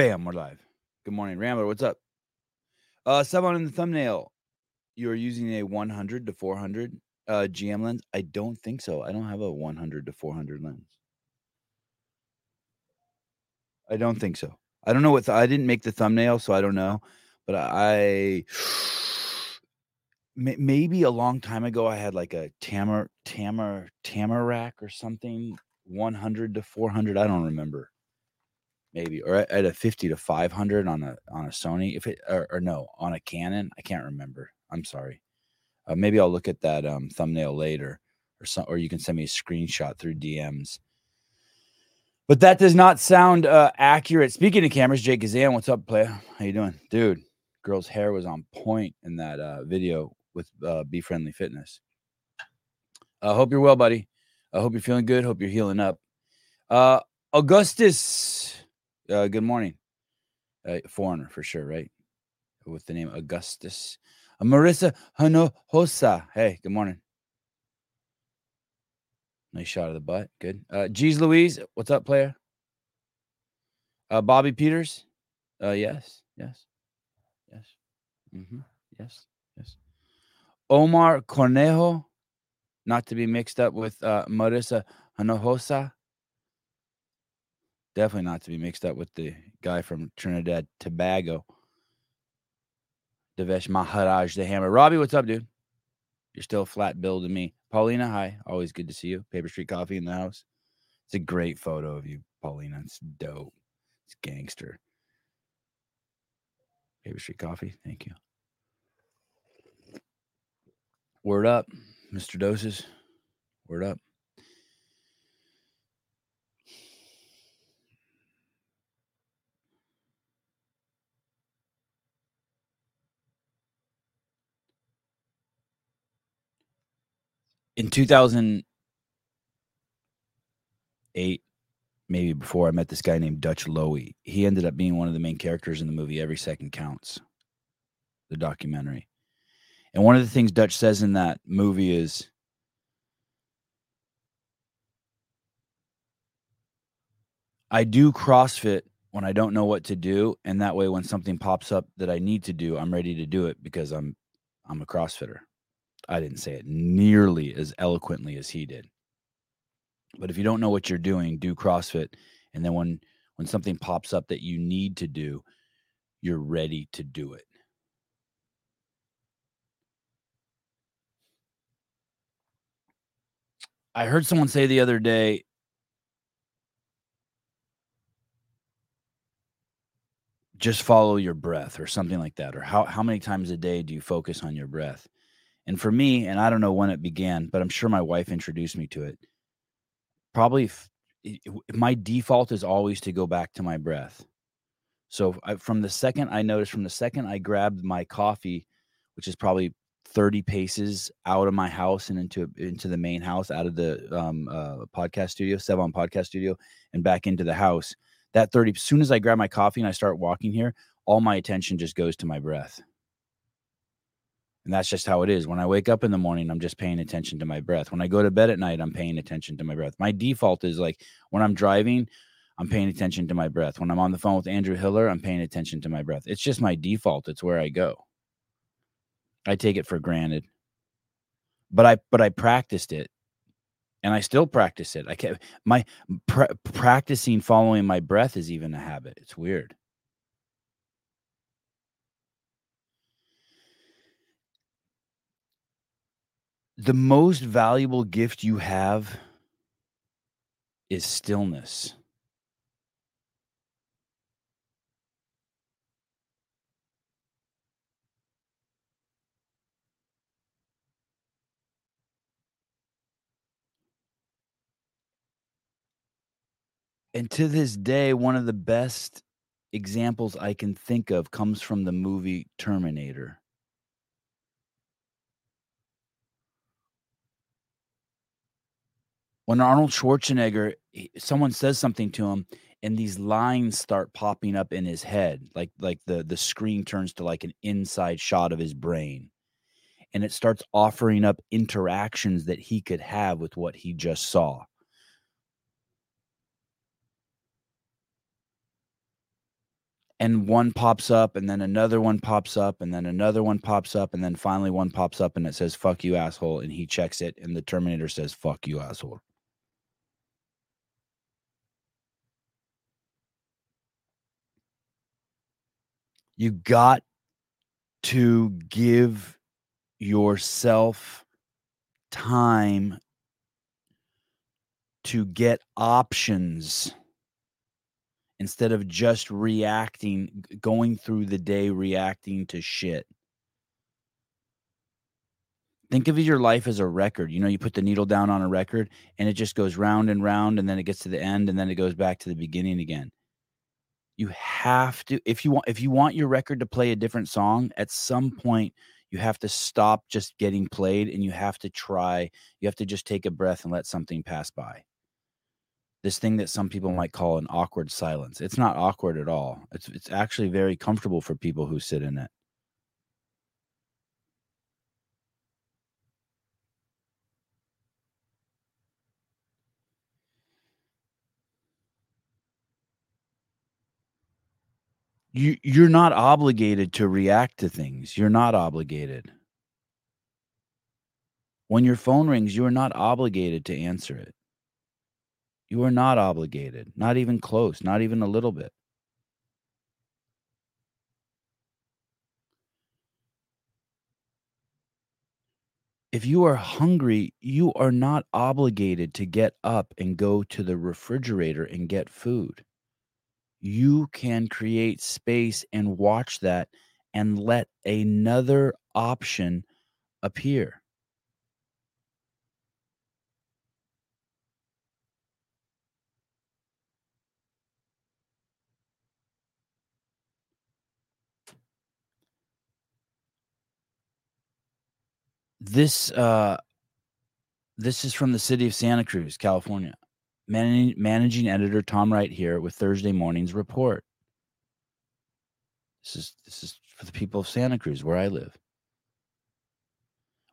Bam, we're live. Good morning, Rambler. What's up? Uh, someone in the thumbnail. You are using a 100 to 400 uh, GM lens. I don't think so. I don't have a 100 to 400 lens. I don't think so. I don't know what th- I didn't make the thumbnail, so I don't know. But I may- maybe a long time ago I had like a Tamar Tamar Tamarack or something, 100 to 400. I don't remember. Maybe or at a 50 to 500 on a on a Sony. If it or, or no on a Canon, I can't remember. I'm sorry. Uh, maybe I'll look at that um, thumbnail later, or some, or you can send me a screenshot through DMs. But that does not sound uh, accurate. Speaking of cameras, Jake Gazan, what's up, player? How you doing, dude? Girl's hair was on point in that uh, video with uh, Be Friendly Fitness. I hope you're well, buddy. I hope you're feeling good. Hope you're healing up. Uh, Augustus, uh, good morning. Uh, foreigner for sure, right? With the name Augustus. Uh, Marissa Hinojosa. Hey, good morning. Nice shot of the butt. Good. Uh, G's Louise, what's up, player? Uh, Bobby Peters. Uh, yes, yes, yes, Mm-hmm. yes, yes. Omar Cornejo, not to be mixed up with uh, Marissa Hinojosa. Definitely not to be mixed up with the guy from Trinidad Tobago. Devesh Maharaj the Hammer. Robbie, what's up, dude? You're still flat bill to me. Paulina, hi. Always good to see you. Paper Street Coffee in the house. It's a great photo of you, Paulina. It's dope. It's gangster. Paper Street Coffee. Thank you. Word up, Mr. Doses. Word up. In 2008 maybe before i met this guy named dutch lowy he ended up being one of the main characters in the movie every second counts the documentary. And one of the things dutch says in that movie is i do crossfit when i don't know what to do and that way when something pops up that i need to do i'm ready to do it because i'm i'm a crossfitter I didn't say it nearly as eloquently as he did. But if you don't know what you're doing, do CrossFit, and then when when something pops up that you need to do, you're ready to do it. I heard someone say the other day just follow your breath or something like that or how how many times a day do you focus on your breath? And for me, and I don't know when it began, but I'm sure my wife introduced me to it. Probably f- my default is always to go back to my breath. So I, from the second I noticed, from the second I grabbed my coffee, which is probably 30 paces out of my house and into into the main house, out of the um, uh, podcast studio, Sevan podcast studio, and back into the house. That 30, as soon as I grab my coffee and I start walking here, all my attention just goes to my breath. And that's just how it is. When I wake up in the morning, I'm just paying attention to my breath. When I go to bed at night, I'm paying attention to my breath. My default is like when I'm driving, I'm paying attention to my breath. When I'm on the phone with Andrew Hiller, I'm paying attention to my breath. It's just my default. It's where I go. I take it for granted. But I but I practiced it. And I still practice it. I can't my pra- practicing following my breath is even a habit. It's weird. The most valuable gift you have is stillness. And to this day, one of the best examples I can think of comes from the movie Terminator. When Arnold Schwarzenegger, someone says something to him, and these lines start popping up in his head, like like the the screen turns to like an inside shot of his brain, and it starts offering up interactions that he could have with what he just saw. and one pops up and then another one pops up and then another one pops up and then finally one pops up and it says fuck you asshole and he checks it and the terminator says fuck you asshole you got to give yourself time to get options instead of just reacting, going through the day reacting to shit. Think of your life as a record. You know, you put the needle down on a record and it just goes round and round and then it gets to the end and then it goes back to the beginning again. You have to if you want if you want your record to play a different song, at some point you have to stop just getting played and you have to try, you have to just take a breath and let something pass by this thing that some people might call an awkward silence. It's not awkward at all. It's it's actually very comfortable for people who sit in it. You you're not obligated to react to things. You're not obligated. When your phone rings, you are not obligated to answer it. You are not obligated, not even close, not even a little bit. If you are hungry, you are not obligated to get up and go to the refrigerator and get food. You can create space and watch that and let another option appear. This uh this is from the city of Santa Cruz, California. Managing, managing editor Tom Wright here with Thursday morning's report. This is this is for the people of Santa Cruz where I live.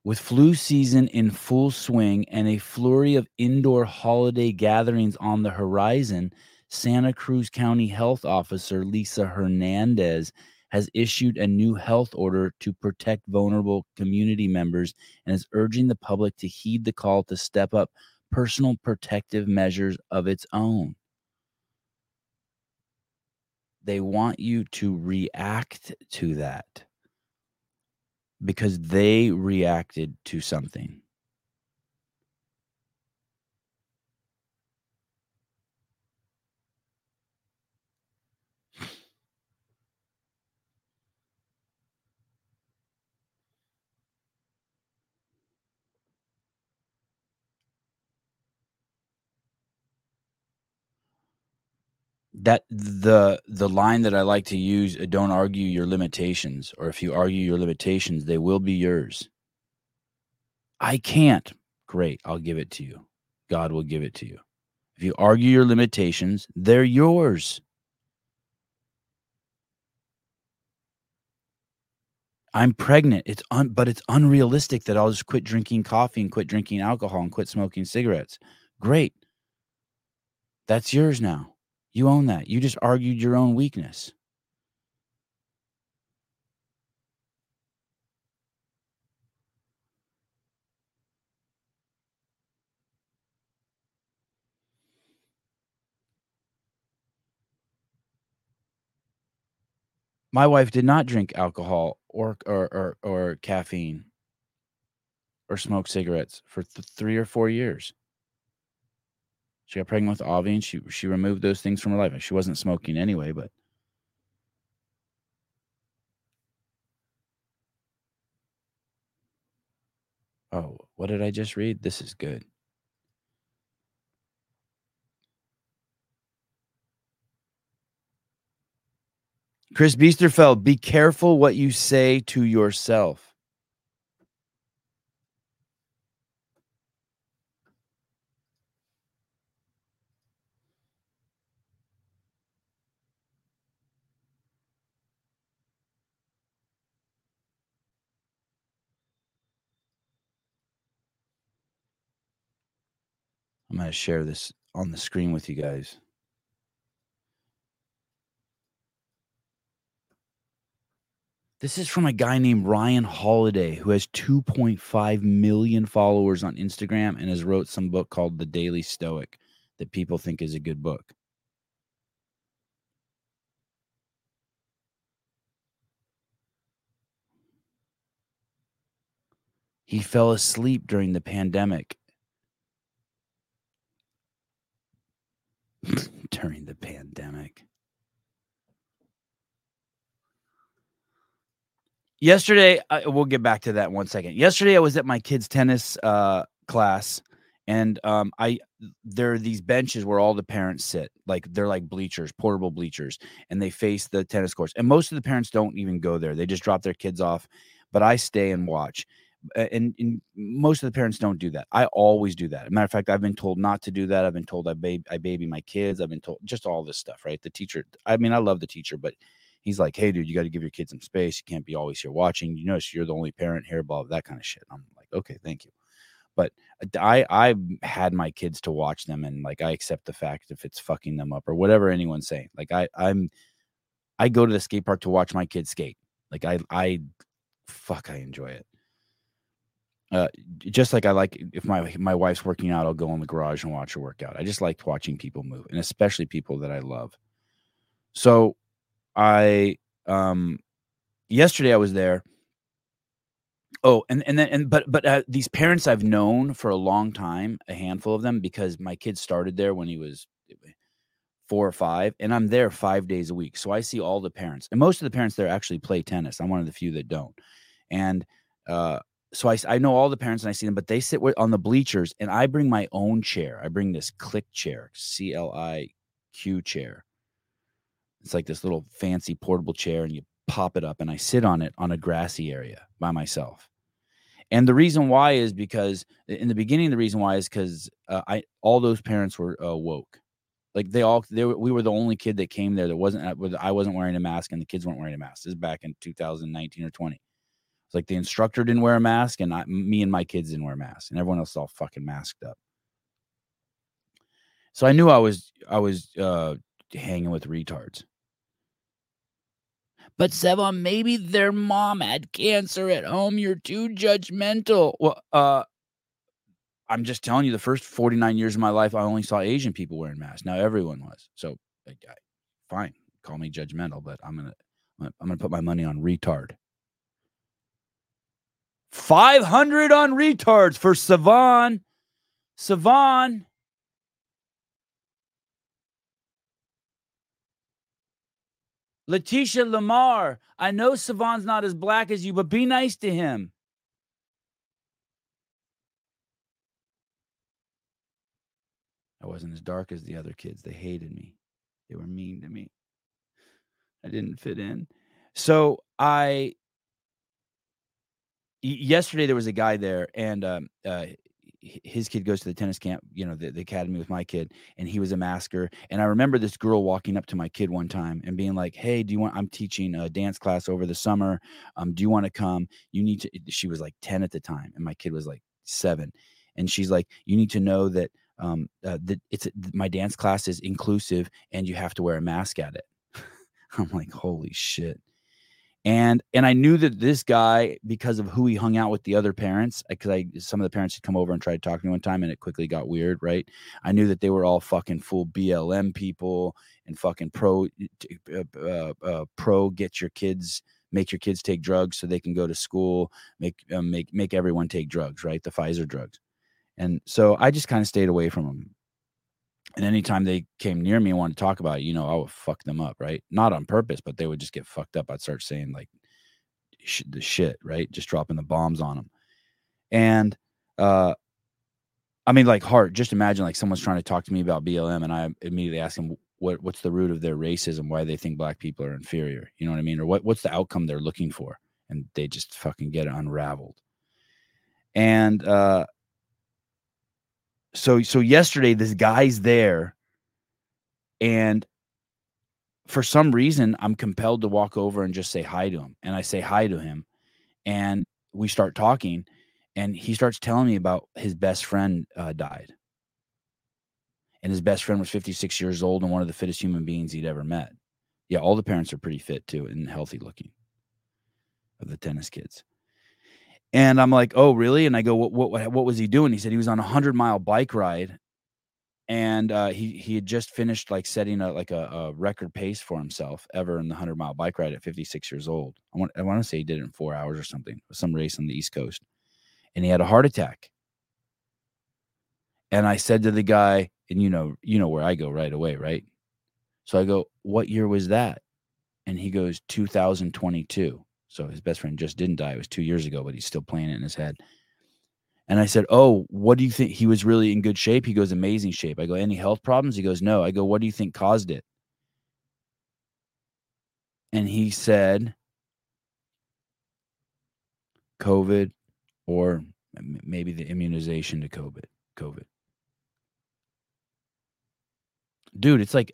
With flu season in full swing and a flurry of indoor holiday gatherings on the horizon, Santa Cruz County Health Officer Lisa Hernandez has issued a new health order to protect vulnerable community members and is urging the public to heed the call to step up personal protective measures of its own. They want you to react to that because they reacted to something. That the the line that I like to use uh, don't argue your limitations or if you argue your limitations they will be yours. I can't. Great, I'll give it to you. God will give it to you. If you argue your limitations, they're yours. I'm pregnant. It's un, but it's unrealistic that I'll just quit drinking coffee and quit drinking alcohol and quit smoking cigarettes. Great. That's yours now. You own that. You just argued your own weakness. My wife did not drink alcohol or or or, or caffeine or smoke cigarettes for th- three or four years. She got pregnant with Avi, and she she removed those things from her life. She wasn't smoking anyway, but oh, what did I just read? This is good. Chris Biesterfeld, be careful what you say to yourself. I'm going to share this on the screen with you guys. This is from a guy named Ryan Holiday who has 2.5 million followers on Instagram and has wrote some book called The Daily Stoic that people think is a good book. He fell asleep during the pandemic. during the pandemic. Yesterday, uh, we'll get back to that one second. Yesterday, I was at my kids' tennis uh, class, and um, I there are these benches where all the parents sit, like they're like bleachers, portable bleachers, and they face the tennis courts. And most of the parents don't even go there; they just drop their kids off. But I stay and watch. And, and, most of the parents don't do that. I always do that. matter of fact, I've been told not to do that. I've been told I baby, I baby my kids. I've been told just all this stuff, right? The teacher. I mean, I love the teacher, but he's like, "Hey, dude, you got to give your kids some space. You can't be always here watching. You notice you're the only parent here, blah, blah that kind of shit." I'm like, "Okay, thank you." But uh, I I had my kids to watch them, and like I accept the fact if it's fucking them up or whatever anyone's saying. Like I I'm I go to the skate park to watch my kids skate. Like I I fuck I enjoy it. Uh, just like I like if my my wife's working out, I'll go in the garage and watch her work out. I just like watching people move, and especially people that I love. So I um yesterday I was there. Oh, and and then and but but uh, these parents I've known for a long time, a handful of them, because my kid started there when he was four or five, and I'm there five days a week. So I see all the parents, and most of the parents there actually play tennis. I'm one of the few that don't, and uh, so I I know all the parents and I see them, but they sit on the bleachers, and I bring my own chair. I bring this click chair, C L I Q chair, it's like this little fancy portable chair, and you pop it up, and I sit on it on a grassy area by myself. And the reason why is because in the beginning, the reason why is because uh, I all those parents were uh, woke. Like they all, they were, we were the only kid that came there that wasn't. Uh, I wasn't wearing a mask, and the kids weren't wearing a mask. This is back in 2019 or 20. It's like the instructor didn't wear a mask, and I, me and my kids didn't wear masks, and everyone else all fucking masked up. So I knew I was I was uh, hanging with retards. But Sevan, maybe their mom had cancer at home. You're too judgmental. Well, uh, I'm just telling you, the first 49 years of my life, I only saw Asian people wearing masks. Now everyone was. So, like, fine, call me judgmental, but I'm gonna, I'm gonna put my money on retard. 500 on retards for Sevan. Sevan. Letitia Lamar, I know Sevan's not as black as you, but be nice to him. I wasn't as dark as the other kids. They hated me. They were mean to me. I didn't fit in. So I yesterday there was a guy there and um, uh, his kid goes to the tennis camp, you know, the, the, academy with my kid, and he was a masker. And I remember this girl walking up to my kid one time and being like, "Hey, do you want? I'm teaching a dance class over the summer. Um, do you want to come? You need to." She was like ten at the time, and my kid was like seven, and she's like, "You need to know that um uh, that it's my dance class is inclusive, and you have to wear a mask at it." I'm like, "Holy shit!" And and I knew that this guy because of who he hung out with the other parents because I some of the parents had come over and tried to talk to me one time and it quickly got weird right? I knew that they were all fucking full BLM people and fucking pro uh, uh, uh, pro get your kids make your kids take drugs so they can go to school make uh, make make everyone take drugs right? The Pfizer drugs. And so I just kind of stayed away from them and anytime they came near me and wanted to talk about it, you know, I would fuck them up, right? Not on purpose, but they would just get fucked up. I'd start saying like sh- the shit, right? Just dropping the bombs on them. And uh I mean, like heart. Just imagine like someone's trying to talk to me about BLM, and I immediately ask them what what's the root of their racism, why they think black people are inferior. You know what I mean, or what what's the outcome they're looking for, and they just fucking get unraveled. And uh, so so yesterday this guy's there and for some reason i'm compelled to walk over and just say hi to him and i say hi to him and we start talking and he starts telling me about his best friend uh, died and his best friend was 56 years old and one of the fittest human beings he'd ever met yeah all the parents are pretty fit too and healthy looking of the tennis kids. And I'm like, "Oh, really?" And I go, "What what what was he doing?" He said he was on a 100-mile bike ride and uh, he he had just finished like setting a like a, a record pace for himself ever in the 100-mile bike ride at 56 years old. I want I want to say he did it in 4 hours or something. Some race on the East Coast. And he had a heart attack. And I said to the guy, and you know, you know where I go right away, right? So I go, "What year was that?" And he goes, "2022." So his best friend just didn't die. It was 2 years ago, but he's still playing it in his head. And I said, "Oh, what do you think? He was really in good shape." He goes, "Amazing shape." I go, "Any health problems?" He goes, "No." I go, "What do you think caused it?" And he said, "COVID, or maybe the immunization to COVID." COVID. Dude, it's like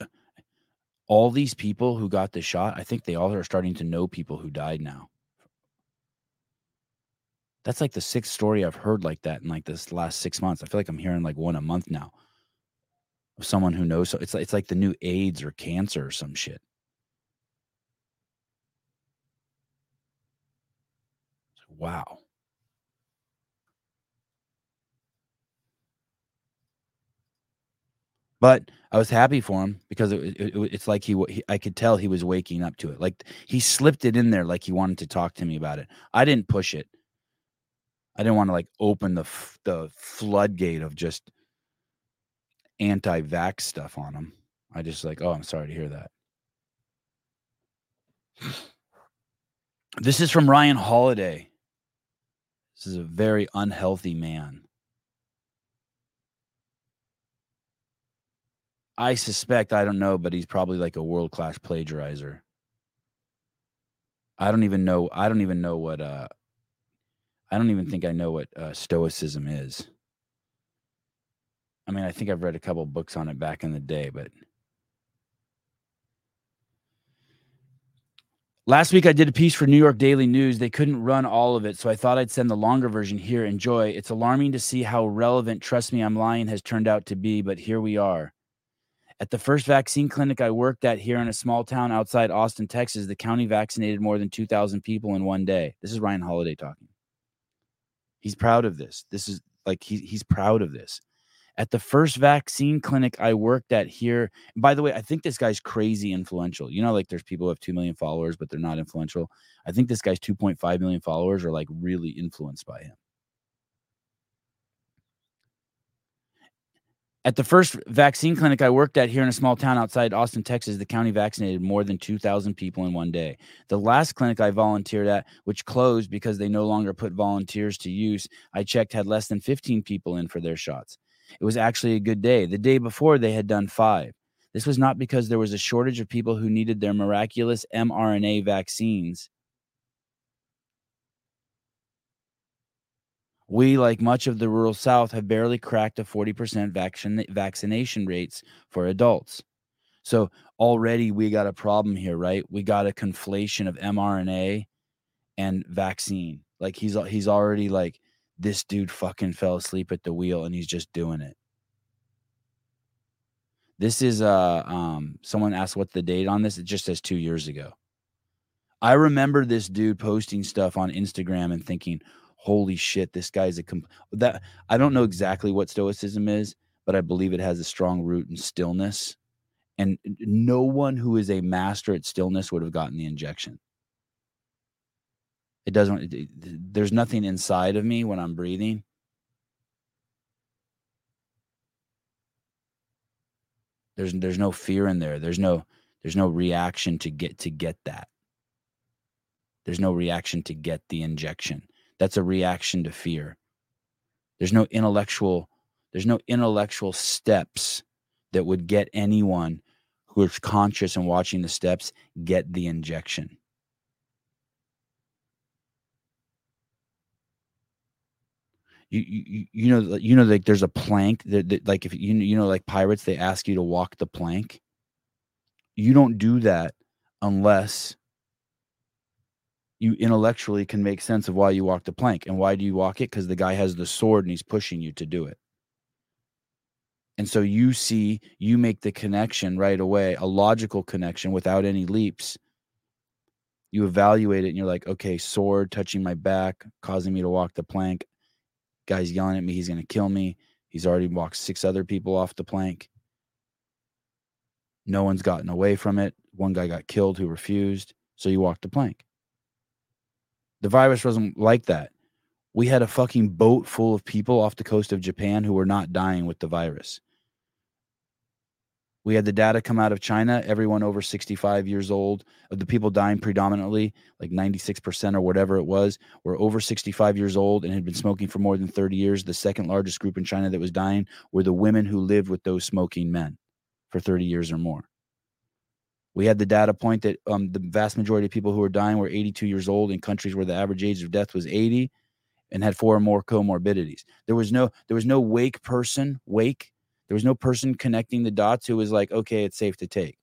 all these people who got the shot. I think they all are starting to know people who died now. That's like the sixth story I've heard like that in like this last six months. I feel like I'm hearing like one a month now of someone who knows. So it's it's like the new AIDS or cancer or some shit. Wow. But I was happy for him because it, it, it, it's like he, he, I could tell he was waking up to it. Like he slipped it in there, like he wanted to talk to me about it. I didn't push it. I didn't want to like open the the floodgate of just anti-vax stuff on him. I just like, oh, I'm sorry to hear that. This is from Ryan Holiday. This is a very unhealthy man. I suspect, I don't know, but he's probably like a world class plagiarizer. I don't even know. I don't even know what uh I don't even think I know what uh, Stoicism is. I mean, I think I've read a couple books on it back in the day, but last week I did a piece for New York Daily News. They couldn't run all of it, so I thought I'd send the longer version here. Enjoy. It's alarming to see how relevant Trust Me, I'm Lying has turned out to be, but here we are. At the first vaccine clinic I worked at here in a small town outside Austin, Texas, the county vaccinated more than 2,000 people in one day. This is Ryan Holiday talking. He's proud of this. This is like he, he's proud of this. At the first vaccine clinic I worked at here, by the way, I think this guy's crazy influential. You know, like there's people who have 2 million followers, but they're not influential. I think this guy's 2.5 million followers are like really influenced by him. At the first vaccine clinic I worked at here in a small town outside Austin, Texas, the county vaccinated more than 2,000 people in one day. The last clinic I volunteered at, which closed because they no longer put volunteers to use, I checked had less than 15 people in for their shots. It was actually a good day. The day before, they had done five. This was not because there was a shortage of people who needed their miraculous mRNA vaccines. We, like much of the rural South, have barely cracked a 40% vaccine, vaccination rates for adults. So already we got a problem here, right? We got a conflation of mRNA and vaccine. Like he's he's already like this dude fucking fell asleep at the wheel and he's just doing it. This is uh um someone asked what the date on this. It just says 2 years ago. I remember this dude posting stuff on Instagram and thinking, holy shit, this guy's a comp- that I don't know exactly what stoicism is, but I believe it has a strong root in stillness. And no one who is a master at stillness would have gotten the injection. It doesn't, it, there's nothing inside of me when I'm breathing. There's there's no fear in there. There's no there's no reaction to get to get that. There's no reaction to get the injection that's a reaction to fear. There's no intellectual there's no intellectual steps that would get anyone who is conscious and watching the steps get the injection. You, you you know you know like there's a plank that, that like if you you know like pirates they ask you to walk the plank? You don't do that unless you intellectually can make sense of why you walk the plank. And why do you walk it? Because the guy has the sword and he's pushing you to do it. And so you see, you make the connection right away, a logical connection without any leaps. You evaluate it and you're like, okay, sword touching my back, causing me to walk the plank. Guy's yelling at me, he's going to kill me. He's already walked six other people off the plank. No one's gotten away from it. One guy got killed who refused. So you walk the plank. The virus wasn't like that. We had a fucking boat full of people off the coast of Japan who were not dying with the virus. We had the data come out of China. Everyone over 65 years old, of the people dying predominantly, like 96% or whatever it was, were over 65 years old and had been smoking for more than 30 years. The second largest group in China that was dying were the women who lived with those smoking men for 30 years or more. We had the data point that um, the vast majority of people who were dying were 82 years old in countries where the average age of death was 80 and had four or more comorbidities. There was no there was no wake person, wake. There was no person connecting the dots who was like, okay, it's safe to take.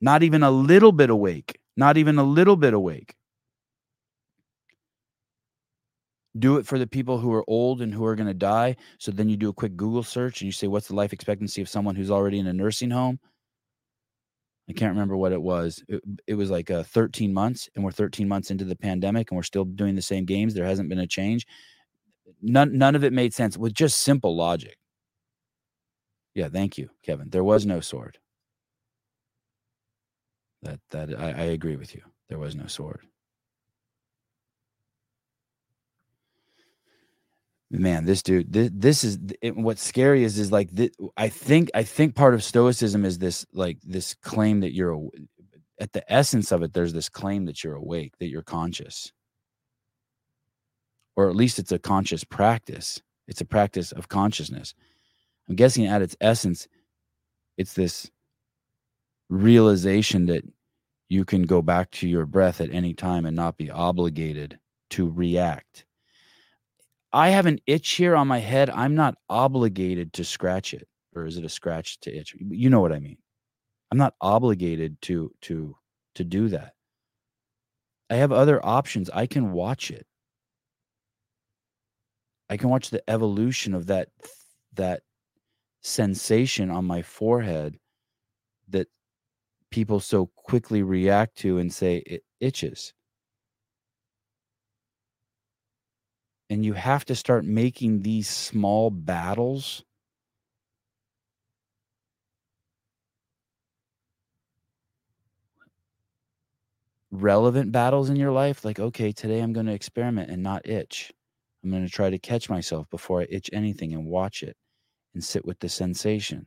Not even a little bit awake. Not even a little bit awake. Do it for the people who are old and who are going to die. So then you do a quick Google search and you say, what's the life expectancy of someone who's already in a nursing home? I can't remember what it was. It, it was like uh, 13 months, and we're 13 months into the pandemic, and we're still doing the same games. There hasn't been a change. None, none of it made sense with just simple logic. Yeah, thank you, Kevin. There was no sword. That that I, I agree with you. There was no sword. Man this dude this, this is it, what's scary is is like this, i think i think part of stoicism is this like this claim that you're at the essence of it there's this claim that you're awake that you're conscious. Or at least it's a conscious practice. It's a practice of consciousness. I'm guessing at its essence it's this realization that you can go back to your breath at any time and not be obligated to react I have an itch here on my head. I'm not obligated to scratch it. Or is it a scratch to itch? You know what I mean. I'm not obligated to to to do that. I have other options. I can watch it. I can watch the evolution of that that sensation on my forehead that people so quickly react to and say it itches. And you have to start making these small battles relevant battles in your life like okay today i'm going to experiment and not itch. I'm going to try to catch myself before i itch anything and watch it and sit with the sensation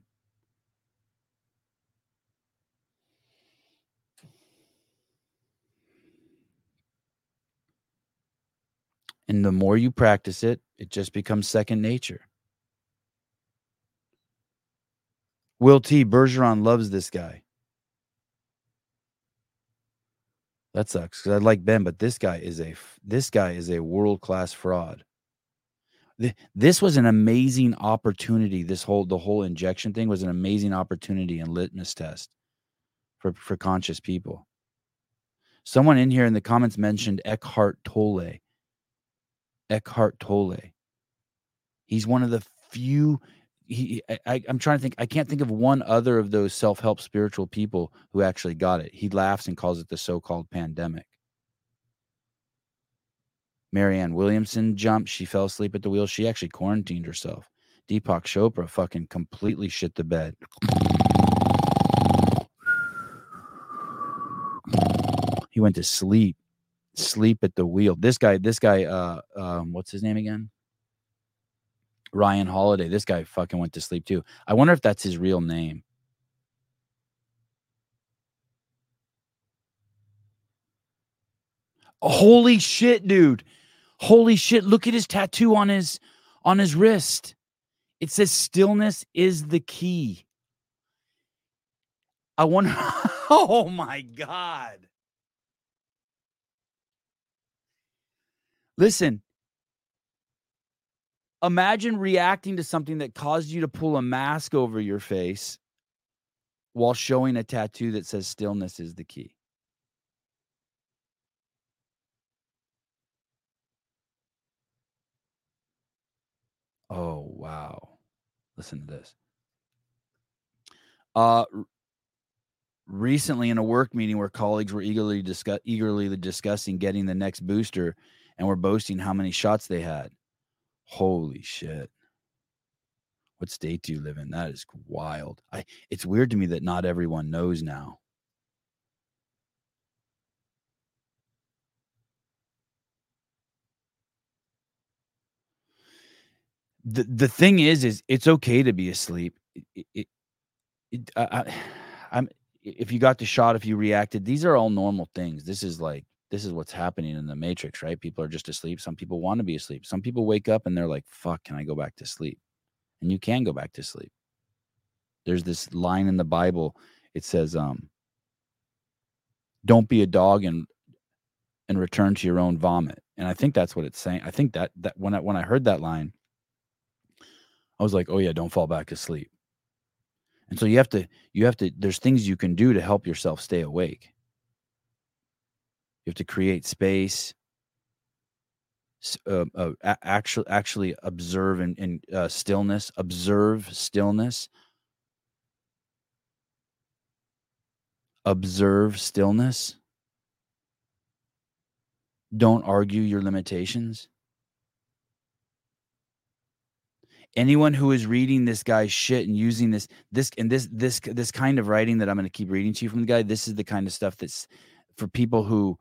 And the more you practice it, it just becomes second nature. Will T. Bergeron loves this guy. That sucks because I like Ben, but this guy is a this guy is a world class fraud. This was an amazing opportunity. This whole the whole injection thing was an amazing opportunity and litmus test for for conscious people. Someone in here in the comments mentioned Eckhart Tolle. Eckhart Tolle. He's one of the few. He, I, I'm trying to think. I can't think of one other of those self-help spiritual people who actually got it. He laughs and calls it the so-called pandemic. Marianne Williamson jumped. She fell asleep at the wheel. She actually quarantined herself. Deepak Chopra fucking completely shit the bed. He went to sleep sleep at the wheel. This guy, this guy, uh, um, what's his name again? Ryan Holiday. This guy fucking went to sleep too. I wonder if that's his real name. Holy shit, dude. Holy shit. Look at his tattoo on his on his wrist. It says stillness is the key. I wonder Oh my god. Listen, imagine reacting to something that caused you to pull a mask over your face while showing a tattoo that says stillness is the key. Oh, wow. Listen to this. Uh recently in a work meeting where colleagues were eagerly discuss eagerly discussing getting the next booster and were boasting how many shots they had. Holy shit. What state do you live in? That is wild. I it's weird to me that not everyone knows now. The the thing is is it's okay to be asleep. It, it, it I, I'm if you got the shot, if you reacted, these are all normal things. This is like this is what's happening in the matrix, right? People are just asleep. Some people want to be asleep. Some people wake up and they're like, "Fuck, can I go back to sleep?" And you can go back to sleep. There's this line in the Bible. It says, um, "Don't be a dog and and return to your own vomit." And I think that's what it's saying. I think that that when I when I heard that line, I was like, "Oh yeah, don't fall back asleep." And so you have to you have to there's things you can do to help yourself stay awake. You have to create space. Uh, uh, actually, actually observe in uh, stillness. Observe stillness. Observe stillness. Don't argue your limitations. anyone who is reading this guy's shit and using this this and this this this kind of writing that I'm going to keep reading to you from the guy, this is the kind of stuff that's for people who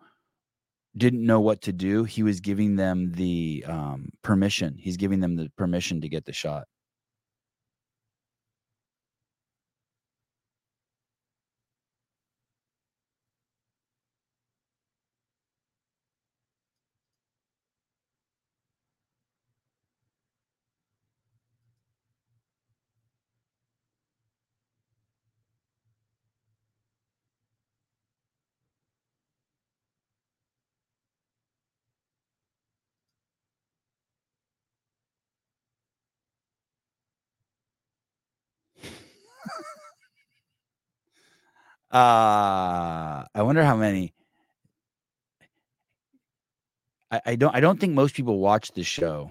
didn't know what to do. He was giving them the um, permission. He's giving them the permission to get the shot. Uh, I wonder how many. I, I don't. I don't think most people watch this show.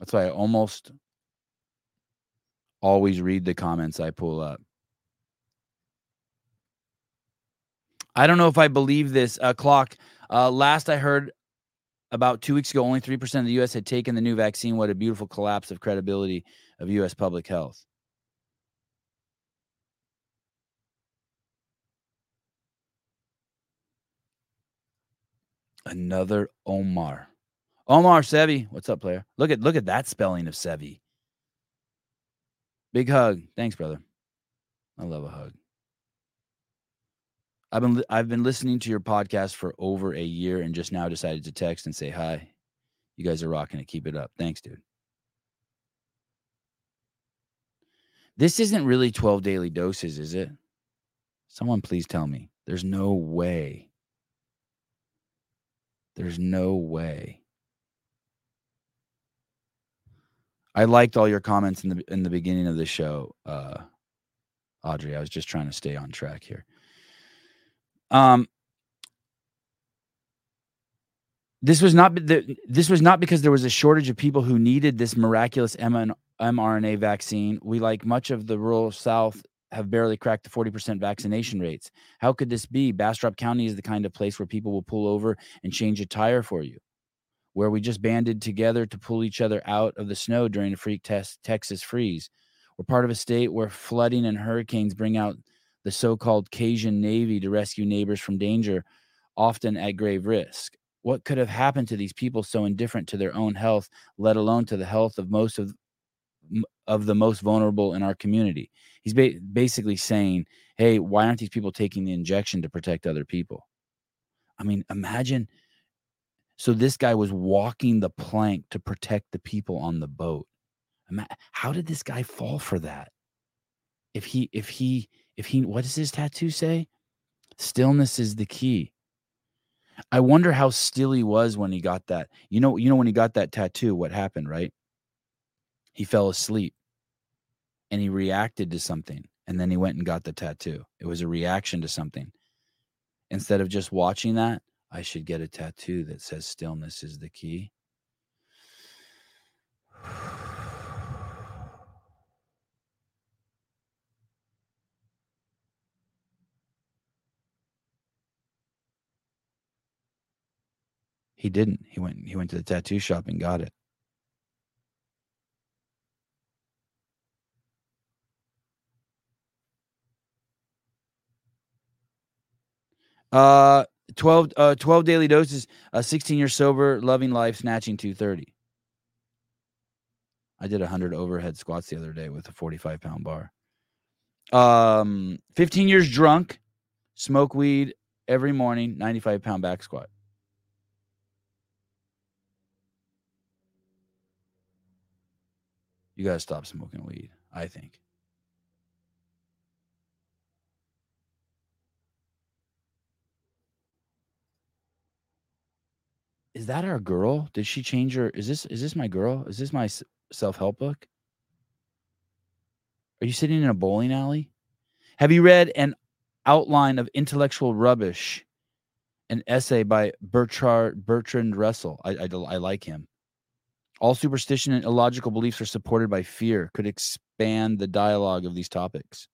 That's why I almost always read the comments I pull up. I don't know if I believe this. Uh, clock. Uh, last I heard about two weeks ago, only 3% of the U.S. had taken the new vaccine. What a beautiful collapse of credibility of U.S. public health. Another Omar. Omar Sevi. What's up, player? Look at look at that spelling of Sevi. Big hug. Thanks, brother. I love a hug. I've been I've been listening to your podcast for over a year and just now decided to text and say hi. You guys are rocking it. Keep it up. Thanks, dude. This isn't really 12 daily doses, is it? Someone please tell me. There's no way. There's no way. I liked all your comments in the in the beginning of the show, uh, Audrey. I was just trying to stay on track here. Um, this was not this was not because there was a shortage of people who needed this miraculous mRNA vaccine. We, like much of the rural South, have barely cracked the 40% vaccination rates. How could this be? Bastrop County is the kind of place where people will pull over and change a tire for you, where we just banded together to pull each other out of the snow during a freak test Texas freeze. We're part of a state where flooding and hurricanes bring out the so called Cajun Navy to rescue neighbors from danger, often at grave risk. What could have happened to these people so indifferent to their own health, let alone to the health of most of of the most vulnerable in our community. He's ba- basically saying, "Hey, why aren't these people taking the injection to protect other people?" I mean, imagine. So this guy was walking the plank to protect the people on the boat. How did this guy fall for that? If he, if he, if he, what does his tattoo say? Stillness is the key. I wonder how still he was when he got that. You know, you know when he got that tattoo, what happened, right? he fell asleep and he reacted to something and then he went and got the tattoo. It was a reaction to something. Instead of just watching that, I should get a tattoo that says stillness is the key. He didn't. He went he went to the tattoo shop and got it. Uh 12 uh 12 daily doses, 16 years sober, loving life, snatching 230. I did 100 overhead squats the other day with a 45 pound bar. Um 15 years drunk, smoke weed every morning, 95 pound back squat. You got to stop smoking weed, I think. Is that our girl? Did she change her? Is this is this my girl? Is this my self help book? Are you sitting in a bowling alley? Have you read an outline of intellectual rubbish, an essay by Bertrand Bertrand Russell? I, I, I like him. All superstition and illogical beliefs are supported by fear. Could expand the dialogue of these topics.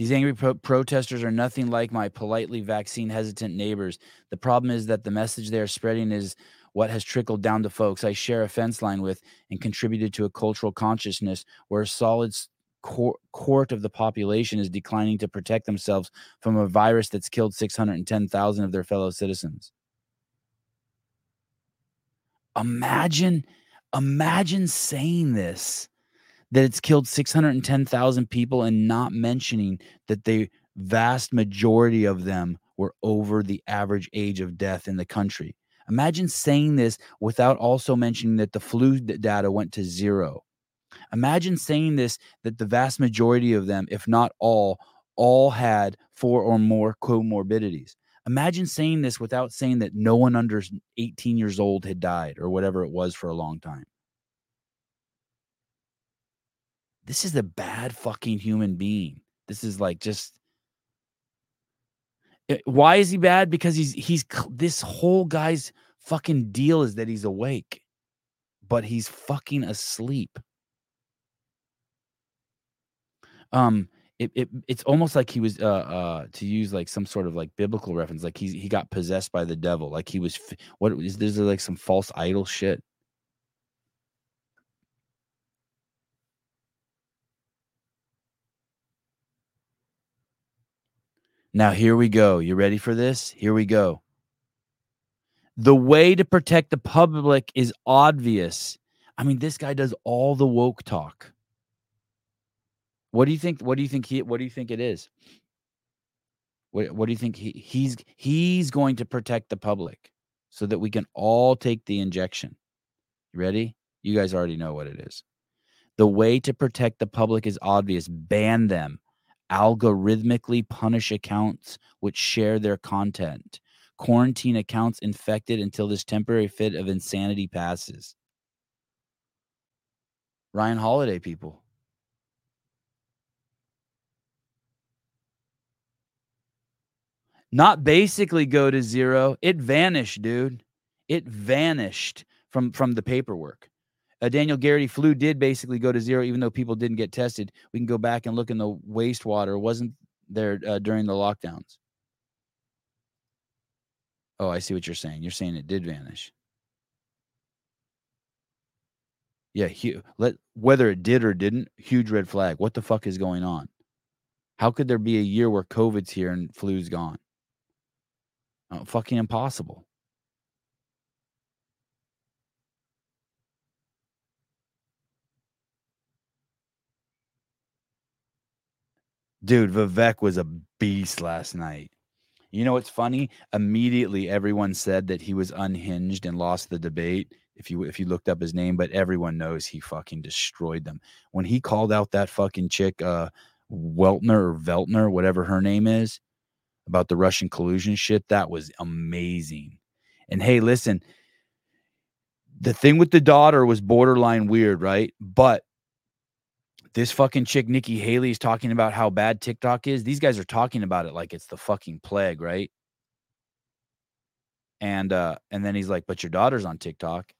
These angry pro- protesters are nothing like my politely vaccine hesitant neighbors. The problem is that the message they are spreading is what has trickled down to folks I share a fence line with and contributed to a cultural consciousness where a solid court of the population is declining to protect themselves from a virus that's killed 610,000 of their fellow citizens. Imagine, imagine saying this that it's killed 610,000 people and not mentioning that the vast majority of them were over the average age of death in the country. Imagine saying this without also mentioning that the flu data went to zero. Imagine saying this that the vast majority of them, if not all, all had four or more comorbidities. Imagine saying this without saying that no one under 18 years old had died or whatever it was for a long time. This is a bad fucking human being. This is like just eh, why is he bad? Because he's he's this whole guy's fucking deal is that he's awake, but he's fucking asleep. Um, it, it it's almost like he was uh uh to use like some sort of like biblical reference, like he he got possessed by the devil, like he was what is there's like some false idol shit. Now, here we go. You ready for this? Here we go. The way to protect the public is obvious. I mean, this guy does all the woke talk. What do you think? What do you think he what do you think it is? What, what do you think he, he's he's going to protect the public so that we can all take the injection? You ready? You guys already know what it is. The way to protect the public is obvious. Ban them algorithmically punish accounts which share their content, quarantine accounts infected until this temporary fit of insanity passes. Ryan Holiday people. Not basically go to zero. It vanished, dude. It vanished from from the paperwork uh, Daniel Garrity flu did basically go to zero, even though people didn't get tested. We can go back and look in the wastewater. It wasn't there uh, during the lockdowns. Oh, I see what you're saying. You're saying it did vanish. Yeah, hu- let whether it did or didn't, huge red flag. What the fuck is going on? How could there be a year where COVID's here and flu's gone? Oh, fucking impossible. Dude, Vivek was a beast last night. You know what's funny? Immediately everyone said that he was unhinged and lost the debate if you if you looked up his name, but everyone knows he fucking destroyed them. When he called out that fucking chick uh Weltner or Veltner, whatever her name is, about the Russian collusion shit, that was amazing. And hey, listen, the thing with the daughter was borderline weird, right? But this fucking chick Nikki Haley is talking about how bad TikTok is. These guys are talking about it like it's the fucking plague, right? And uh, and then he's like, "But your daughter's on TikTok,"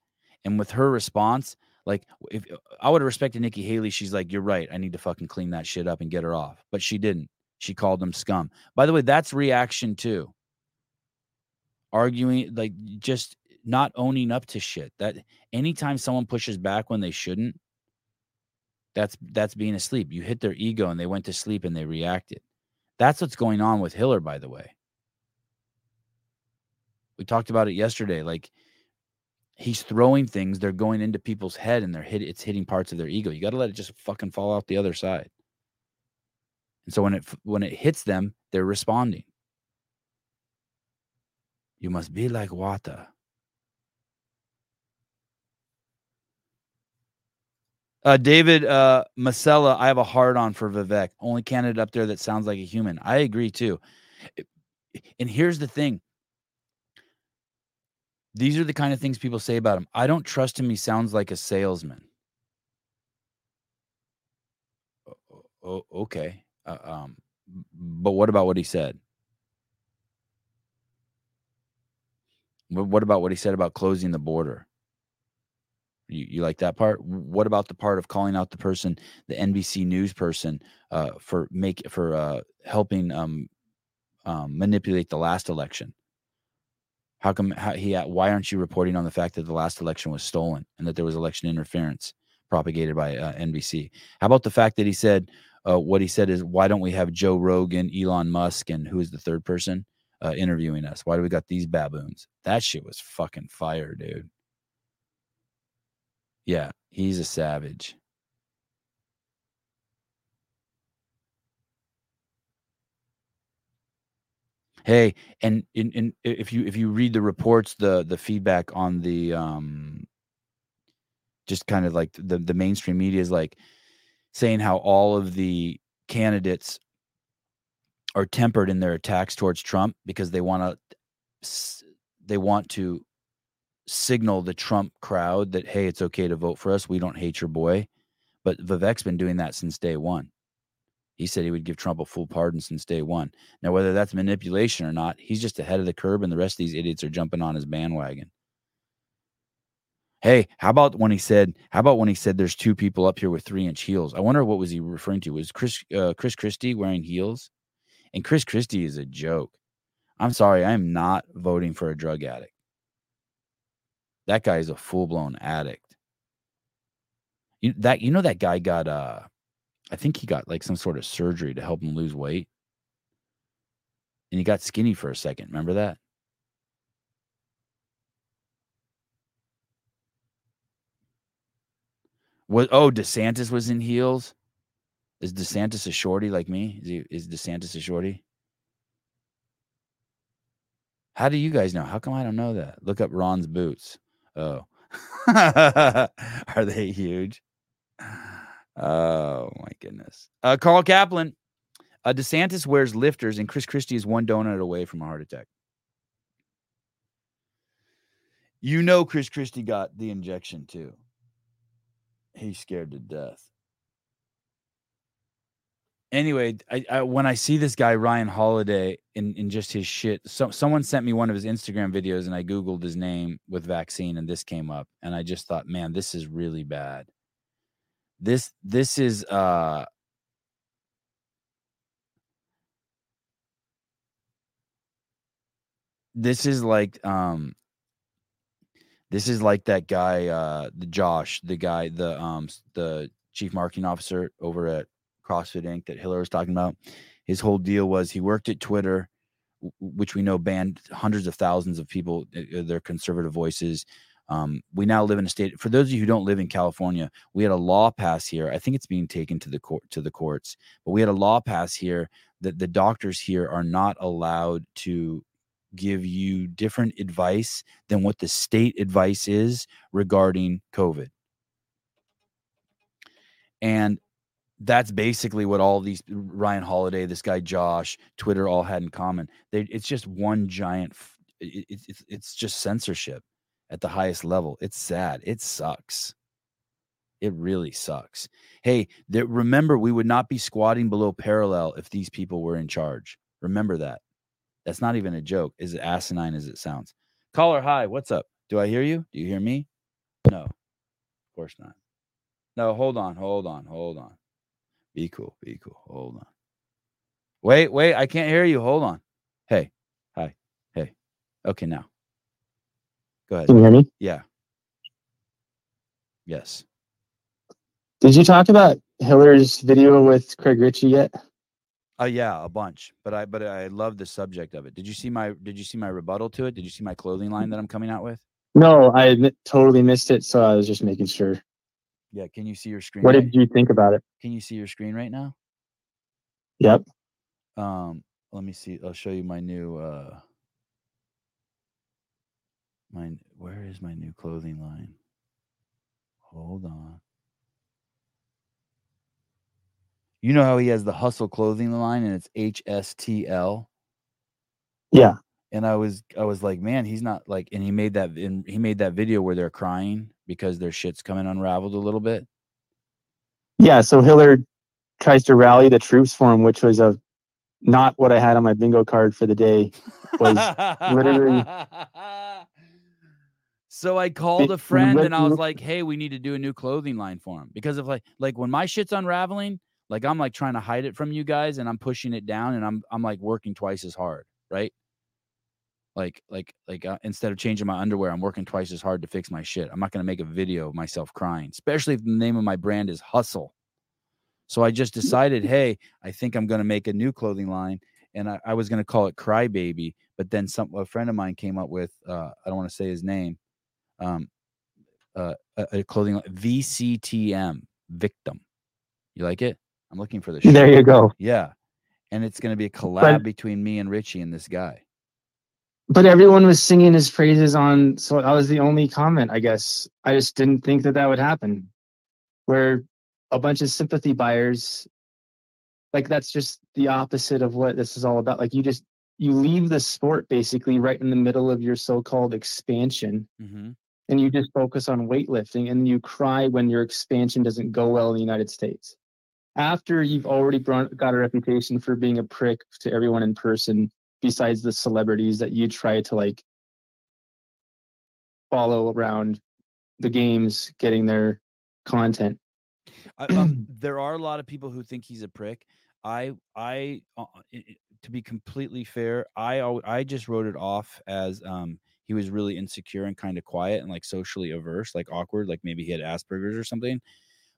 and with her response, like, if I would have respected Nikki Haley, she's like, "You're right. I need to fucking clean that shit up and get her off," but she didn't. She called them scum. By the way, that's reaction too. Arguing, like, just not owning up to shit. That anytime someone pushes back when they shouldn't, that's that's being asleep. You hit their ego and they went to sleep and they reacted. That's what's going on with Hiller, by the way. We talked about it yesterday. Like he's throwing things, they're going into people's head and they're hit it's hitting parts of their ego. You got to let it just fucking fall out the other side. And so when it when it hits them, they're responding. You must be like water. Uh, David uh, Masella, I have a hard on for Vivek. Only candidate up there that sounds like a human. I agree too. And here's the thing these are the kind of things people say about him. I don't trust him. He sounds like a salesman. Okay. Uh, um, but what about what he said? What about what he said about closing the border? You, you like that part? What about the part of calling out the person, the NBC News person, uh, for make for uh, helping um, um, manipulate the last election? How come how, he? Why aren't you reporting on the fact that the last election was stolen and that there was election interference propagated by uh, NBC? How about the fact that he said uh, what he said is, why don't we have Joe Rogan, Elon Musk, and who is the third person uh, interviewing us? Why do we got these baboons? That shit was fucking fire, dude. Yeah, he's a savage. Hey, and in, in if you if you read the reports, the the feedback on the um just kind of like the the mainstream media is like saying how all of the candidates are tempered in their attacks towards Trump because they want to they want to signal the Trump crowd that hey, it's okay to vote for us. We don't hate your boy. But Vivek's been doing that since day one. He said he would give Trump a full pardon since day one. Now, whether that's manipulation or not, he's just ahead of the curb and the rest of these idiots are jumping on his bandwagon. Hey, how about when he said, how about when he said there's two people up here with three inch heels? I wonder what was he referring to? Was Chris uh, Chris Christie wearing heels? And Chris Christie is a joke. I'm sorry, I am not voting for a drug addict. That guy is a full blown addict. You that you know that guy got uh I think he got like some sort of surgery to help him lose weight. And he got skinny for a second. Remember that? What oh DeSantis was in heels? Is DeSantis a shorty like me? Is, he, is DeSantis a shorty? How do you guys know? How come I don't know that? Look up Ron's boots. Oh. Are they huge? Oh my goodness. Uh, Carl Kaplan. Uh, DeSantis wears lifters, and Chris Christie is one donut away from a heart attack. You know, Chris Christie got the injection too. He's scared to death anyway, I, I, when I see this guy Ryan Holiday in in just his shit, so someone sent me one of his Instagram videos, and I googled his name with vaccine, and this came up, and I just thought, man, this is really bad. This this is uh. This is like um this is like that guy uh the Josh, the guy the um the chief marketing officer over at CrossFit Inc. that Hiller was talking about. His whole deal was he worked at Twitter, which we know banned hundreds of thousands of people, uh, uh, their conservative voices. Um, we now live in a state. For those of you who don't live in California, we had a law pass here. I think it's being taken to the court to the courts, but we had a law pass here that the doctors here are not allowed to give you different advice than what the state advice is regarding COVID. And that's basically what all these Ryan Holiday, this guy Josh, Twitter all had in common. They, it's just one giant. It, it, it's just censorship at the highest level. It's sad. It sucks. It really sucks. Hey, there, remember, we would not be squatting below parallel if these people were in charge. Remember that. That's not even a joke, as asinine as it sounds. Caller, hi. What's up? Do I hear you? Do you hear me? No, of course not. No, hold on, hold on, hold on. Be cool, be cool. Hold on. Wait, wait. I can't hear you. Hold on. Hey, hi. Hey. Okay, now. Go ahead. Can you hear me? Yeah. Yes. Did you talk about Hiller's video with Craig Richey yet? Uh, yeah, a bunch. But I but I love the subject of it. Did you see my Did you see my rebuttal to it? Did you see my clothing line that I'm coming out with? No, I totally missed it, so I was just making sure. Yeah. Can you see your screen? What did you think about it? Can you see your screen right now? Yep. Um, let me see. I'll show you my new uh my where is my new clothing line? Hold on. You know how he has the hustle clothing line and it's HSTL? Yeah. And I was I was like, man, he's not like and he made that and he made that video where they're crying because their shit's coming unraveled a little bit. Yeah. So Hiller tries to rally the troops for him, which was a not what I had on my bingo card for the day. Was literally- so I called a friend and I was like, "Hey, we need to do a new clothing line for him because of like like when my shit's unraveling, like I'm like trying to hide it from you guys and I'm pushing it down and I'm I'm like working twice as hard, right? Like like like uh, instead of changing my underwear, I'm working twice as hard to fix my shit. I'm not going to make a video of myself crying, especially if the name of my brand is Hustle. So I just decided, hey, I think I'm going to make a new clothing line and I, I was going to call it Crybaby, but then some a friend of mine came up with uh, I don't want to say his name, um, uh, a, a clothing line VCTM Victim. You like it? I'm looking for the. There you go. Yeah, and it's going to be a collab between me and Richey and this guy. But everyone was singing his praises on, so that was the only comment, I guess. I just didn't think that that would happen. Where a bunch of sympathy buyers, like that's just the opposite of what this is all about. Like you just, you leave the sport basically right in the middle of your so called expansion Mm-hmm. and you just focus on weightlifting and you cry when your expansion doesn't go well in the United States. After you've already brought, got a reputation for being a prick to everyone in person, besides the celebrities that you try to like follow around the games, getting their content. I, um, there are a lot of people who think he's a prick. I, I, uh, i- i- to be completely fair, I, I just wrote it off as um, he was really insecure and kind of quiet and like socially averse, like awkward, like maybe he had Asperger's or something.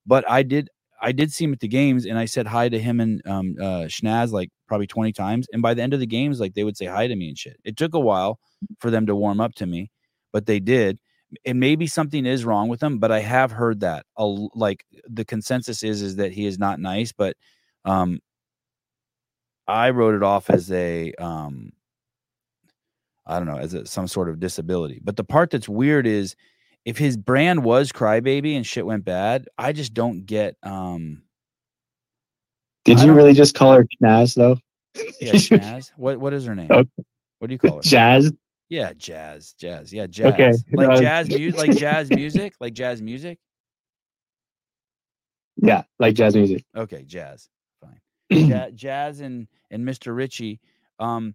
But I did, I did see him at the games, and I said hi to him and um, uh, Schnaz like probably twenty times. And by the end of the games, like they would say hi to me and shit. It took a while for them to warm up to me, but they did and maybe something is wrong with him but i have heard that a like the consensus is is that he is not nice but um i wrote it off as a um i don't know as a, some sort of disability but the part that's weird is if his brand was crybaby and shit went bad i just don't get um Did you really just call her Naz though? yeah Shaz. what what is her name Okay. what do you call her Jazz? yeah jazz jazz yeah jazz Okay, like no. jazz music like jazz music like jazz music Yeah, like jazz music. Okay, jazz. Fine. Ja- jazz and and Mr. Richey. Um,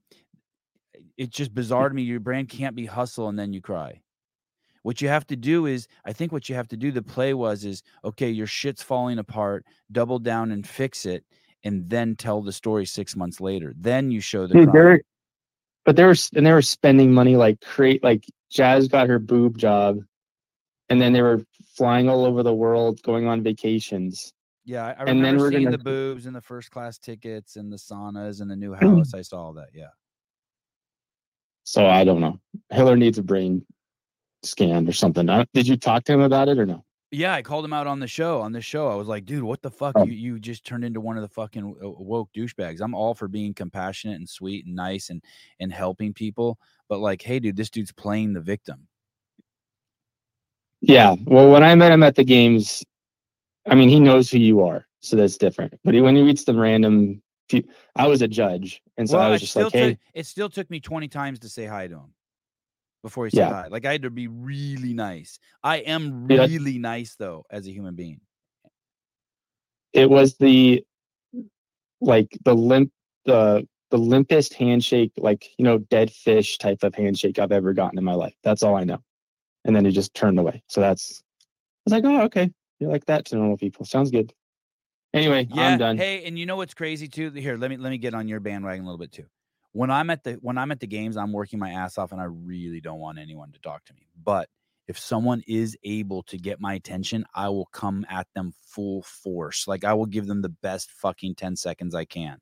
it's just bizarre to me. Your brand can't be hustle and then you cry. What you have to do is, I think what you have to do. The play was is okay. Your shit's falling apart. Double down and fix it, and then tell the story six months later. Then you show the. Dude, but they were and they were spending money like create like Jazz got her boob job, and then they were flying all over the world, going on vacations. Yeah, I, I and then remember we're seeing gonna- the boobs and the first class tickets and the saunas and the new house. I saw all that. Yeah. So I don't know. Hiller needs a brain scan or something. Did you talk to him about it or no? Yeah, I called him out on the show. On the show, I was like, "Dude, what the fuck? Oh. You you just turned into one of the fucking woke douchebags." I'm all for being compassionate and sweet and nice and and helping people, but like, hey, dude, this dude's playing the victim. Yeah. Well, when I met him at the games, I mean, he knows who you are, so that's different. But he, when he meets the random, few, I was a judge, and so I was just like, hey, it still took me 20 times to say hi to him before he said Yeah. hi. Like I had to be really nice. I am Yeah. really nice though as a human being. it was the like the limp, the the limpest handshake, like you know, dead fish type of handshake I've ever gotten in my life. That's all I know. And then he just turned away. So that's I was like, oh, okay. you're like that to normal people. Sounds good. Anyway, Yeah. I'm done. Hey, and you know what's crazy too? Here, let me let me get on your bandwagon a little bit too. When I'm at the when I'm at the games, I'm working my ass off and I really don't want anyone to talk to me. But if someone is able to get my attention, I will come at them full force. Like I will give them the best fucking 10 seconds I can.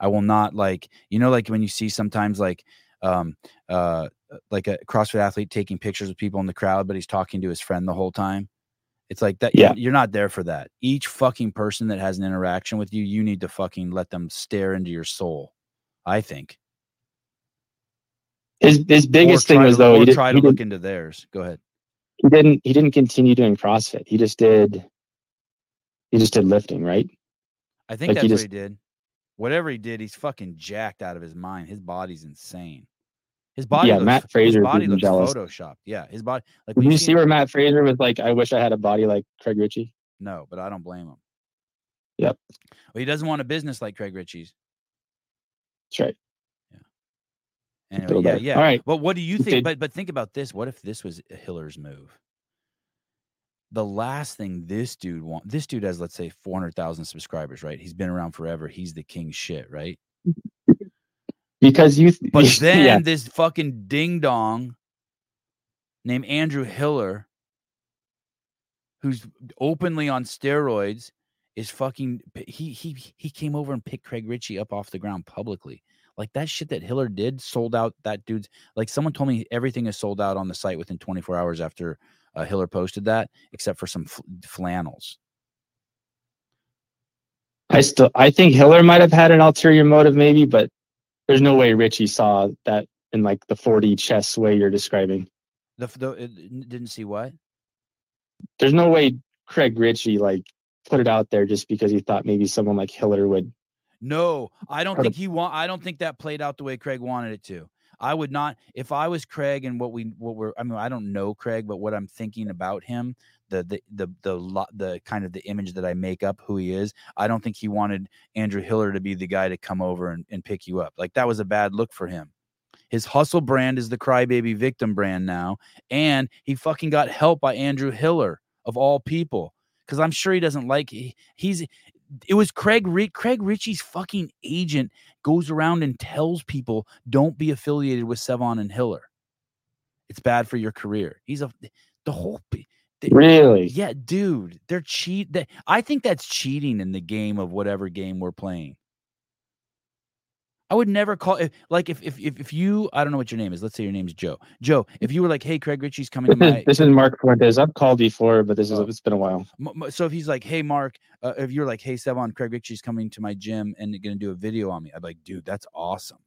I will not like, you know, like when you see sometimes like um uh like a CrossFit athlete taking pictures of people in the crowd, but he's talking to his friend the whole time. It's like that. Yeah. You're, you're not there for that. Each fucking person that has an interaction with you, you need to fucking let them stare into your soul. I think. His his biggest thing was to, though he, did, try to look into theirs. Go ahead. he didn't he didn't continue doing CrossFit. He just did he just did lifting, right? I think Like, that's he what he did. Whatever he did, he's fucking jacked out of his mind. His body's insane. His body, Yeah, looks, Matt his Fraser body was looks jealous. photoshopped. Yeah, his body. Like Did you see where Matt Fraser was like, I wish I had a body like Craig Richey? No, but I don't blame him. Yep. Well, he doesn't want a business like Craig Richey's. That's right. Anyway, yeah, better. Uh, yeah. All right. Well, what do you think? But but think about this. What if this was Hiller's move? The last thing this dude want this dude has, let's say, four hundred thousand subscribers, right? He's been around forever. He's the king shit, right? Because you But yeah, then this fucking ding dong named Andrew Hiller, who's openly on steroids, is fucking he he he came over and picked Craig Richey up off the ground publicly. Like that shit that Hiller did sold out that dude's like someone told me everything is sold out on the site within 24 hours after uh, Hiller posted that, except for some fl- flannels. I still I think Hiller might have had an ulterior motive, maybe, but there's no way Richey saw that in like the 4D chess way you're describing. The, the didn't see what There's no way Craig Richey like put it out there just because he thought maybe someone like Hiller would. No, I don't think he want. I don't think that played out the way Craig wanted it to. I would not if I was Craig and what we what we're. I mean, I don't know Craig, but what I'm thinking about him, the the the the the kind of the image that I make up who he is. I don't think he wanted Andrew Hiller to be the guy to come over and, and pick you up. Like that was a bad look for him. His hustle brand is the crybaby victim brand now, and he fucking got help by Andrew Hiller of all people. Because I'm sure he doesn't like he, he's it was Craig Craig Richey's fucking agent goes around and tells people don't be affiliated with Sevan and Hiller. It's bad for your career. He's a the whole p- the- Really? yeah, dude. They're cheat. That I think that's cheating in the game of whatever game we're playing. I would never call if like if if if, if you I don't know what your name is. Let's say your name's Joe. Joe, if you were like, hey, Craig Richey's coming to is, my this is Mark Fuentes. I've called before, but this is it's been a while. So if he's like, "Hey, Mark," uh, if you're like, "Hey, Sevan, Craig Richey's coming to my gym and going to do a video on me," I'd be like, "Dude, that's awesome.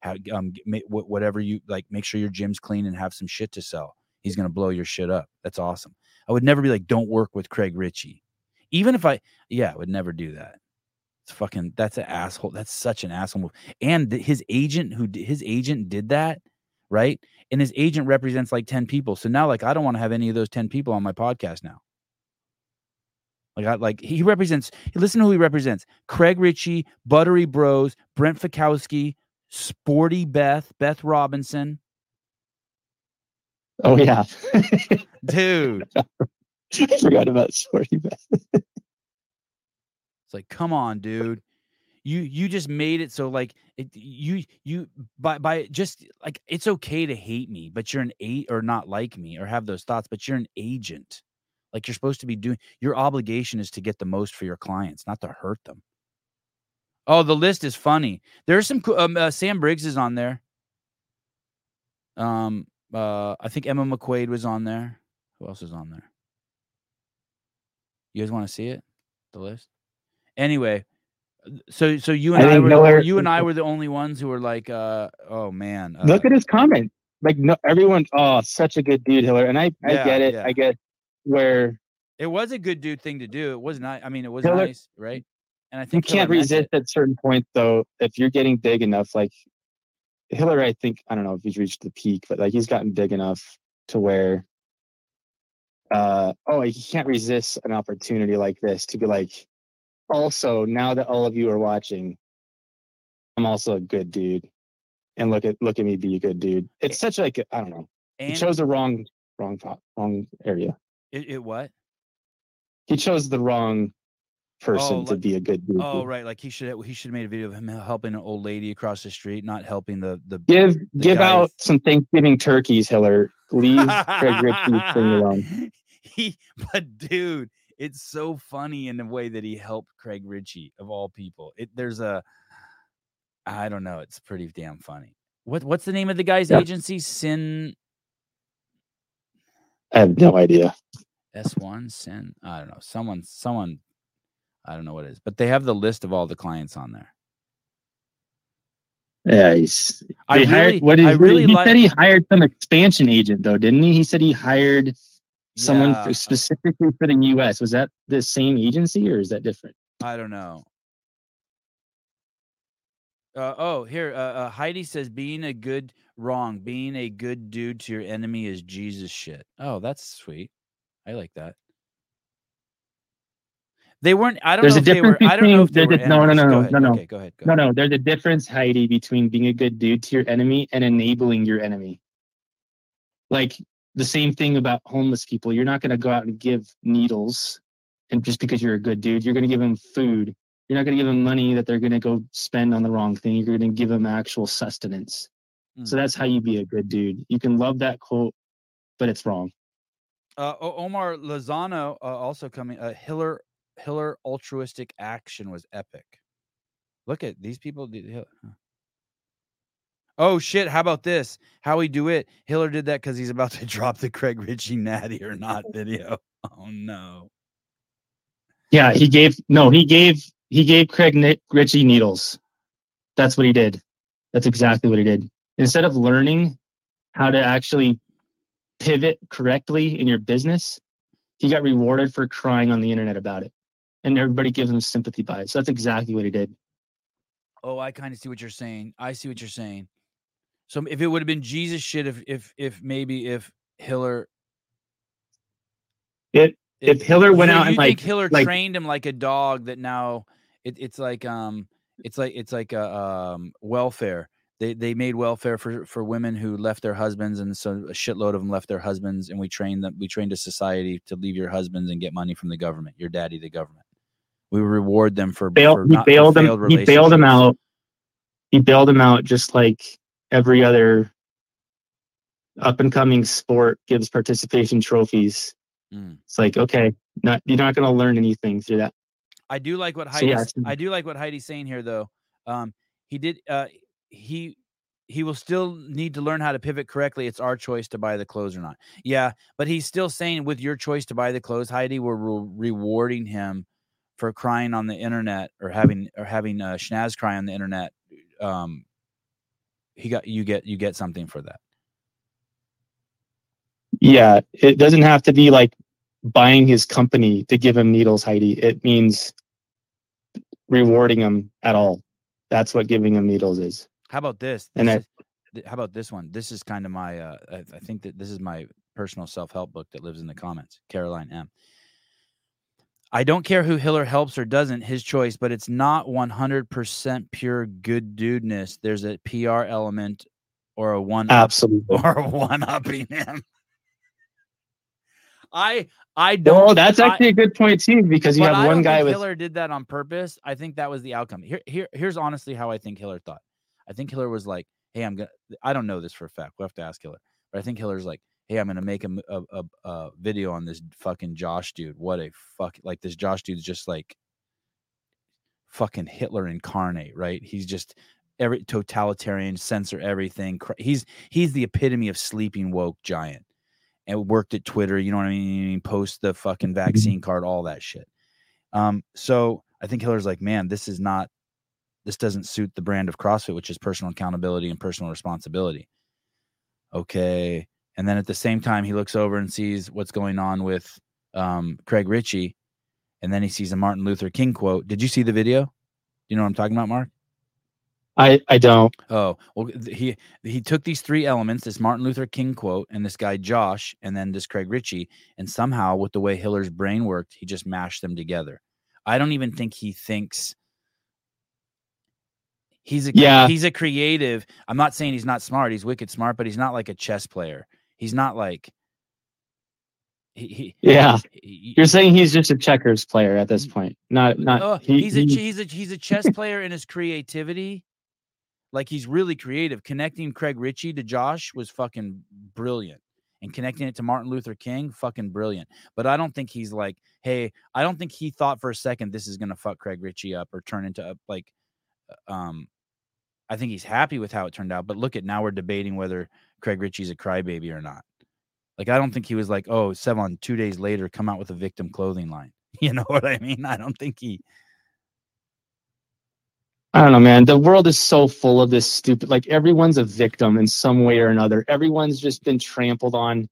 How, um, whatever you like, make sure your gym's clean and have some shit to sell. He's going to blow your shit up. That's awesome." I would never be like, "Don't work with Craig Richey," even if I, yeah, I would never do that. It's fucking. That's an asshole. That's such an asshole move. And th- his agent, who d- his agent did that, right? And his agent represents like ten people. So now, like, I don't want to have any of those ten people on my podcast now. Like I like he represents. Listen to who he represents: Craig Richey, Buttery Bros, Brent Fikowski, Sporty Beth, Beth Robinson. Oh yeah, Dude, I forgot about Sporty Beth. like, come on, dude. You you just made it so like it, you you by by just like it's okay to hate me, but you're an eight or not like me or have those thoughts, but you're an agent. Like you're supposed to be doing. Your obligation is to get the most for your clients, not to hurt them. Oh, the list is funny. There's some. Um, uh, Sam Briggs is on there. Um, uh, I think Emma McQuaid was on there. Who else is on there? You guys want to see it? The list. Anyway, so so you and I I, were Miller- you and I were the only ones who were like, uh, oh man, uh, Look at his comment. Like no, everyone. Oh, such a good dude, Hiller. And I, I Yeah, get it. yeah. I get where it was a good dude thing to do. It was not. I mean, it was Hiller- nice, right? And I think Hiller can't resist at certain point though. If you're getting big enough, like Hiller, I think I don't know if he's reached the peak, but like he's gotten big enough to where, uh, oh, he can't resist an opportunity like this to be like. Also, now that all of you are watching, I'm also a good dude, and look at look at me be a good dude. It's such like I don't know. He chose the wrong wrong thought, wrong area. it, it what? He chose the wrong person Oh, to like- be a good dude. Oh, right. Like he should he should have made a video of him helping an old lady across the street, not helping the the. Give give guy- out some Thanksgiving turkeys, Hiller. Leave Craig Richey's thing alone. he, but dude, it's so funny in the way that he helped Craig Richey of all people. It there's a, I don't know. It's pretty damn funny. What what's the name of the guy's Yeah. agency? Sin I have no idea. S one Sin. I don't know. Someone someone. I don't know what it is, but they have the list of all the clients on there. Yeah, he's. I they really, hired, what is I really he like. said he hired some expansion agent though, didn't he? He said he hired someone Yeah, for, specifically for the U.S. Was that the same agency or is that different? I don't know. Uh, oh, here, uh, uh, Heidi says being a good wrong, being a good dude to your enemy is Jesus shit. Oh, that's sweet. I like that. They weren't. I don't There's know a if they were. difference I don't know if they were. there's a- no, no, no, no, no, no. Okay, go ahead. Go No, ahead. no. There's a difference, Heidi, between being a good dude to your enemy and enabling your enemy. Like the same thing about homeless people. You're not going to go out and give needles, and just because you're a good dude, you're going to give them food. You're not going to give them money that they're going to go spend on the wrong thing. You're going to give them actual sustenance. So Mm. that's how you be a good dude. You can love that quote, but it's wrong. Uh, Omar Lozano uh, also coming. Uh, Hiller Hiller altruistic action was epic. Look at these people. did huh. Oh shit! How about this? How we do it? Hiller did that because he's about to drop the Craig Richey natty or not video. Oh no! Yeah, he gave no, he gave he gave Craig Nick Richey needles. That's what he did. That's exactly what he did. Instead of learning how to actually pivot correctly in your business, he got rewarded for crying on the internet about it. And everybody gives him sympathy by it. So that's exactly what he did. Oh, I kind of see what you're saying. I see what you're saying. So if it would have been Jesus shit, if if if maybe if Hiller, It if Hiller went so out and think like Hiller like- trained him like a dog that now it, it's like um it's like it's like a um welfare. They they made welfare for for women who left their husbands, and so a shitload of them left their husbands, and we trained them. We trained a society to leave your husbands and get money from the government, your daddy, the government. We reward them for, bail, for he not- bailed failed him he bailed him out. He bailed him out just like every other up and coming sport gives participation trophies. Mm. It's like, okay, not you're not gonna learn anything through that. I do like what So, Heidi's yeah, I do like what Heidi's saying here though. Um he did uh he he will still need to learn how to pivot correctly. It's our choice to buy the clothes or not. Yeah, but he's still saying with your choice to buy the clothes, Heidi, we're re- rewarding him for crying on the internet or having or having uh, Schnaz cry on the internet. Um, he got you get you get something for that. Yeah, it doesn't have to be like buying his company to give him needles, Heidi. It means rewarding him at all. That's what giving him needles is. How about this? And This I- is- th- how about this one? This is kind of my. Uh, I, I think that this is my personal self help book that lives in the comments. Caroline M. I don't care who Hiller helps or doesn't, his choice, but it's not 100% pure good dudeness. There's a PR element or a one Absolutely. or a one upping him. I I don't. Well, that's I- actually a good point too, because you have I one guy with Hiller did that on purpose. I think that was the outcome. Here, here, here's honestly how I think Hiller thought. I think Hiller was like, "Hey, I'm gonna." I don't know this for a fact. We'll have to ask Hiller. But I think Hiller's like, "Hey, I'm gonna make a video on this fucking Josh dude. What a fuck! Like this Josh dude's just like fucking Hitler incarnate, right? He's just every totalitarian, censor everything. He's he's the epitome of sleeping woke giant." And worked at Twitter, you know what I mean? Post the fucking vaccine card, all that shit. Um, so I think Hiller's like, man, this is not, this doesn't suit the brand of CrossFit, which is personal accountability and personal responsibility. Okay. And then at the same time, he looks over and sees what's going on with um, Craig Richey. And then he sees a Martin Luther King quote. Did you see the video? Do you know what I'm talking about, Mark? I I don't. Oh, well, he he took these three elements, this Martin Luther King quote, and this guy Josh, and then this Craig Richey, and somehow with the way Hiller's brain worked, he just mashed them together. I don't even think he thinks He's a Yeah. he's a creative. I'm not saying he's not smart. He's wicked smart, but he's not like a chess player. He's not like he, he Yeah. he- You're saying he's just a checkers player at this point. Not not Oh, he- he's a he's a he's a chess player in his creativity. Like he's really creative. Connecting Craig Richey to Josh was fucking brilliant. And connecting it to Martin Luther King, fucking brilliant. But I don't think he's like, hey, I don't think he thought for a second this is gonna fuck Craig Richey up or turn into a like um I think he's happy with how it turned out. But look at now we're debating whether Craig Richey's a crybaby or not. Like I don't think he was like, oh, Sevan, two days later, come out with a victim clothing line. You know what I mean? I don't think he I don't know, man. The world is so full of this stupid. Like everyone's a victim in some way or another. Everyone's just been trampled on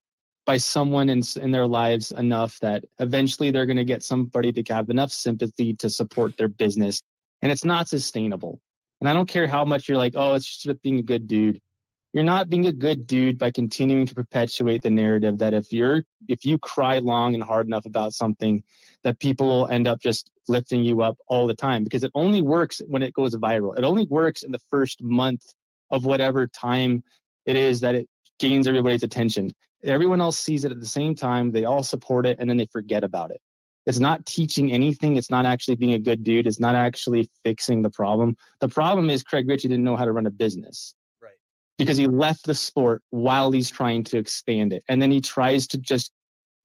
by someone in in their lives enough that eventually they're going to get somebody to have enough sympathy to support their business, and it's not sustainable. And I don't care how much you're like, oh, it's just being a good dude. You're not being a good dude by continuing to perpetuate the narrative that if you're if you cry long and hard enough about something, that people will end up just lifting you up all the time because it only works when it goes viral. It only works in the first month of whatever time it is that it gains everybody's attention. Everyone else sees it at the same time, they all support it, and then they forget about it. It's not teaching anything. It's not actually being a good dude. It's not actually fixing the problem. The problem is Craig Richey didn't know how to run a business. Because he left the sport while he's trying to expand it. And then he tries to just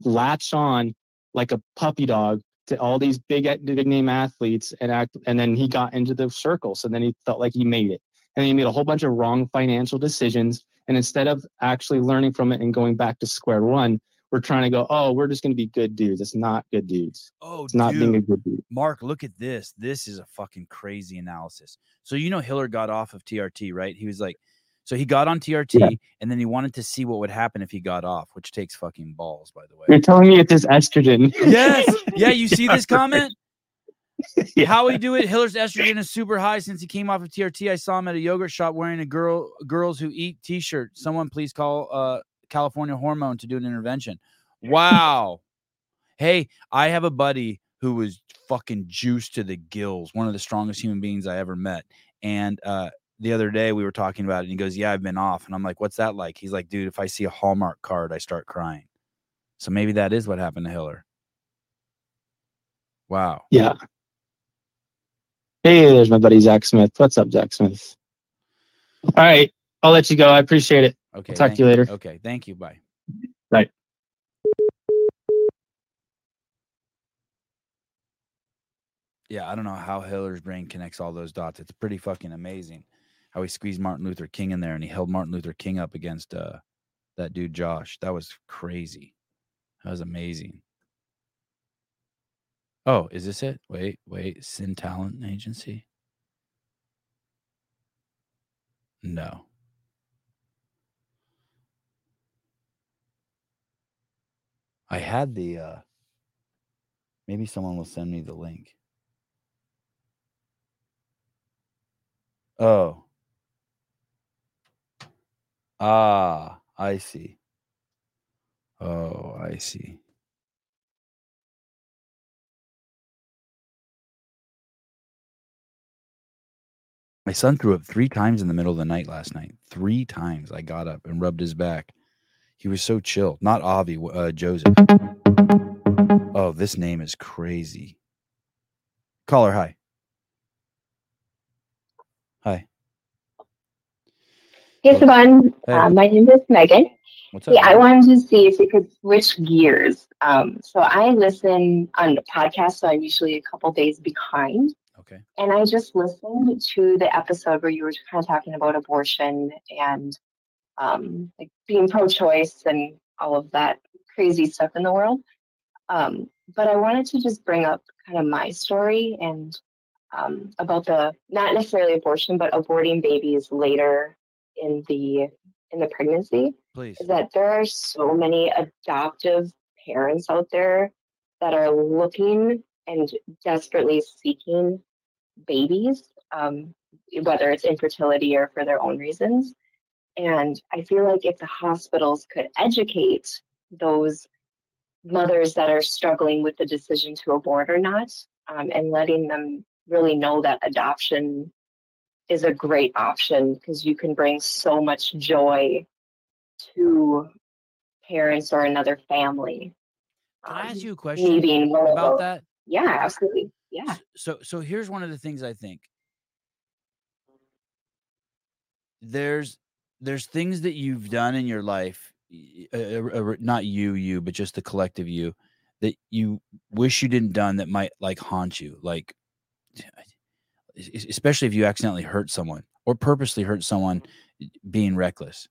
latch on like a puppy dog to all these big big name athletes and act and then he got into the circle so then he felt like he made it and he made a whole bunch of wrong financial decisions and instead of actually learning from it and going back to square one we're trying to go oh we're just going to be good dudes it's not good dudes Oh, it's not being a good dude Mark, look at this. This is a fucking crazy analysis. So you know Hiller got off of TRT, right? He was like, so he got on TRT and then he wanted to see what would happen if he got off, which takes fucking balls, by the way. you're telling me it's this estrogen yes. Yeah, you see this comment? Yeah. How he do it? Hiller's estrogen is super high since he came off of TRT. I saw him at a yogurt shop wearing a girl girls who eat t-shirt. Someone please call uh California hormone to do an intervention. Wow. hey, I have a buddy who was fucking juiced to the gills, one of the strongest human beings I ever met. And uh the other day we were talking about it and he goes, Yeah, I've been off. And I'm like, What's that like? He's like, Dude, if I see a Hallmark card, I start crying. So maybe that is what happened to Hiller. Wow. yeah hey there's my buddy zach smith what's up zach smith all right i'll let you go i appreciate it Okay. talk to you later. Okay. Thank you. Bye. Bye. Yeah, I don't know how Hiller's brain connects all those dots. It's pretty fucking amazing how he squeezed Martin Luther King in there and he held Martin Luther King up against uh that dude Josh. That was crazy. That was amazing. Oh, is this it? Wait, wait. Sin Talent Agency? No. I had the uh maybe someone will send me the link. Oh. Ah, I see. Oh, I see. My son threw up three times in the middle of the night last night. Three times I got up and rubbed his back. He was so chill. Not Avi, uh, Joseph. Oh, this name is crazy. Caller, hi. Hi. Hey, Oh. Saban. Hey. Uh, my name is Megan. What's up? Yeah, I wanted to see if we could switch gears. Um, so I listen on the podcast, so I'm usually a couple days behind. Okay. And I just listened to the episode where you were kind of talking about abortion and um, like being pro-choice and all of that crazy stuff in the world. Um, but I wanted to just bring up kind of my story and um, about the not necessarily abortion, but aborting babies later in the in the pregnancy Please. is that there are so many adoptive parents out there that are looking and desperately seeking babies, um, whether it's infertility or for their own reasons. And I feel like if the hospitals could educate those mothers that are struggling with the decision to abort or not, um, and letting them really know that adoption is a great option because you can bring so much joy to parents or another family. Can I ask um, you a question about that? Yeah, absolutely. Yeah. So so here's one of the things I think. There's there's things that you've done in your life, uh, uh, not you, you, but just the collective you, that you wish you didn't done that might like haunt you, like especially if you accidentally hurt someone or purposely hurt someone mm-hmm. being reckless.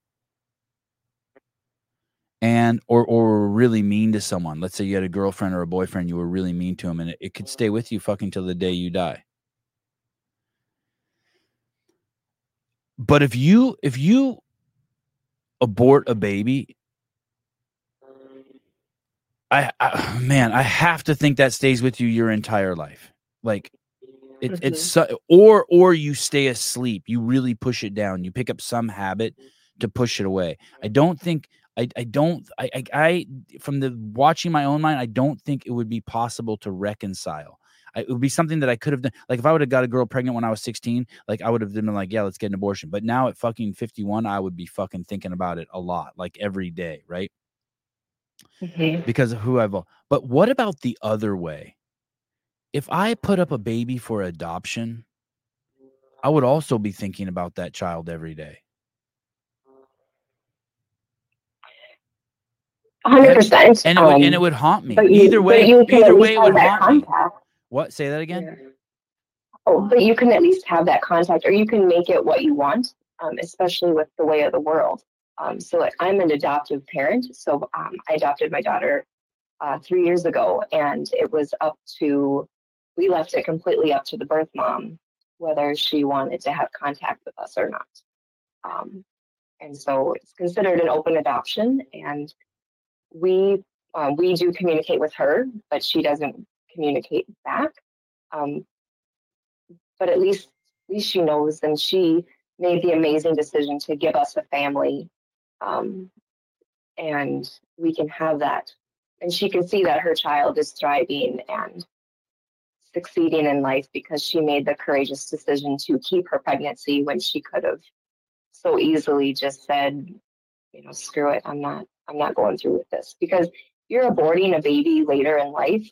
And or or really mean to someone. Let's say you had a girlfriend or a boyfriend you were really mean to him and it, it could stay with you fucking till the day you die. But if you if you abort a baby I, I man i have to think that stays with you your entire life. Like it, it's so, or or you stay asleep you really push it down you pick up some habit to push it away i don't think i i don't i i, I from the watching my own mind i don't think it would be possible to reconcile I, it would be something that i could have done like if i would have got a girl pregnant when i was 16 like i would have been like yeah let's get an abortion but now at fucking 51 i would be fucking thinking about it a lot like every day right Mhm. because of who I've. But what about the other way? If I put up a baby for adoption, I would also be thinking about that child every day. hundred percent. And it would, and it would haunt me. Um, you, either way, but you can either way, it would haunt me. contact. What? Say that again. Yeah. Oh, but you can at least have that contact, or you can make it what you want, um, especially with the way of the world. Um, so like, I'm an adoptive parent, so um, I adopted my daughter uh, three years ago, and it was up to we left it completely up to the birth mom whether she wanted to have contact with us or not. Um, and so it's considered an open adoption, and we uh, we do communicate with her, but she doesn't communicate back. Um, but at least, at least she knows, and she made the amazing decision to give us a family, um, and we can have that, and she can see that her child is thriving and succeeding in life because she made the courageous decision to keep her pregnancy when she could have so easily just said, you know, screw it, I'm not, I'm not going through with this because you're aborting a baby later in life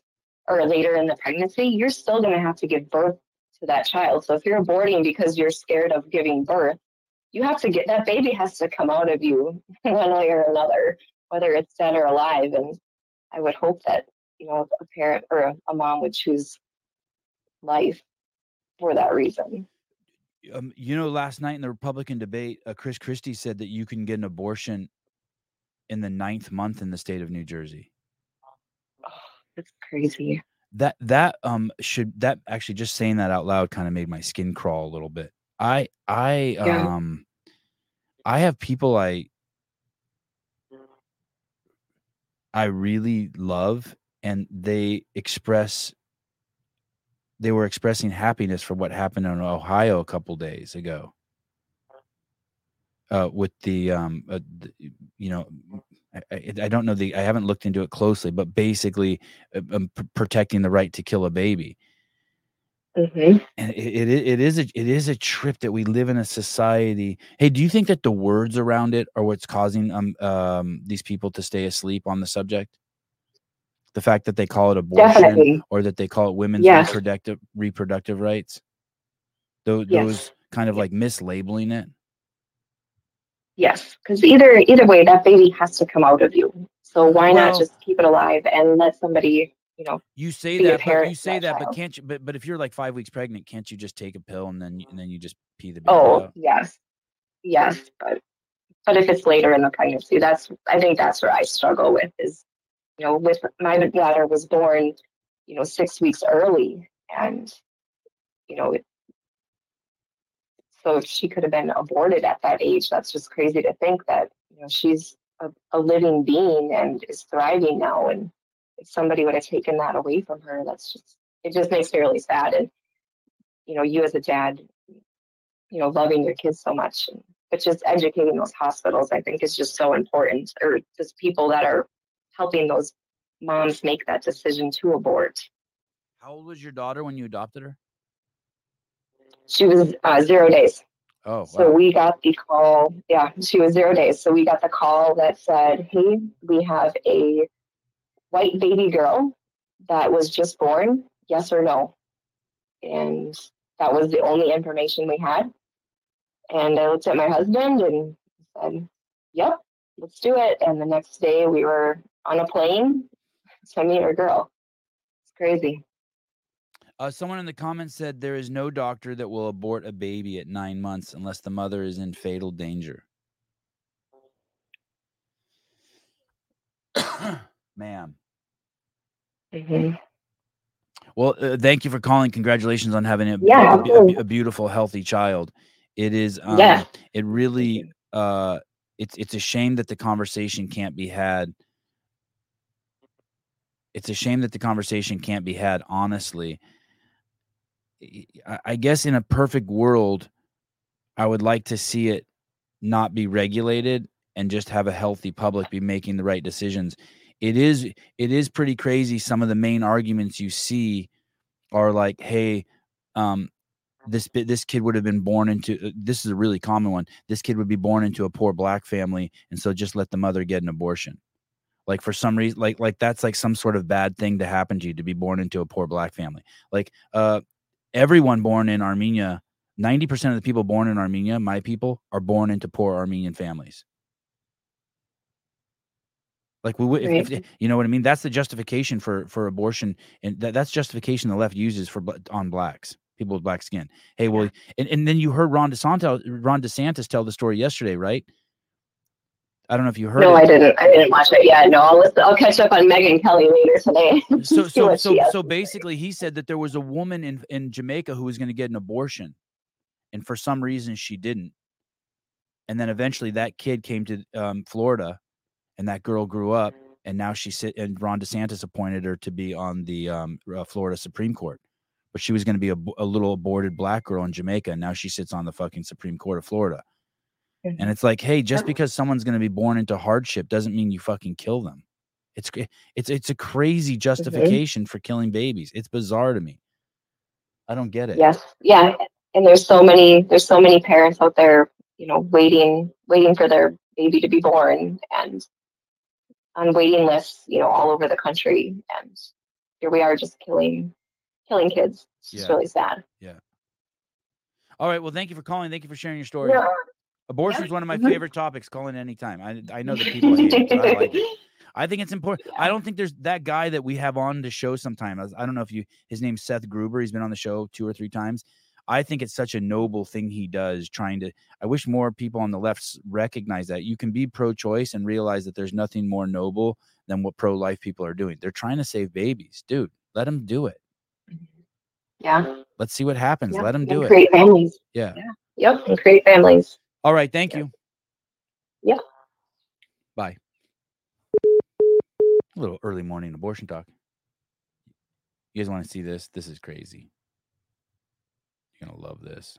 or later in the pregnancy, you're still going to have to give birth to that child. So if you're aborting because you're scared of giving birth, you have to get that baby has to come out of you one way or another, whether it's dead or alive. And I would hope that, you know, a parent or a, mom would choose life for that reason. Um, you know, last night in the Republican debate, uh, Chris Christie said that you can get an abortion in the ninth month in the state of New Jersey. Oh, that's crazy. That that um should that actually just saying that out loud kind of made my skin crawl a little bit. I I Yeah. um I have people I I really love and they express they were expressing happiness for what happened in Ohio a couple days ago. Uh, with the um, uh, the, you know, I, I, don't know the I haven't looked into it closely, but basically, uh, um, p- protecting the right to kill a baby, hmm and it, it it is a it is a trip that we live in a society. Hey, do you think that the words around it are what's causing um um these people to stay asleep on the subject? The fact that they call it abortion Definitely. or that they call it women's Yes. reproductive reproductive rights. Those, Yes. those kind of like mislabeling it. Yes, because either either way, that baby has to come out of you. So why Well- not just keep it alive and let somebody, you know, You say that, but you say that that, but can't you? But but if you're like five weeks pregnant, can't you just take a pill and then you- and then you just pee the baby oh out? yes, yes, but but if it's later in the pregnancy, that's I think that's where I struggle with is, you know, with my daughter was born, you know, six weeks early, and you know, it, so she could have been aborted at that age, that's just crazy to think that you know she's a, a living being and is thriving now, and if somebody would have taken that away from her, that's just it just makes me really sad. And you know, you as a dad, you know, loving your kids so much, and, but just educating those hospitals, I think, is just so important, or just people that are helping those moms make that decision to abort. How old was your daughter when you adopted her? She was uh, zero days. Oh, wow. So we got the call. Yeah, she was zero days. So we got the call that said, "Hey, we have a white baby girl that was just born. Yes or no?" And that was the only information we had. And I looked at my husband and said, "Yep, let's do it." And the next day, we were on a plane it's sending our girl. It's crazy. Uh, someone in the comments said there is no doctor that will abort a baby at nine months unless the mother is in fatal danger. Ma'am. hmm Well, uh, thank you for calling. Congratulations on having a, Yeah, a- a- a, beautiful, healthy child. It is. Um, Yeah. It really. Uh, it's it's a shame that the conversation can't be had. It's a shame that the conversation can't be had honestly. I- guess in a perfect world, I would like to see it not be regulated and just have a healthy public be making the right decisions. It is it is pretty crazy. Some of the main arguments you see are like, "Hey, um, this this kid would have been born into uh, this is a really common one. This kid would be born into a poor black family, and so just let the mother get an abortion." Like for some reason, like like that's like some sort of bad thing to happen to you to be born into a poor black family. Like uh, everyone born in Armenia, ninety percent of the people born in Armenia, my people, are born into poor Armenian families. Like we would, if, if, you know what I mean. That's the justification for for abortion, and that, that's justification the left uses for on blacks, people with black skin. Hey, well, and, and then you heard Ron DeSantis, Ron DeSantis tell the story yesterday, right? I don't know if you heard. No, it. I didn't. I didn't watch it yet. No, I'll listen, I'll catch up on Megyn Kelly later today. so so so so basically he said that there was a woman in in Jamaica who was going to get an abortion and for some reason she didn't and then eventually that kid came to um, Florida and that girl grew up and now she sit and Ron DeSantis appointed her to be on the um, uh, Florida Supreme Court but she was going to be a little aborted black girl in Jamaica and now she sits on the fucking Supreme Court of Florida and it's like hey just because someone's going to be born into hardship doesn't mean you fucking kill them it's it's it's a crazy justification for killing babies. It's bizarre to me. I don't get it. Yes. Yeah. And there's so many there's so many parents out there, you know, waiting waiting for their baby to be born and on waiting lists, you know, all over the country. And here we are just killing killing kids. It's Yeah. really sad. Yeah. All right. Well, thank you for calling. Thank you for sharing your story. Yeah. Abortion is one of my Mhm. favorite topics. Call in anytime. I I know that people hate it, I like it. I think it's important. I don't think there's that guy that we have on the show sometime. I, don't know if you his name's Seth Gruber. He's been on the show two or three times. I think it's such a noble thing he does trying to I wish more people on the left recognize that you can be pro-choice and realize that there's nothing more noble than what pro-life people are doing. They're trying to save babies. Dude, let them do it. Yeah. Let's see what happens. yeah. Let them and do it. create families. Yeah. Yep. And create families. All right, thank Yeah. you. Yeah. Bye. A little early morning abortion talk. You guys want to see this? This is crazy. You're gonna love this.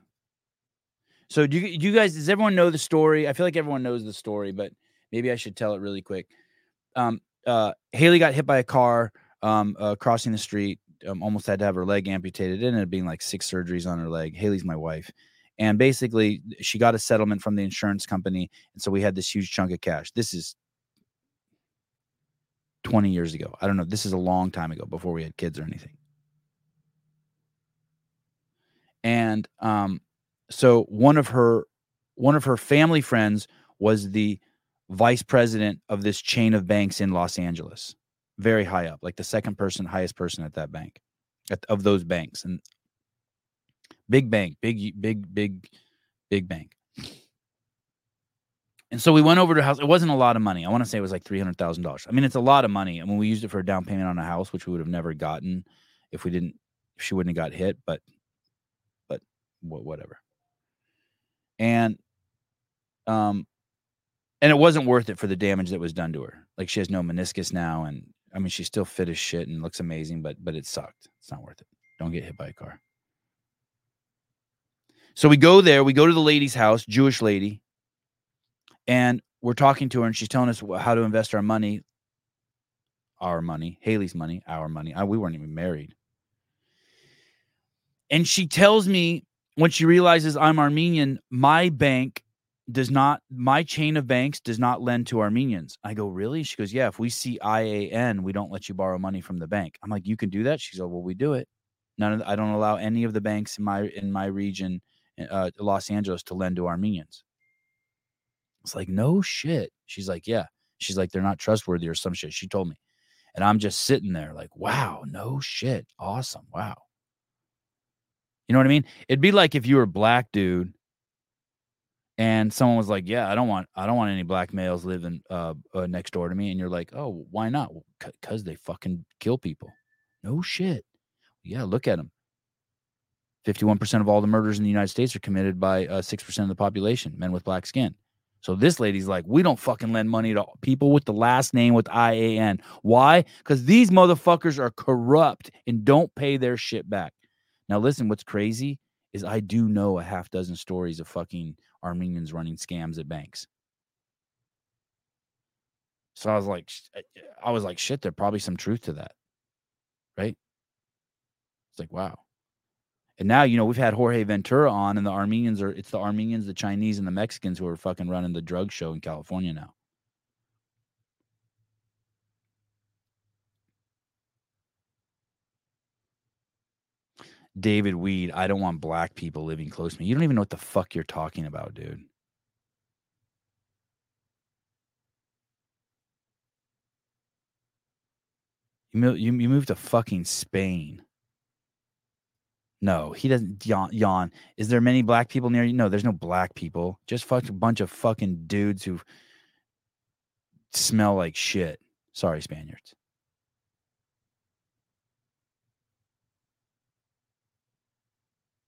So do you, do you guys does everyone know the story? I feel like everyone knows the story, but maybe I should tell it really quick. Um uh Haley got hit by a car um uh, crossing the street, um, almost had to have her leg amputated. It ended up being like six surgeries on her leg. Haley's my wife. And basically she got a settlement from the insurance company. And so we had this huge chunk of cash. This is 20 years ago. I don't know. This is a long time ago before we had kids or anything. And um, so one of her one of her family friends was the vice president of this chain of banks in Los Angeles, very high up, like the second person, highest person at that bank, at, of those banks, and big bank, big, big, big, big bank. And so we went over to house. It wasn't a lot of money. I want to say it was like three hundred thousand dollars. I mean, it's a lot of money. I mean, we used it for a down payment on a house, which we would have never gotten if we didn't, if she wouldn't have got hit. But, but whatever. And, um, and it wasn't worth it for the damage that was done to her. Like she has no meniscus now, and I mean, she's still fit as shit and looks amazing, but but it sucked. It's not worth it. Don't get hit by a car. So we go there. We go to the lady's house, Jewish lady, and we're talking to her, and she's telling us how to invest our money, our money, Haley's money, our money. I, we weren't even married. And she tells me when she realizes I'm Armenian, my bank does not, my chain of banks does not lend to Armenians. I go, really? She goes, yeah. If we see IAN, we don't let you borrow money from the bank. I'm like, you can do that. She's like, well, we do it. None of, the, I don't allow any of the banks in my in my region, uh, Los Angeles, to lend to Armenians. It's like, no shit. She's like, yeah. She's like, they're not trustworthy or some shit. She told me. And I'm just sitting there like, wow, no shit. Awesome. Wow. You know what I mean? It'd be like if you were a black dude and someone was like, "Yeah, I don't want I don't want any black males living uh, uh next door to me." And you're like, "Oh, why not?" Well, cuz they fucking kill people. No shit. Yeah, look at them. 51% of all the murders in the United States are committed by uh, 6% of the population, men with black skin. So this lady's like, we don't fucking lend money to people with the last name with IAN. Why? Because these motherfuckers are corrupt and don't pay their shit back. Now, listen, what's crazy is I do know a half dozen stories of fucking Armenians running scams at banks. So I was like, I was like, shit, there's probably some truth to that. Right? It's like, wow. And now, you know, we've had Jorge Ventura on, and the Armenians are it's the Armenians, the Chinese, and the Mexicans who are fucking running the drug show in California now. David Weed, I don't want black people living close to me. You don't even know what the fuck you're talking about, dude. You you, you moved to fucking Spain. No, he doesn't yawn, yawn. Is there many black people near you? No, there's no black people. Just fuck a bunch of fucking dudes who smell like shit. Sorry, Spaniards.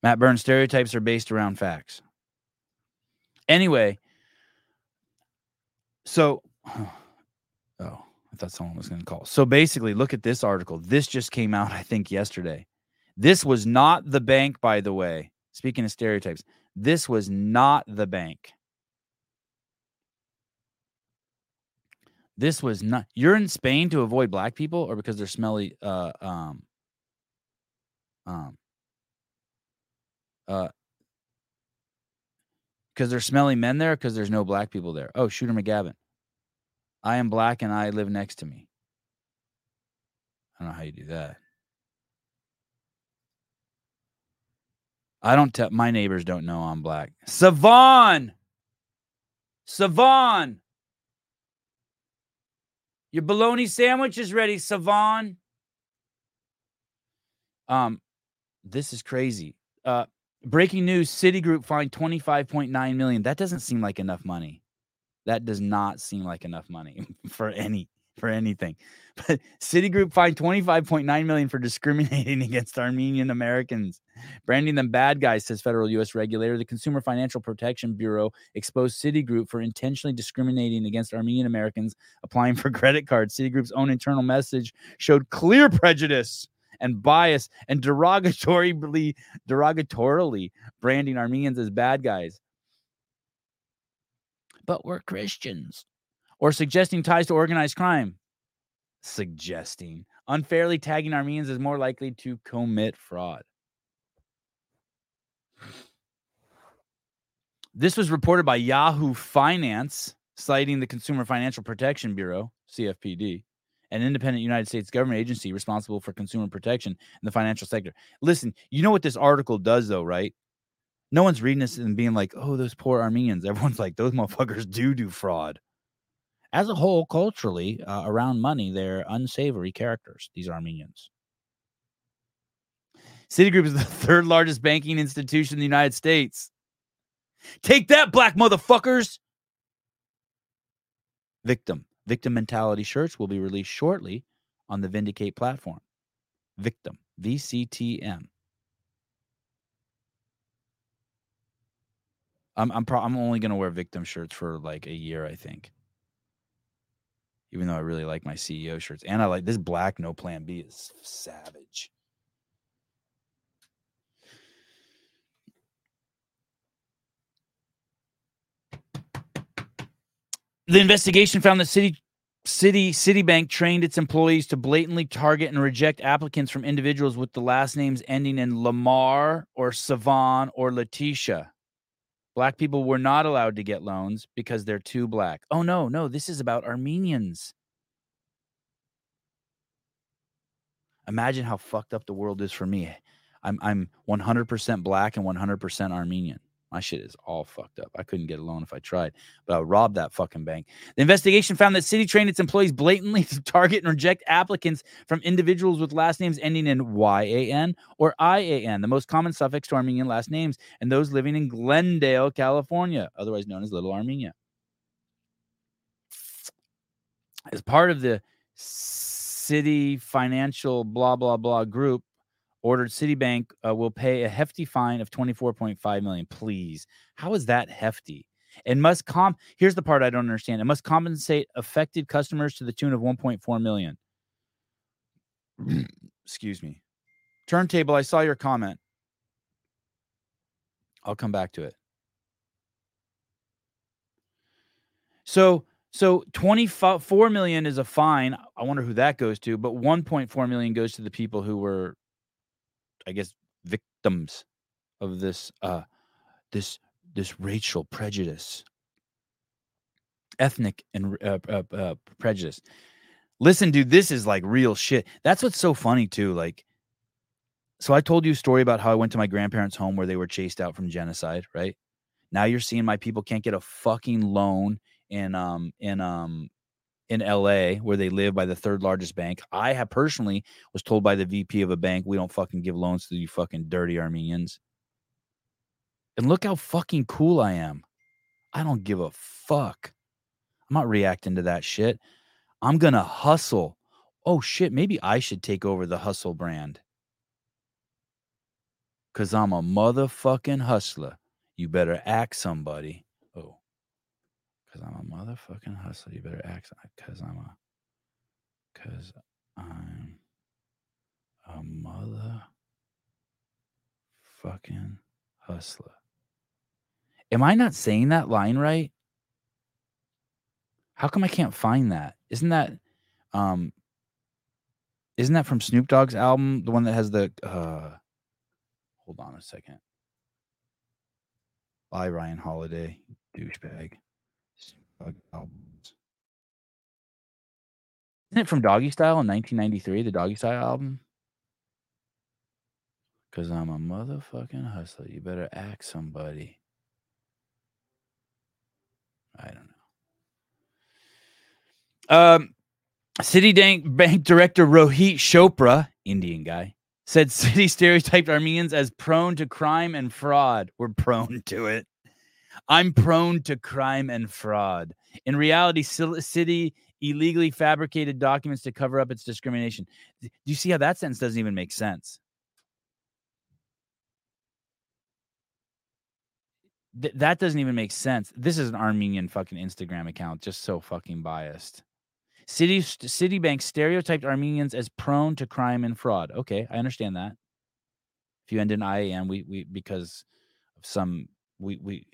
Matt Burns stereotypes are based around facts. Anyway, so oh, I thought someone was going to call. So basically, look at this article. This just came out, I think, yesterday. This was not the bank, by the way. Speaking of stereotypes, this was not the bank. This was not. You're in Spain to avoid black people, or because they're smelly. Uh, um, um, uh, because there's smelly men there, because there's no black people there. Oh, Shooter McGavin. I am black and I live next to me. I don't know how you do that. I don't tell my neighbors don't know I'm black. Sevan. Sevan. Your bologna sandwich is ready, Sevan. Um, this is crazy. Uh, breaking news: Citigroup fined 25.9 million. That doesn't seem like enough money. That does not seem like enough money for any for anything. But Citigroup fined 25.9 million for discriminating against Armenian Americans, branding them bad guys, says federal U.S. regulator. The Consumer Financial Protection Bureau exposed Citigroup for intentionally discriminating against Armenian Americans applying for credit cards. Citigroup's own internal message showed clear prejudice and bias and derogatorily derogatorily branding Armenians as bad guys. But we're Christians or suggesting ties to organized crime. Suggesting unfairly tagging Armenians as more likely to commit fraud. This was reported by Yahoo Finance, citing the Consumer Financial Protection Bureau, CFPB, an independent United States government agency responsible for consumer protection in the financial sector. Listen, you know what this article does, though, right? No one's reading this and being like, oh, those poor Armenians. Everyone's like, those motherfuckers do do fraud as a whole, culturally, uh, around money, they're unsavory characters, these Armenians. Citigroup is the third largest banking institution in the United States. Take that, black motherfuckers! Victim. Victim mentality shirts will be released shortly on the Vindicate platform. Victim. VCTM. I'm I'm pro- I'm only gonna wear victim shirts for like a year, I think even though I really like my CEO shirts. And I like this black no plan B is savage. The investigation found that Citi Citi Citibank trained its employees to blatantly target and reject applicants from individuals with the last names ending in Lamar or Savan or Letitia. Black people were not allowed to get loans because they're too black. Oh no, no, this is about Armenians. Imagine how fucked up the world is for me. I'm I'm 100% black and 100% Armenian. My shit is all fucked up. I couldn't get a loan if I tried, but I robbed that fucking bank. The investigation found that Citi trained its employees blatantly to target and reject applicants from individuals with last names ending in YAN or IAN, the most common suffix to Armenian last names, and those living in Glendale, California, otherwise known as Little Armenia. As part of the Citi Financial blah blah blah group, ordered Citibank uh, will pay a hefty fine of 24.5 million. Please. How is that hefty? And must comp. here's the part I don't understand. It must compensate affected customers to the tune of 1.4 million. Excuse me. Turntable, I saw your comment. I'll come back to it. So so 24 million is a fine. I wonder who that goes to, but 1.4 million goes to the people who were I guess victims of this uh this this racial prejudice. Ethnic and uh, uh, uh, prejudice. Listen dude this is like real shit. That's what's so funny too like so i told you a story about how i went to my grandparents home where they were chased out from genocide right? Now you're seeing my people can't get a fucking loan in um in um in LA where they live by the third largest bank. I have personally was told by the VP of a bank, we don't fucking give loans to you fucking dirty Armenians. And look how fucking cool I am. I don't give a fuck. I'm not reacting to that shit. I'm going to hustle. Oh shit, maybe I should take over the hustle brand. Cuz I'm a motherfucking hustler. You better act somebody. Cause I'm a motherfucking hustler. You better act cause I'm a cause I'm a mother fucking hustler. Am I not saying that line right? How come I can't find that? Isn't that um isn't that from Snoop Dogg's album, the one that has the uh hold on a second. Bye Ryan Holiday, douchebag albums. Isn't it from Doggystyle in 1993, the Doggystyle album? Because I'm a motherfucking hustler. You better act somebody. I don't know. Um, Citibank Bank Director Rohit Chopra, Indian guy, said Citi stereotyped Armenians as prone to crime and fraud. We're prone to it. I'm prone to crime and fraud. In reality, Citi illegally fabricated documents to cover up its discrimination. Do you see how that sentence doesn't even make sense? Th- that doesn't even make sense. This is an Armenian fucking Instagram account, just so fucking biased. Citi Citibank stereotyped Armenians as prone to crime and fraud. Okay, I understand that. If you end in IAM, we we because of some we we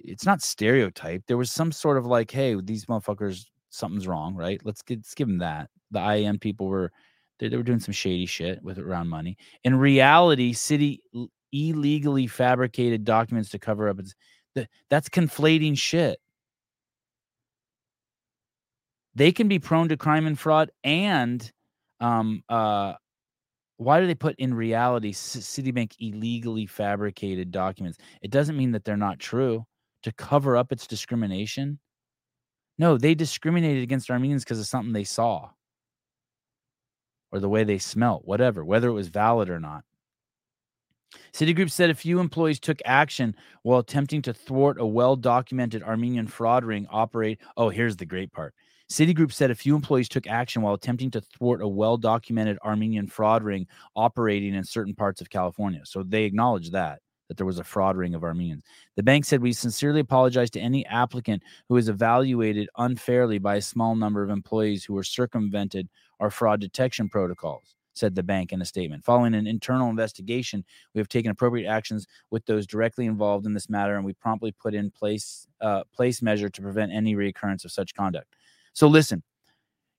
it's not stereotype. There was some sort of like, hey, these motherfuckers, something's wrong, right? Let's get let's give them that. The IAM people were they, they were doing some shady shit with around money. In reality, Citi illegally fabricated documents to cover up its that's conflating shit. They can be prone to crime and fraud and um uh why do they put in reality Citibank illegally fabricated documents? It doesn't mean that they're not true to cover up its discrimination? No, they discriminated against Armenians because of something they saw or the way they smelt, whatever, whether it was valid or not. Citigroup said a few employees took action while attempting to thwart a well documented Armenian fraud ring operate. Oh, here's the great part. Citigroup said a few employees took action while attempting to thwart a well documented Armenian fraud ring operating in certain parts of California. So they acknowledged that that there was a fraud ring of Armenians. The bank said, We sincerely apologize to any applicant who is evaluated unfairly by a small number of employees who were circumvented our fraud detection protocols, said the bank in a statement. Following an internal investigation, we have taken appropriate actions with those directly involved in this matter, and we promptly put in place uh, place measure to prevent any reoccurrence of such conduct. So listen,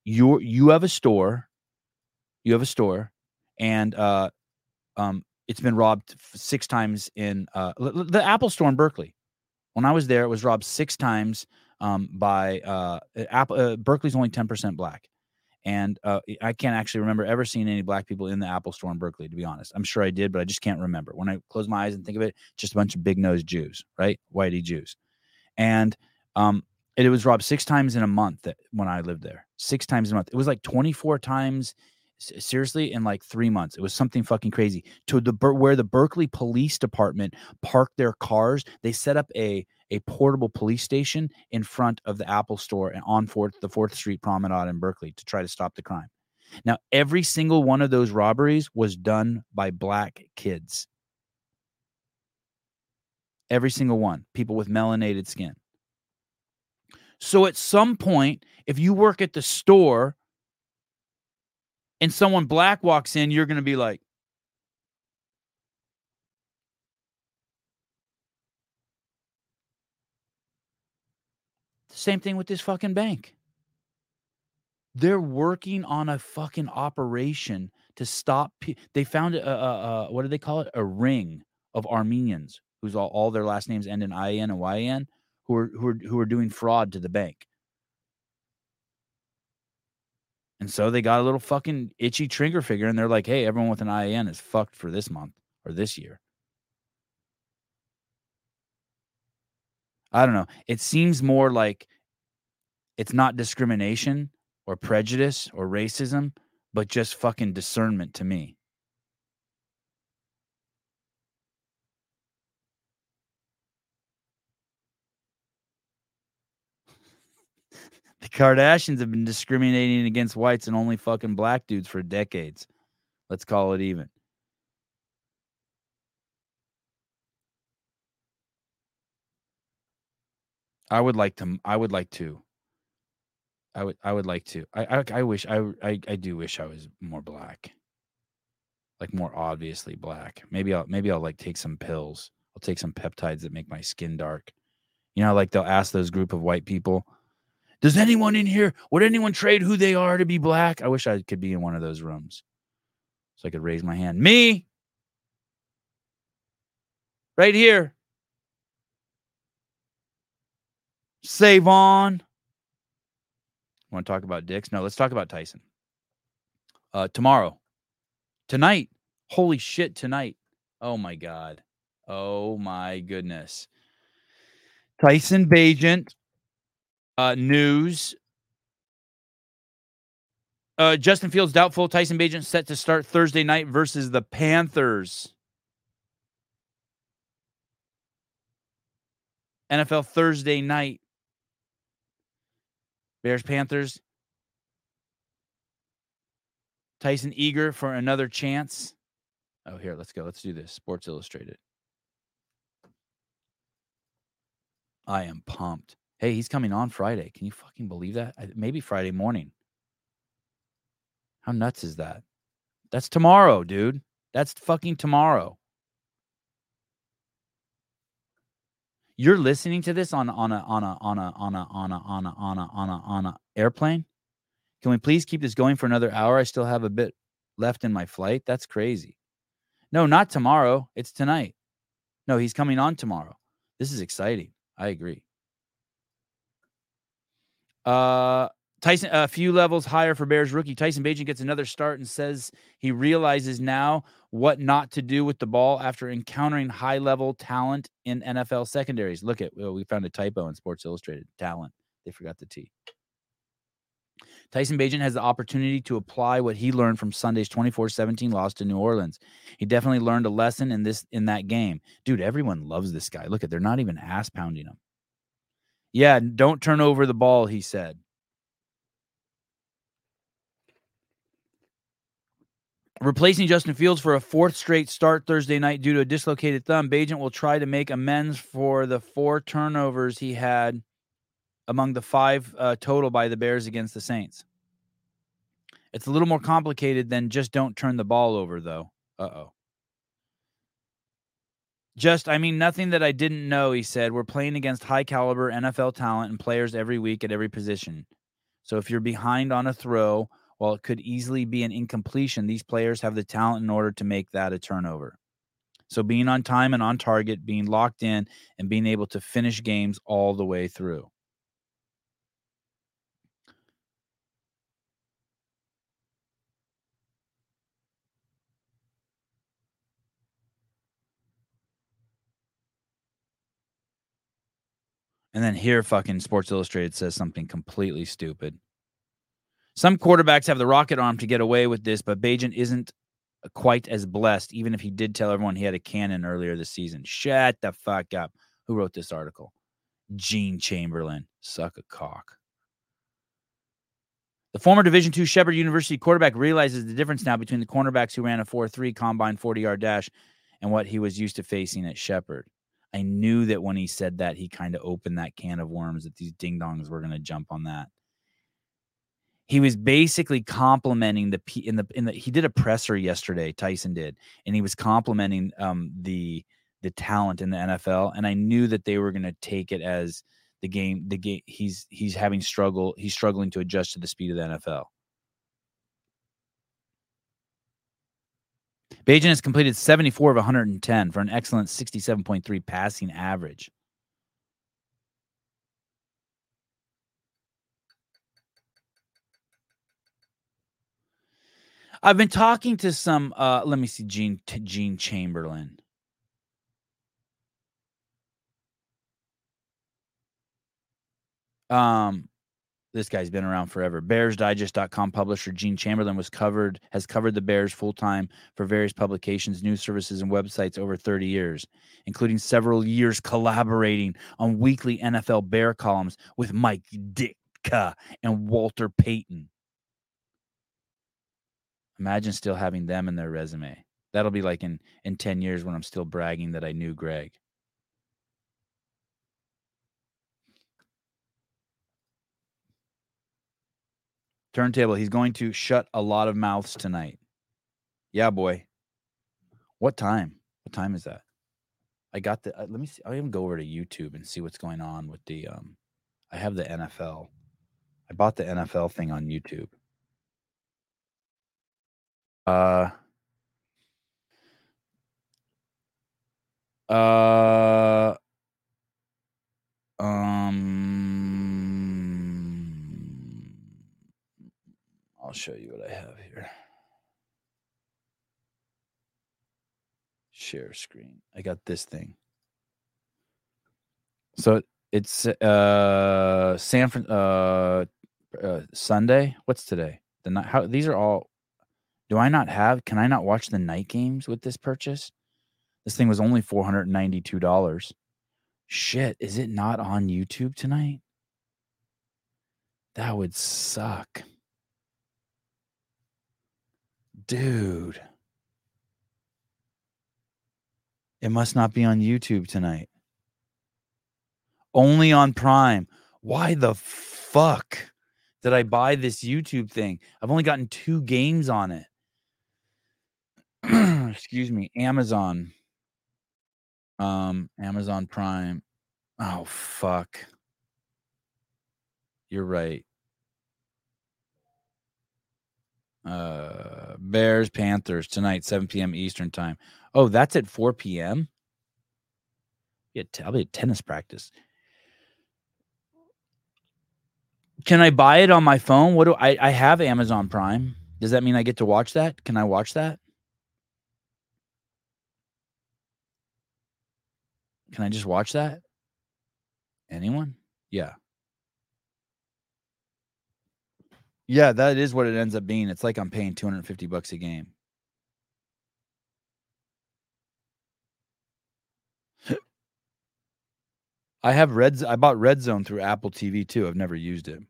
you you have a store, you have a store, and uh, um, it's been robbed six times in uh, the Apple store in Berkeley. When I was there, it was robbed six times um, by uh, Apple. Uh, Berkeley's only ten percent black, and uh, I can't actually remember ever seeing any black people in the Apple store in Berkeley. To be honest, I'm sure I did, but I just can't remember. When I close my eyes and think of it, just a bunch of big nosed Jews, right? Whitey Jews, and um, it was robbed six times in a month that, when I lived there. Six times a month. It was like 24 times seriously in like three months it was something fucking crazy. To the where the berkeley police department parked their cars they set up a a portable police station in front of the apple store and on fourth the fourth street promenade in berkeley to try to stop the crime. Now every single one of those robberies was done by black kids. Every single one people with melanated skin. So at some point if you work at the store and someone black walks in, you're going to be like, Same thing with this fucking bank. They're working on a fucking operation to stop. Pe- they found a, a, a, what do they call it? A ring of Armenians whose all, all their last names end in IN and YN who are who are who are doing fraud to the bank. And so they got a little fucking itchy trigger figure and they're like, hey, everyone with an IAN is fucked for this month or this year. I don't know. It seems more like it's not discrimination or prejudice or racism, but just fucking discernment to me. The Kardashians have been discriminating against whites and only fucking black dudes for decades. Let's call it even. I would like to. I would like to. I would. I would like to. I. I, I wish. I, I. I do wish I was more black. Like more obviously black. Maybe I'll. Maybe I'll like take some pills. I'll take some peptides that make my skin dark. You know, like they'll ask those group of white people does anyone in here, would anyone trade who they are to be black? I wish I could be in one of those rooms so I could raise my hand. Me, right here. Sevan. Want to talk about dicks? No, let's talk about Tyson. Uh, tomorrow, tonight. Holy shit, tonight. Oh my God. Oh my goodness. Tyson Bagent uh, news. Uh, Justin Fields doubtful. Tyson Bagent set to start Thursday night versus the Panthers. NFL Thursday night. Bears Panthers. Tyson eager for another chance. Oh, here, let's go. Let's do this. Sports Illustrated. I am pumped. Hey, he's coming on Friday. Can you fucking believe that? Maybe Friday morning. How nuts is that? That's tomorrow, dude. That's fucking tomorrow. You're listening to this on on a on a on a on a on a on a on a on a on a airplane. Can we please keep this going for another hour? I still have a bit left in my flight. That's crazy. No, not tomorrow. It's tonight. No, he's coming on tomorrow. This is exciting. I agree. Uh, Tyson, a few levels higher for Bears rookie Tyson Bagent gets another start and says he realizes now what not to do with the ball after encountering high level talent in NFL secondaries. Look at, well, we found a typo in Sports Illustrated talent. They forgot the T. Tyson Bagent has the opportunity to apply what he learned from Sunday's 24-17 loss to New Orleans. He definitely learned a lesson in this in that game. Dude, everyone loves this guy. Look at they're not even ass pounding him. Yeah, don't turn over the ball, he said. Replacing Justin Fields for a fourth straight start Thursday night due to a dislocated thumb, Bagent will try to make amends for the four turnovers he had among the five uh, total by the Bears against the Saints. It's a little more complicated than just don't turn the ball over, though. Uh oh. Just, I mean, nothing that I didn't know, he said. We're playing against high caliber NFL talent and players every week at every position. So if you're behind on a throw, while it could easily be an incompletion, these players have the talent in order to make that a turnover. So being on time and on target, being locked in, and being able to finish games all the way through. And then here, fucking Sports Illustrated says something completely stupid. Some quarterbacks have the rocket arm to get away with this, but Bagent isn't quite as blessed, even if he did tell everyone he had a cannon earlier this season. Shut the fuck up. Who wrote this article? Gene Chamberlain. Suck a cock. The former Division II Shepherd University quarterback realizes the difference now between the cornerbacks who ran a 4 3 combine 40 yard dash and what he was used to facing at Shepherd. I knew that when he said that, he kind of opened that can of worms that these ding dongs were going to jump on that. He was basically complimenting the in the in the he did a presser yesterday. Tyson did, and he was complimenting um the the talent in the NFL, and I knew that they were going to take it as the game the game he's he's having struggle he's struggling to adjust to the speed of the NFL. Bagent has completed 74 of 110 for an excellent 67.3 passing average. I've been talking to some uh let me see Gene Gene Chamberlain. Um this guy's been around forever. BearsDigest.com publisher Gene Chamberlain was covered has covered the Bears full time for various publications, news services, and websites over 30 years, including several years collaborating on weekly NFL Bear columns with Mike Ditka and Walter Payton. Imagine still having them in their resume. That'll be like in in 10 years when I'm still bragging that I knew Greg. Turntable, he's going to shut a lot of mouths tonight. Yeah, boy. What time? What time is that? I got the. Uh, let me see. I'll even go over to YouTube and see what's going on with the. Um, I have the NFL. I bought the NFL thing on YouTube. Uh. Uh. Um. I'll show you what I have here. Share screen. I got this thing. So it's uh San Fran uh, uh Sunday. What's today? The night how these are all do I not have can I not watch the night games with this purchase? This thing was only $492. Shit, is it not on YouTube tonight? That would suck. Dude. It must not be on YouTube tonight. Only on Prime. Why the fuck did I buy this YouTube thing? I've only gotten two games on it. Excuse me. Amazon. Um, Amazon Prime. Oh fuck. You're right. Uh, Bears Panthers tonight, 7 p.m. Eastern time. Oh, that's at 4 p.m. Yeah, I'll be at tennis practice. Can I buy it on my phone? What do I? I have Amazon Prime. Does that mean I get to watch that? Can I watch that? Can I just watch that? Anyone? Yeah. Yeah, that is what it ends up being. It's like I'm paying 250 bucks a game. I have Red I bought Red Zone through Apple TV too. I've never used it.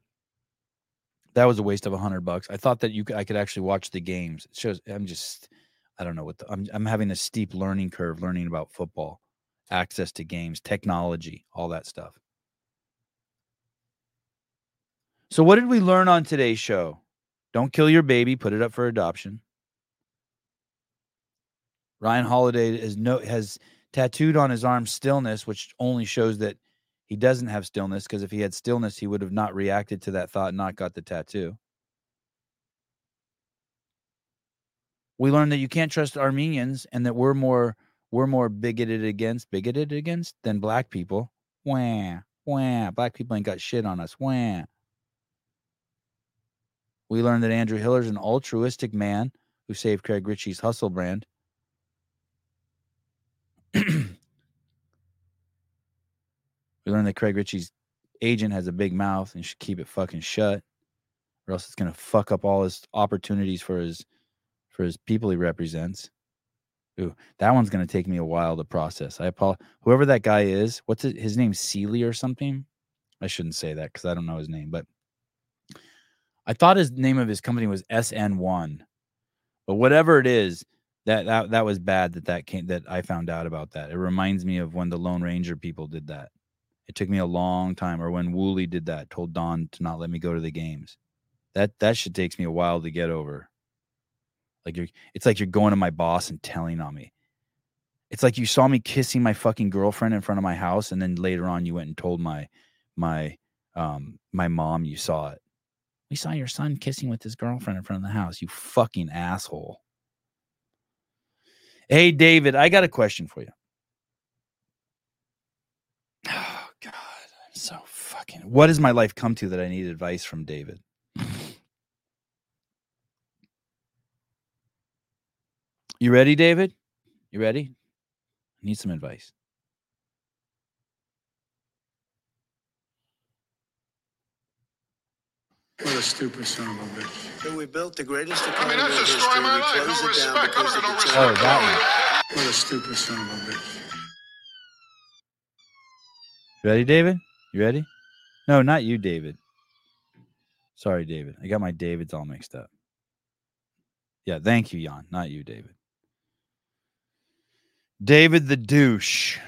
That was a waste of hundred bucks. I thought that you could, I could actually watch the games. It shows I'm just I don't know what the, I'm I'm having a steep learning curve learning about football, access to games, technology, all that stuff. So, what did we learn on today's show? Don't kill your baby, put it up for adoption. Ryan Holiday has no has tattooed on his arm stillness, which only shows that He doesn't have stillness because if he had stillness, he would have not reacted to that thought, not got the tattoo. We learned that you can't trust Armenians and that we're more we're more bigoted against bigoted against than black people. Wah, wah. Black people ain't got shit on us. Wah. We learned that Andrew Hiller's an altruistic man who saved Craig Richey's hustle brand. We learned that Craig Richey's agent has a big mouth and should keep it fucking shut, or else it's gonna fuck up all his opportunities for his for his people he represents. Ooh, that one's gonna take me a while to process. I apologize. Whoever that guy is, what's it, his name? Sealy or something? I shouldn't say that because I don't know his name, but I thought his name of his company was SN1. But whatever it is, that that that was bad that that came that I found out about that. It reminds me of when the Lone Ranger people did that. It took me a long time, or when Wooly did that, told Don to not let me go to the games. That that shit takes me a while to get over. Like you're, it's like you're going to my boss and telling on me. It's like you saw me kissing my fucking girlfriend in front of my house, and then later on you went and told my my um my mom you saw it. We saw your son kissing with his girlfriend in front of the house. You fucking asshole. Hey David, I got a question for you. Oh, God. I'm so fucking what has my life come to that I need advice from David? You ready, David? You ready? I need some advice. What a stupid son of a bitch. So we built the greatest I economy mean, that's in the history. my We life. closed No it down respect. because I of don't the know respect. Oh, that one. What a stupid son of a bitch. Ready, David? You ready? No, not you, David. Sorry, David. I got my Davids all mixed up. Yeah, thank you, Jan. Not you, David. David the douche.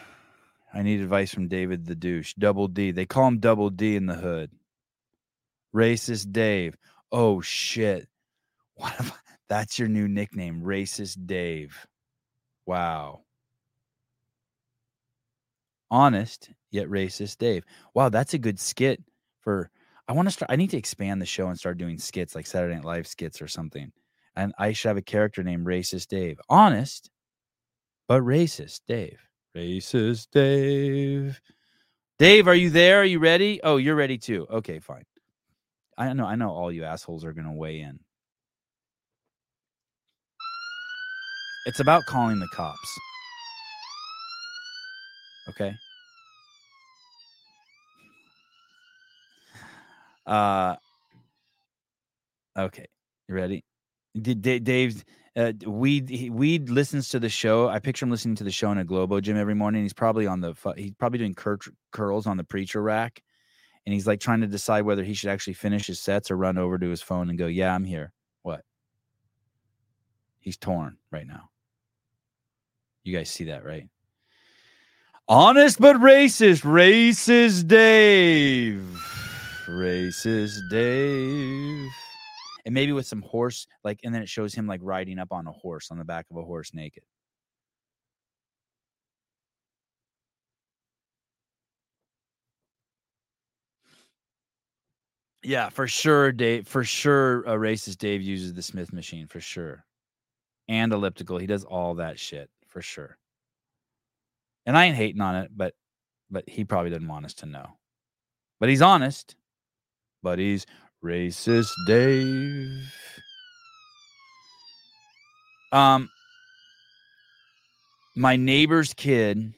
I need advice from David the douche. Double D. They call him Double D in the hood. Racist Dave. Oh shit. What if that's your new nickname, Racist Dave. Wow. Honest yet racist Dave. Wow, that's a good skit for I want to start I need to expand the show and start doing skits like Saturday Night Live skits or something. And I should have a character named Racist Dave. Honest, but racist Dave. Racist Dave. Dave, are you there? Are you ready? Oh, you're ready too. Okay, fine. I know I know all you assholes are gonna weigh in. It's about calling the cops. Okay. Uh okay. You ready? Did Da- Dave uh Weed he- Weed listens to the show. I picture him listening to the show in a Globo gym every morning. He's probably on the he's probably doing cur- curls on the preacher rack and he's like trying to decide whether he should actually finish his sets or run over to his phone and go, "Yeah, I'm here." What? He's torn right now. You guys see that, right? Honest but racist, racist Dave. Racist Dave. And maybe with some horse, like, and then it shows him like riding up on a horse on the back of a horse naked. Yeah, for sure, Dave. For sure, a racist Dave uses the Smith machine for sure, and elliptical. He does all that shit for sure. And I ain't hating on it, but but he probably didn't want us to know. But he's honest. But he's racist Dave. Um my neighbor's kid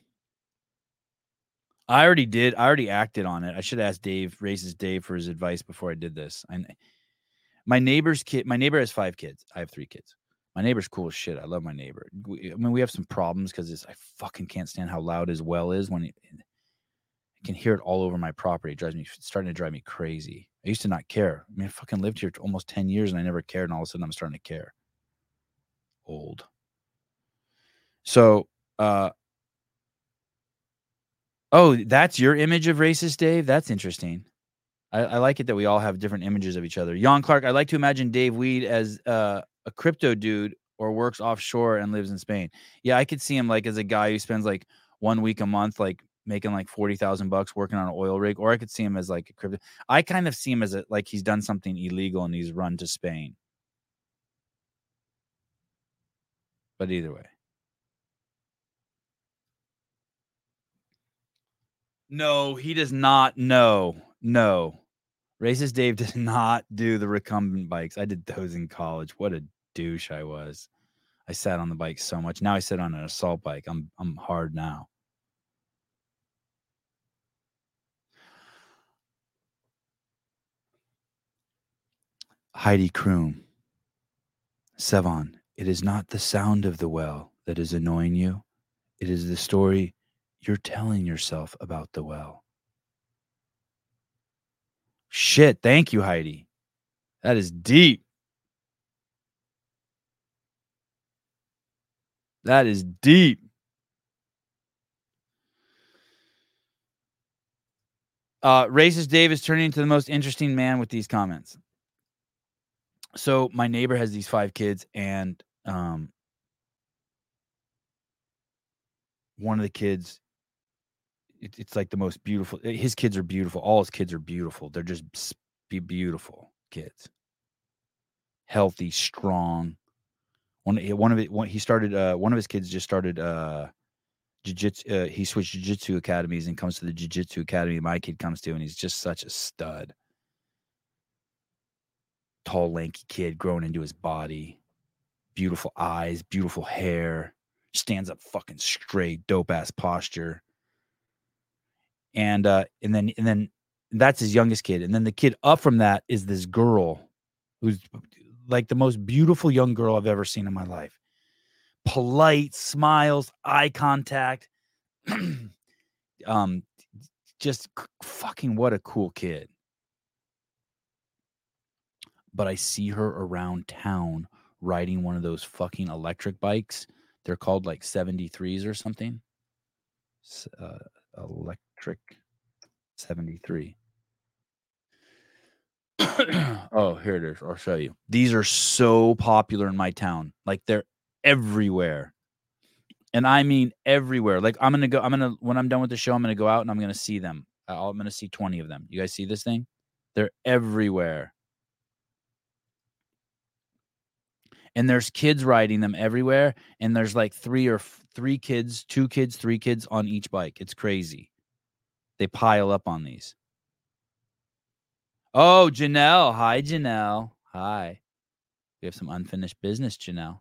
I already did. I already acted on it. I should ask Dave, raises Dave, for his advice before I did this. I, my neighbor's kid, my neighbor has five kids. I have three kids. My neighbor's cool as shit. I love my neighbor. We, I mean, we have some problems because I fucking can't stand how loud his well is when it, I can hear it all over my property. It drives me starting to drive me crazy. I used to not care. I mean, I fucking lived here almost 10 years and I never cared. And all of a sudden I'm starting to care. Old. So, uh, oh, that's your image of racist Dave? That's interesting. I, I like it that we all have different images of each other. Jan Clark, I like to imagine Dave Weed as uh, a crypto dude or works offshore and lives in Spain. Yeah, I could see him like as a guy who spends like one week a month like making like 40,000 bucks working on an oil rig, or I could see him as like a crypto. I kind of see him as a, like he's done something illegal and he's run to Spain. But either way. No, he does not. No, no. Racist Dave does not do the recumbent bikes. I did those in college. What a douche I was. I sat on the bike so much. Now I sit on an assault bike. I'm I'm hard now. Heidi Kroom. Sevan, it is not the sound of the well that is annoying you. It is the story you're telling yourself about the well. Shit. Thank you, Heidi. That is deep. That is deep. Uh, racist Dave is turning into the most interesting man with these comments. So my neighbor has these five kids, and um, one of the kids, it, it's like the most beautiful. eh, His kids are beautiful. All his kids are beautiful. They're just be beautiful kids, healthy, strong. One eh, one of it. One, he started. Uh, one of his kids just started. Uh, jiu-jitsu uh, he switched jiu-jitsu academies and comes to the jiu-jitsu academy my kid comes to and he's just such a stud tall lanky kid growing into his body beautiful eyes beautiful hair stands up fucking straight dope ass posture and uh and then and then that's his youngest kid and then the kid up from that is this girl who's like the most beautiful young girl i've ever seen in my life. Polite smiles eye contact um just fucking what a cool kid. But i see her around town riding one of those fucking electric bikes. They're called like 73s or something. Uh, electric 73 oh here it is i'll show you. These are so popular in my town like they're everywhere. And i mean everywhere like i'm gonna go i'm gonna when i'm done with the show i'm gonna go out and i'm gonna see them. I- i'm gonna see 20 of them. You guys see this thing? They're everywhere. And there's kids riding them everywhere and there's like three or f- three kids two kids three kids on each bike. It's crazy they pile up on these oh janelle hi janelle hi we have some unfinished business janelle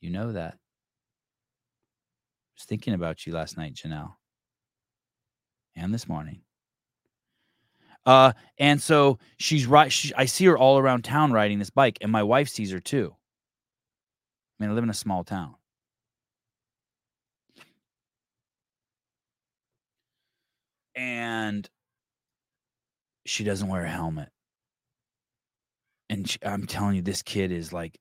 you know that I was thinking about you last night, Janelle, and this morning. Uh, and so she's right. She, I see her all around town riding this bike, and my wife sees her too. I mean, I live in a small town. And she doesn't wear a helmet. And she, I'm telling you, this kid is like,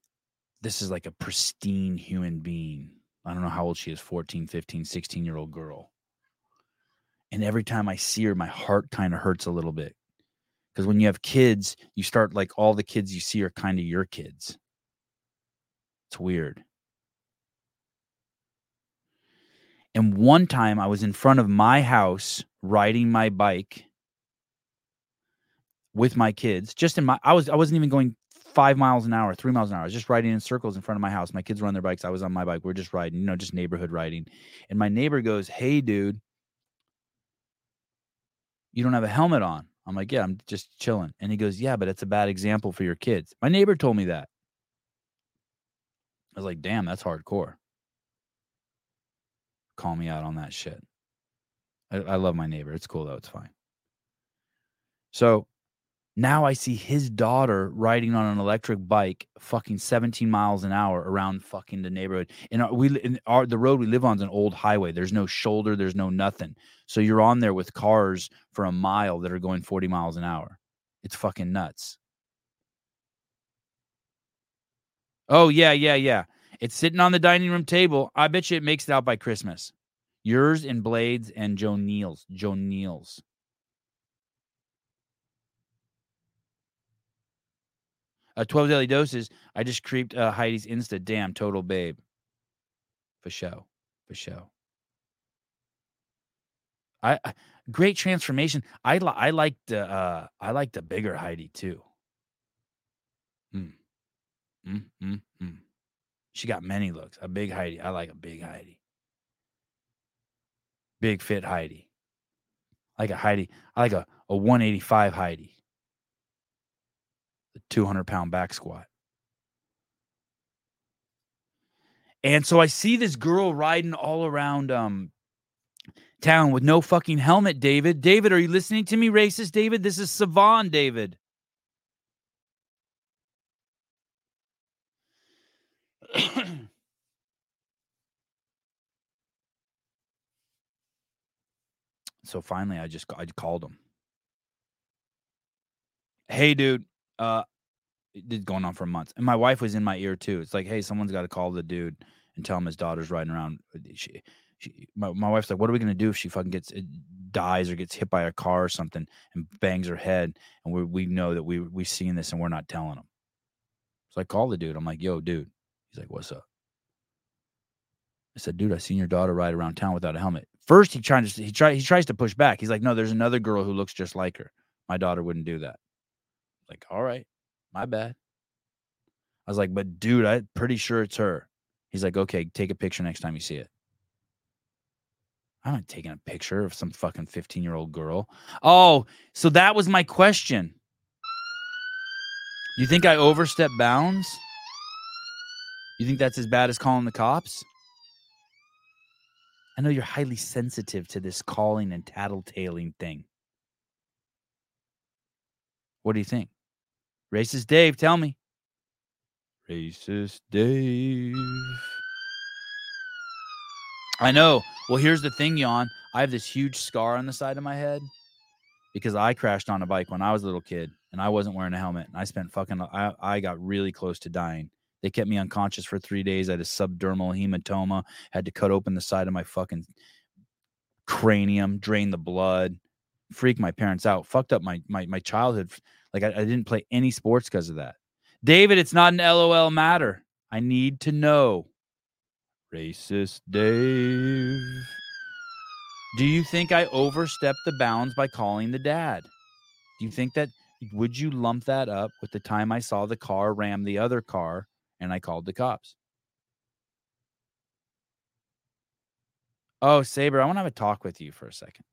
this is like a pristine human being. I don't know how old she is 14, 15, 16 year old girl. And every time I see her, my heart kind of hurts a little bit. Because when you have kids, you start like all the kids you see are kind of your kids. It's weird. And one time I was in front of my house riding my bike with my kids, just in my I was I wasn't even going five miles an hour, three miles an hour. I was just riding in circles in front of my house. My kids were on their bikes. I was on my bike. We are just riding, you know, just neighborhood riding. And my neighbor goes, Hey dude, you don't have a helmet on. I'm like, Yeah, I'm just chilling. And he goes, Yeah, but it's a bad example for your kids. My neighbor told me that. I was like, damn, that's hardcore. Call me out on that shit. I, I love my neighbor. It's cool though. It's fine. So now I see his daughter riding on an electric bike, fucking 17 miles an hour around fucking the neighborhood. And we in our the road we live on is an old highway. There's no shoulder. There's no nothing. So you're on there with cars for a mile that are going 40 miles an hour. It's fucking nuts. Oh yeah, yeah, yeah. It's sitting on the dining room table. I bet you it makes it out by Christmas. Yours and Blades and Joe Neal's. Joe Neal's. Uh, 12 daily doses. I just creeped uh, Heidi's Insta. Damn, total babe. For show. For show. I, I great transformation. I li- I like the uh I like the bigger Heidi too. Mm. Mm, mm, mm. She got many looks. A big Heidi. I like a big Heidi. Big fit Heidi. I like a Heidi. I like a, a 185 Heidi. The 200 pound back squat. And so I see this girl riding all around um town with no fucking helmet, David. David, are you listening to me, racist David? This is Sevan, David. So finally I just I called him. Hey dude, uh it's going on for months. And my wife was in my ear too. It's like, hey, someone's got to call the dude and tell him his daughter's riding around. She, she, my, my wife's like, what are we gonna do if she fucking gets uh, dies or gets hit by a car or something and bangs her head? And we we know that we we've seen this and we're not telling him. So I call the dude. I'm like, yo, dude. He's like, what's up? I said, dude, I seen your daughter ride around town without a helmet. First, he tries to he try he tries to push back. He's like, no, there's another girl who looks just like her. My daughter wouldn't do that. Like, all right, my bad. I was like, but dude, I'm pretty sure it's her. He's like, okay, take a picture next time you see it. I'm not taking a picture of some fucking 15 year old girl. Oh, so that was my question. You think I overstep bounds? You think that's as bad as calling the cops? I know you're highly sensitive to this calling and tattletaling thing. What do you think? Racist Dave, tell me. Racist Dave. I know. Well, here's the thing, Yon. I have this huge scar on the side of my head because I crashed on a bike when I was a little kid and I wasn't wearing a helmet. And I spent fucking, I, I got really close to dying. They kept me unconscious for three days. I had a subdermal hematoma, had to cut open the side of my fucking cranium, drain the blood, freak my parents out, fucked up my my, my childhood. Like I, I didn't play any sports because of that. David, it's not an LOL matter. I need to know. Racist Dave. Do you think I overstepped the bounds by calling the dad? Do you think that would you lump that up with the time I saw the car ram the other car and I called the cops? Oh, Saber, I want to have a talk with you for a second.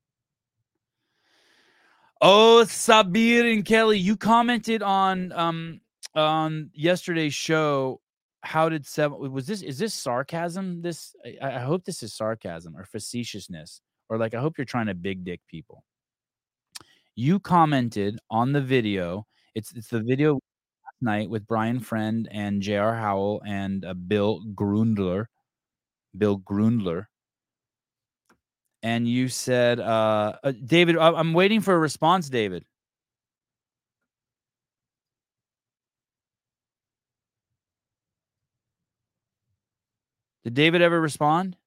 Oh, Sabir and Kelly, you commented on um on yesterday's show. How did seven was this is this sarcasm? This I, I hope this is sarcasm or facetiousness, or like I hope you're trying to big dick people. You commented on the video. It's it's the video night with Brian Friend and J.R. Howell and uh, Bill Grundler. Bill Grundler and you said, uh, uh, David, I- I'm waiting for a response, David. Did David ever respond?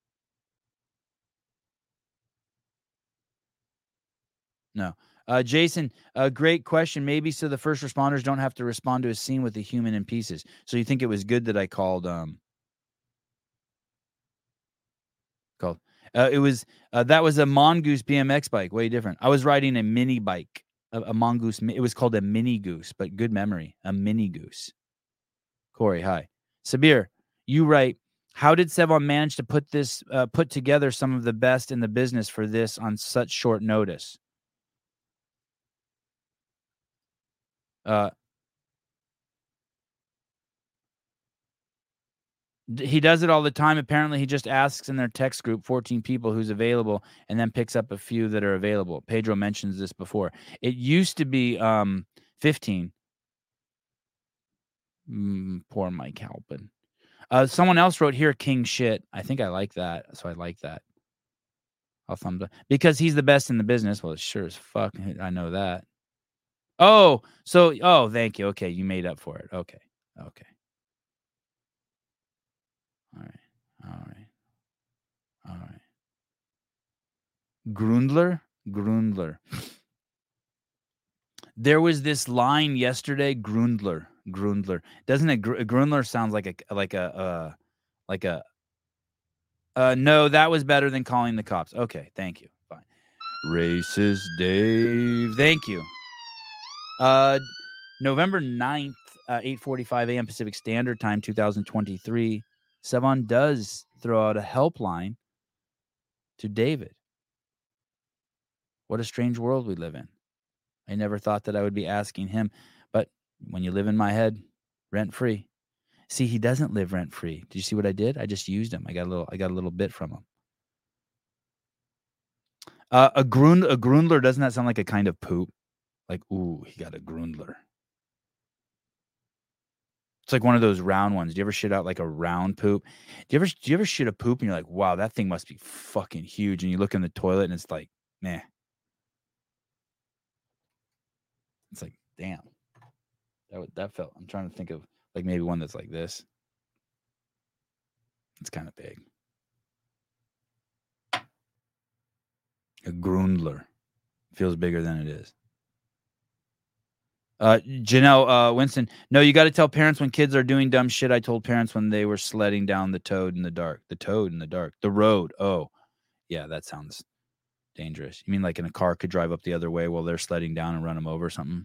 No. Uh, Jason, a great question. Maybe so the first responders don't have to respond to a scene with a human in pieces. So you think it was good that I called um called uh, it was uh, that was a mongoose BMX bike, way different. I was riding a mini bike, a, a mongoose. It was called a mini goose, but good memory, a mini goose. Corey, hi, Sabir. You write. How did Sevan manage to put this, uh, put together some of the best in the business for this on such short notice? Uh, he does it all the time. Apparently, he just asks in their text group 14 people who's available and then picks up a few that are available. Pedro mentions this before. It used to be um 15. Mm, poor Mike Halpin. Uh, someone else wrote here king shit. I think I like that. So I like that. I'll thumbs up because he's the best in the business. Well, it sure as fuck. I know that. Oh, so oh, thank you. Okay, you made up for it. Okay. Okay. All right. All right. All right. Grundler? Grundler. There was this line yesterday, Grundler. Grundler. Doesn't it Gr- Grundler sounds like a like a uh like a uh no, that was better than calling the cops. Okay, thank you. Fine. Racist Dave. Thank you. Uh November 9th, uh, 8:45 a.m. Pacific Standard Time 2023. Sevan does throw out a helpline to David. What a strange world we live in. I never thought that I would be asking him, but when you live in my head, rent free. See, he doesn't live rent free. Did you see what I did? I just used him. I got a little I got a little bit from him. Uh, a grund a grundler doesn't that sound like a kind of poop? Like, ooh, he got a grundler. It's like one of those round ones. Do you ever shit out like a round poop? Do you ever do you ever shit a poop and you're like, wow, that thing must be fucking huge, and you look in the toilet and it's like, meh. It's like, damn. That that felt. I'm trying to think of like maybe one that's like this. It's kind of big. A Grundler feels bigger than it is. Uh, Janelle uh, Winston, no, you got to tell parents when kids are doing dumb shit. I told parents when they were sledding down the toad in the dark. The toad in the dark. The road. Oh, yeah, that sounds dangerous. You mean like in a car could drive up the other way while they're sledding down and run them over or something?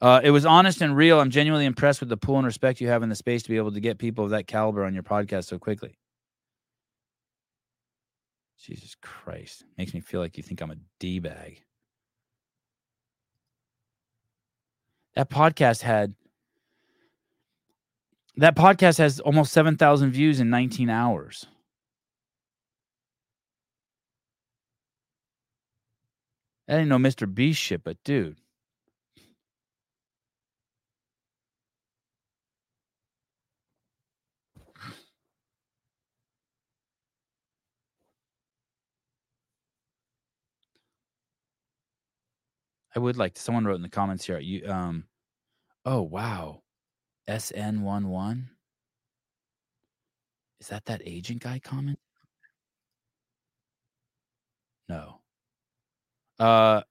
Uh, it was honest and real. I'm genuinely impressed with the pool and respect you have in the space to be able to get people of that caliber on your podcast so quickly. Jesus Christ. Makes me feel like you think I'm a D bag. That podcast had that podcast has almost 7,000 views in 19 hours. That ain't no Mr. Beast shit, but dude. I would like someone wrote in the comments here. You um oh wow. SN11. Is that that agent guy comment? No. Uh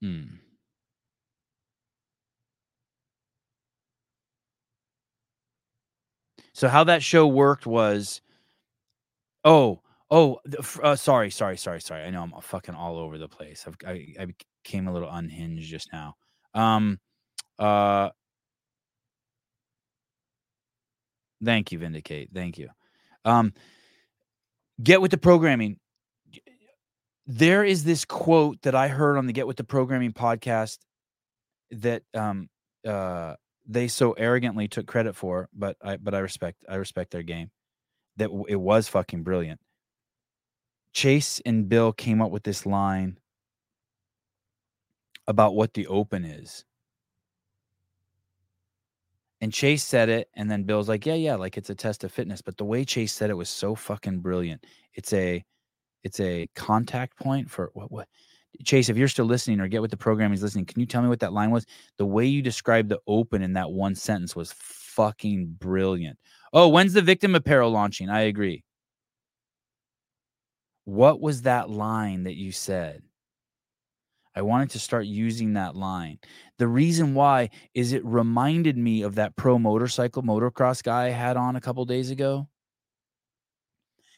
Hmm. So how that show worked was oh Oh, uh, sorry, sorry, sorry, sorry. I know I'm fucking all over the place. I've I I became a little unhinged just now. Um, uh Thank you, Vindicate. Thank you. Um, get with the programming. There is this quote that I heard on the Get with the Programming podcast that um uh they so arrogantly took credit for, but I but I respect I respect their game. That it was fucking brilliant. Chase and Bill came up with this line about what the open is. And Chase said it, and then Bill's like, "Yeah, yeah, like it's a test of fitness." But the way Chase said it was so fucking brilliant. It's a, it's a contact point for what? What? Chase, if you're still listening or get with the program he's listening, can you tell me what that line was? The way you described the open in that one sentence was fucking brilliant. Oh, when's the victim apparel launching? I agree. What was that line that you said? I wanted to start using that line. The reason why is it reminded me of that pro motorcycle motocross guy I had on a couple days ago.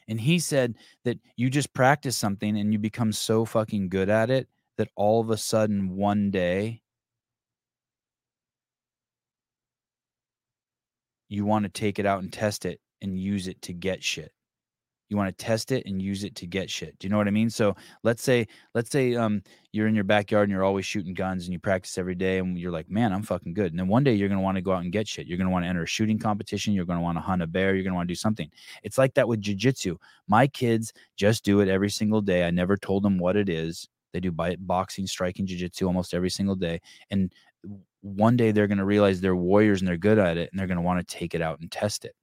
And he said that you just practice something and you become so fucking good at it that all of a sudden one day you want to take it out and test it and use it to get shit you want to test it and use it to get shit do you know what i mean? So let's say let's say um you're in your backyard and you're always shooting guns and you practice every day and you're like man i'm fucking good. And then one day you're going to want to go out and get shit. You're going to want to enter a shooting competition. You're going to want to hunt a bear. You're going to want to do something. It's like that with jiu-jitsu. My kids just do it every single day. I never told them what it is. They do boxing striking jiu-jitsu almost every single day. And one day they're going to realize they're warriors and they're good at it and they're going to want to take it out and test it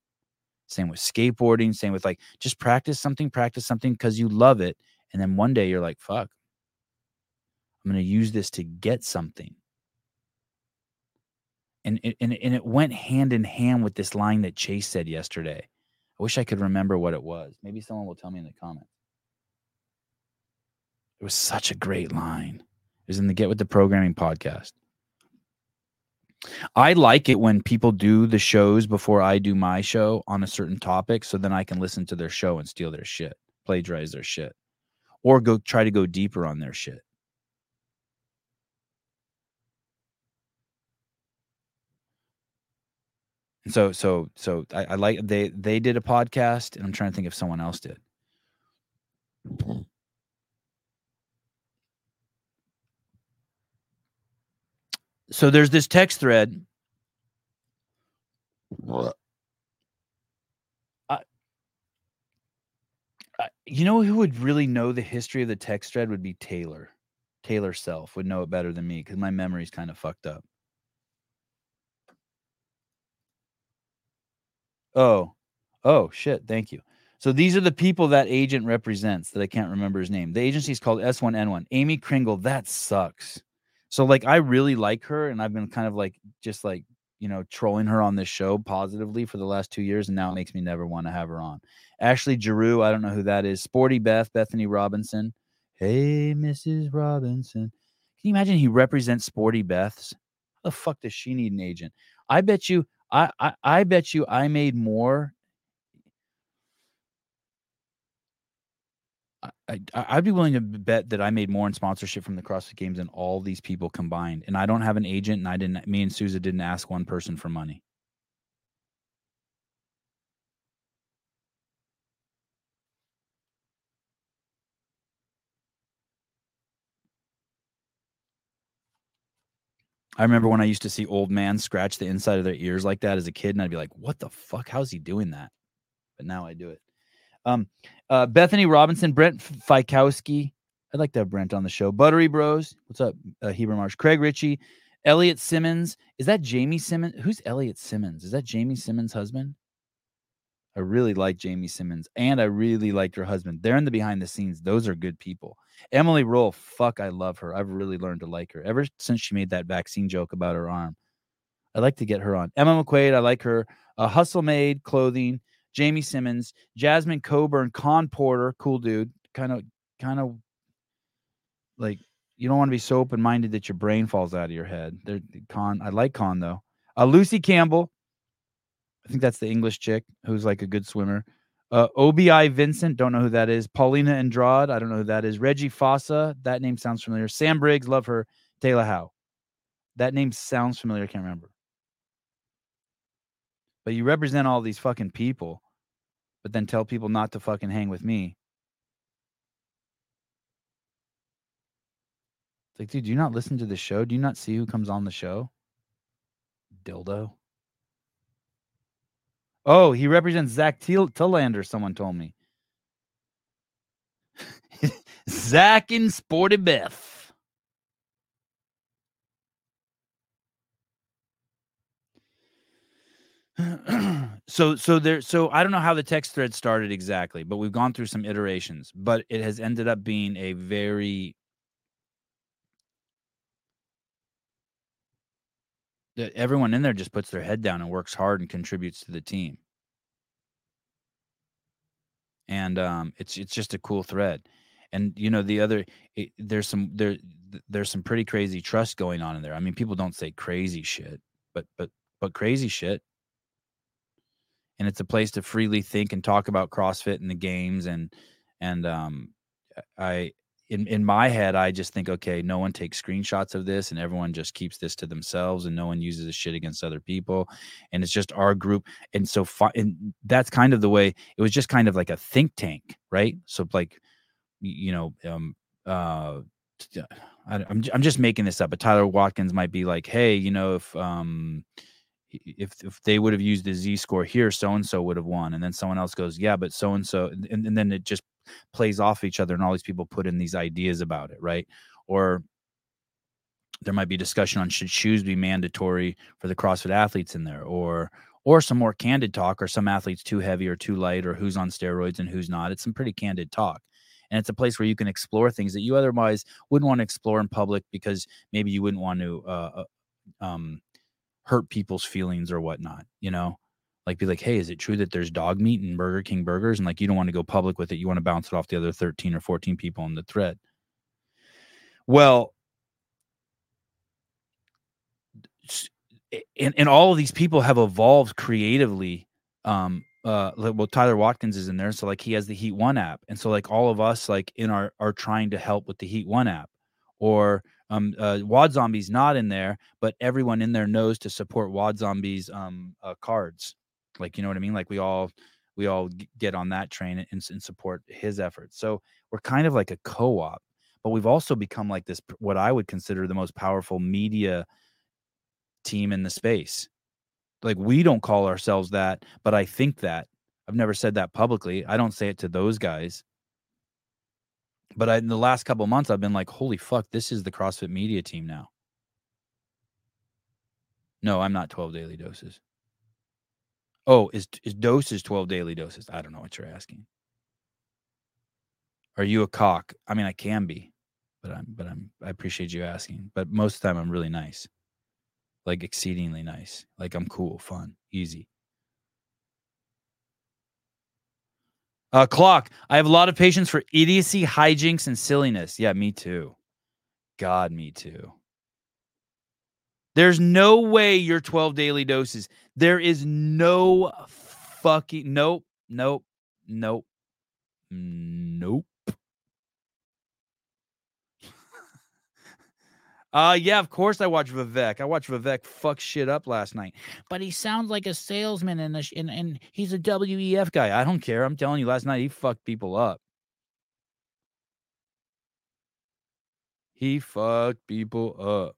same with skateboarding, same with like just practice something, practice something because you love it. And then one day you're like, fuck, I'm going to use this to get something. And, and, and it went hand in hand with this line that Chase said yesterday. I wish I could remember what it was. Maybe someone will tell me in the comments. It was such a great line. It was in the Get with the Programming podcast. I like it when people do the shows before I do my show on a certain topic, so then I can listen to their show and steal their shit, plagiarize their shit, or go try to go deeper on their shit. And so, so, so I, I like they they did a podcast, and I'm trying to think if someone else did. So there's this text thread I, I, you know who would really know the history of the text thread would be Taylor. Taylor self would know it better than me because my memory's kind of fucked up. Oh, oh shit! Thank you. So these are the people that agent represents that I can't remember his name. The agency is called S1N1. Amy Kringle. That sucks. So like I really like her, and I've been kind of like just like you know, trolling her on this show positively for the last two years, and now it makes me never want to have her on. Ashley Giroux, I don't know who that is. Sporty Beth, Bethany Robinson. Hey, Mrs. Robinson. Can you imagine he represents Sporty Beth's? How the fuck does she need an agent? I bet you, I, I, I bet you I made more I, I'd be willing to bet that I made more in sponsorship from the CrossFit Games than all these people combined. And I don't have an agent, and I didn't. Me and Souza didn't ask one person for money. I remember when I used to see old man scratch the inside of their ears like that as a kid, and I'd be like, "What the fuck? How's he doing that?" But now I do it. Um, uh, Bethany Robinson, Brent Fikowski. I'd like to have Brent on the show. Buttery Bros. What's up, uh, Heber Marsh? Craig Richey. Elliot Simmons. Is that Jamie Simmons? Who's Elliot Simmons? Is that Jamie Simmons' husband? I really like Jamie Simmons and I really liked her husband. They're in the behind the scenes. Those are good people. Emily Rolfe, fuck, I love her. I've really learned to like her ever since she made that vaccine joke about her arm. I'd like to get her on. Emma McQuaid, I like her. Uh, Hustle Made Clothing. Jamie Simmons, Jasmine Coburn, Khan Porter, cool dude. Kind of, kind of like you don't want to be so open minded that your brain falls out of your head. Khan. I like Khan though. Uh, Lucy Campbell. I think that's the English chick who's like a good swimmer. Uh, OBI Vincent, don't know who that is. Paulina Andrade, I don't know who that is. Reggie Fasa, that name sounds familiar. Sam Briggs, love her. Taylor Howe, that name sounds familiar. I can't remember. But you represent all these fucking people but then tell people not to fucking hang with me. It's like, dude, do you not listen to the show? Do you not see who comes on the show? Dildo. Oh, he represents Zach Telander, someone told me. Zach and Sporty Beth. So so there so I don't know how the text thread started exactly, but we've gone through some iterations, but it has ended up being a very that everyone in there just puts their head down and works hard and contributes to the team. And um it's it's just a cool thread. And you know the other it, there's some there there's some pretty crazy trust going on in there. I mean people don't say crazy shit, but but but crazy shit and it's a place to freely think and talk about CrossFit and the games and and um I in in my head I just think okay no one takes screenshots of this and everyone just keeps this to themselves and no one uses this shit against other people. And it's just our group and so fi- and that's kind of the way it was just kind of like a think tank right? So like you know um uh I, I'm I'm just making this up, but Tyler Watkins might be like, hey, you know, if um if if they would have used the z score here so and so would have won. And then someone else goes yeah but so and so and then it just plays off each other and all these people put in these ideas about it right? Or there might be discussion on should shoes be mandatory for the crossfit athletes in there or or some more candid talk or some athletes too heavy or too light or who's on steroids and who's not. It's some pretty candid talk. And it's a place where you can explore things that you otherwise wouldn't want to explore in public because maybe you wouldn't want to uh, uh um, hurt people's feelings or whatnot, you know? Like be like, hey, is it true that there's dog meat in Burger King burgers? And like you don't want to go public with it. You want to bounce it off the other 13 or 14 people in the thread. Well, and, and all of these people have evolved creatively um uh well tyler watkins is in there so like he has the heat one app and so like all of us like in our are trying to help with the heat one app or um uh wad zombies not in there but everyone in there knows to support wad zombies um uh, cards. Like you know what i mean? Like we all we all get on that train and, and support his efforts. So we're kind of like a co-op but we've also become like this what i would consider the most powerful media team in the space. Like we don't call ourselves that but i think that. I've never said that publicly. I don't say it to those guys but I, in the last couple months i've been like holy fuck this is the crossfit media team now. No i'm not 12 daily doses. Oh is is doses 12 daily doses? I don't know what you're asking. Are you a cock? I mean i can be but i'm but i'm i appreciate you asking but most of the time i'm really nice. Like exceedingly nice. Like i'm cool fun easy Uh, clock. I have a lot of patience for idiocy, hijinks, and silliness. Yeah, me too. God, me too. There's no way you're 12 daily doses. There is no fucking nope, nope, nope, nope. Uh yeah, of course I watch Vivek. I watched Vivek fuck shit up last night. But he sounds like a salesman and, a, and and he's a WEF guy. I don't care. I'm telling you, last night he fucked people up. He fucked people up.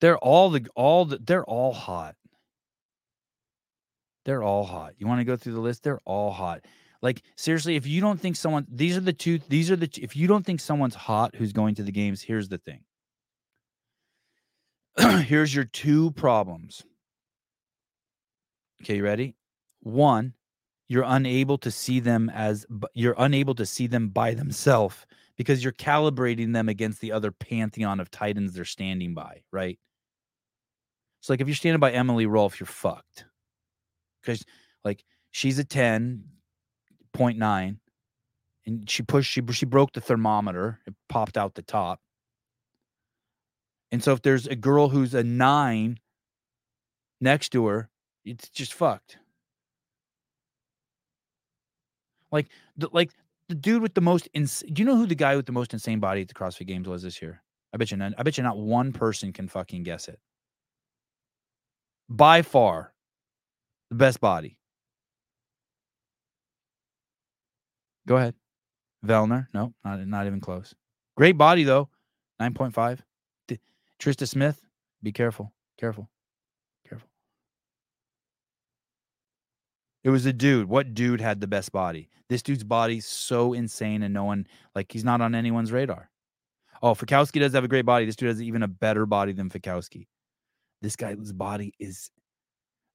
They're all the all the, they're all hot. They're all hot. You want to go through the list? They're all hot. Like seriously, if you don't think someone these are the two these are the if you don't think someone's hot who's going to the games, here's the thing. here's your two problems. Okay, you ready? One, you're unable to see them as you're unable to see them by themselves because you're calibrating them against the other pantheon of titans they're standing by, right? So like if you're standing by Emily Rolfe, you're fucked. Because like she's a 10.9 and she pushed she she broke the thermometer. It popped out the top. And so if there's a girl who's a 9 next to her, it's just fucked. Like the like the dude with the most ins- do you know who the guy with the most insane body at the CrossFit Games was this year? I bet you none, I bet you not one person can fucking guess it. By far, the best body. Go ahead. Vellner. No, not not even close. Great body though. 9.5. T- Trista Smith. Be careful. Careful. Careful. It was a dude. What dude had the best body? This dude's body's so insane and no one like he's not on anyone's radar. Oh, Fikowski does have a great body. This dude has even a better body than Fikowski. This guy's body is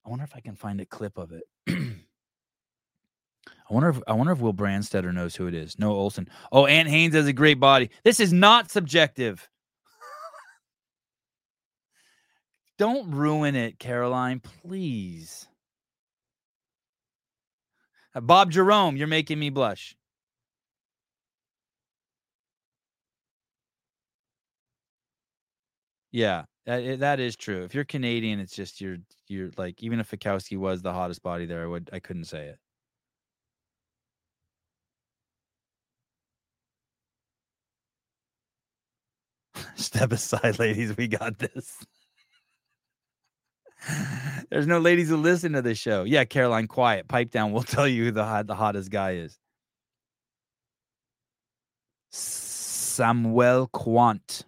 I wonder if I can find a clip of it. I wonder if I wonder if Will Brandstetter knows who it is. Noah Olsen. Oh, Ant Haynes has a great body. This is not subjective. Don't ruin it, Caroline, please. Uh, Bob Jerome, you're making me blush. Yeah, that, eh, that is true. If you're Canadian, it's just you're you're like even if Fikowski was the hottest body there, I would I couldn't say it. Step aside, ladies. We got this. There's no ladies who listen to this show. Yeah, Caroline, quiet. Pipe down. We'll tell you who the hot, the hottest guy is. Samuel Kwant.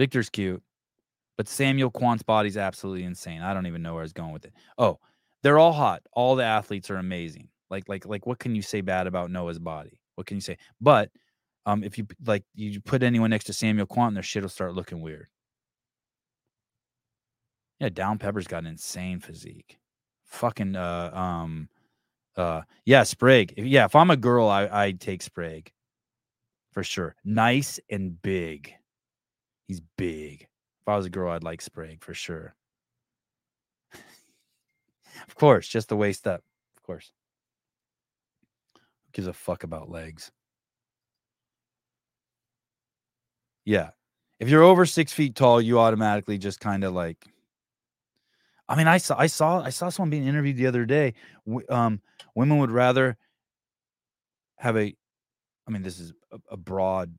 Victor's cute, but Samuel Kwant's body's absolutely insane. I don't even know where I was going with it. Oh, they're all hot. All the athletes are amazing. Like, like, like, what can you say bad about Noah's body? What can you say? But um, if you like, you put anyone next to Samuel Kwant, their shit will start looking weird. Yeah, Dallin Pepper's got an insane physique. Fucking uh um uh yeah, Sprague. If, yeah, if I'm a girl, I I'd take Sprague. For sure. Nice and big. He's big. If I was a girl, I'd like Sprague for sure. of course, just the waist up. Of course. Who gives a fuck about legs? Yeah. If you're over six feet tall, you automatically just kind of like. I mean, I saw, I saw, I saw someone being interviewed the other day. Um, women would rather have a, I mean, this is a, a broad,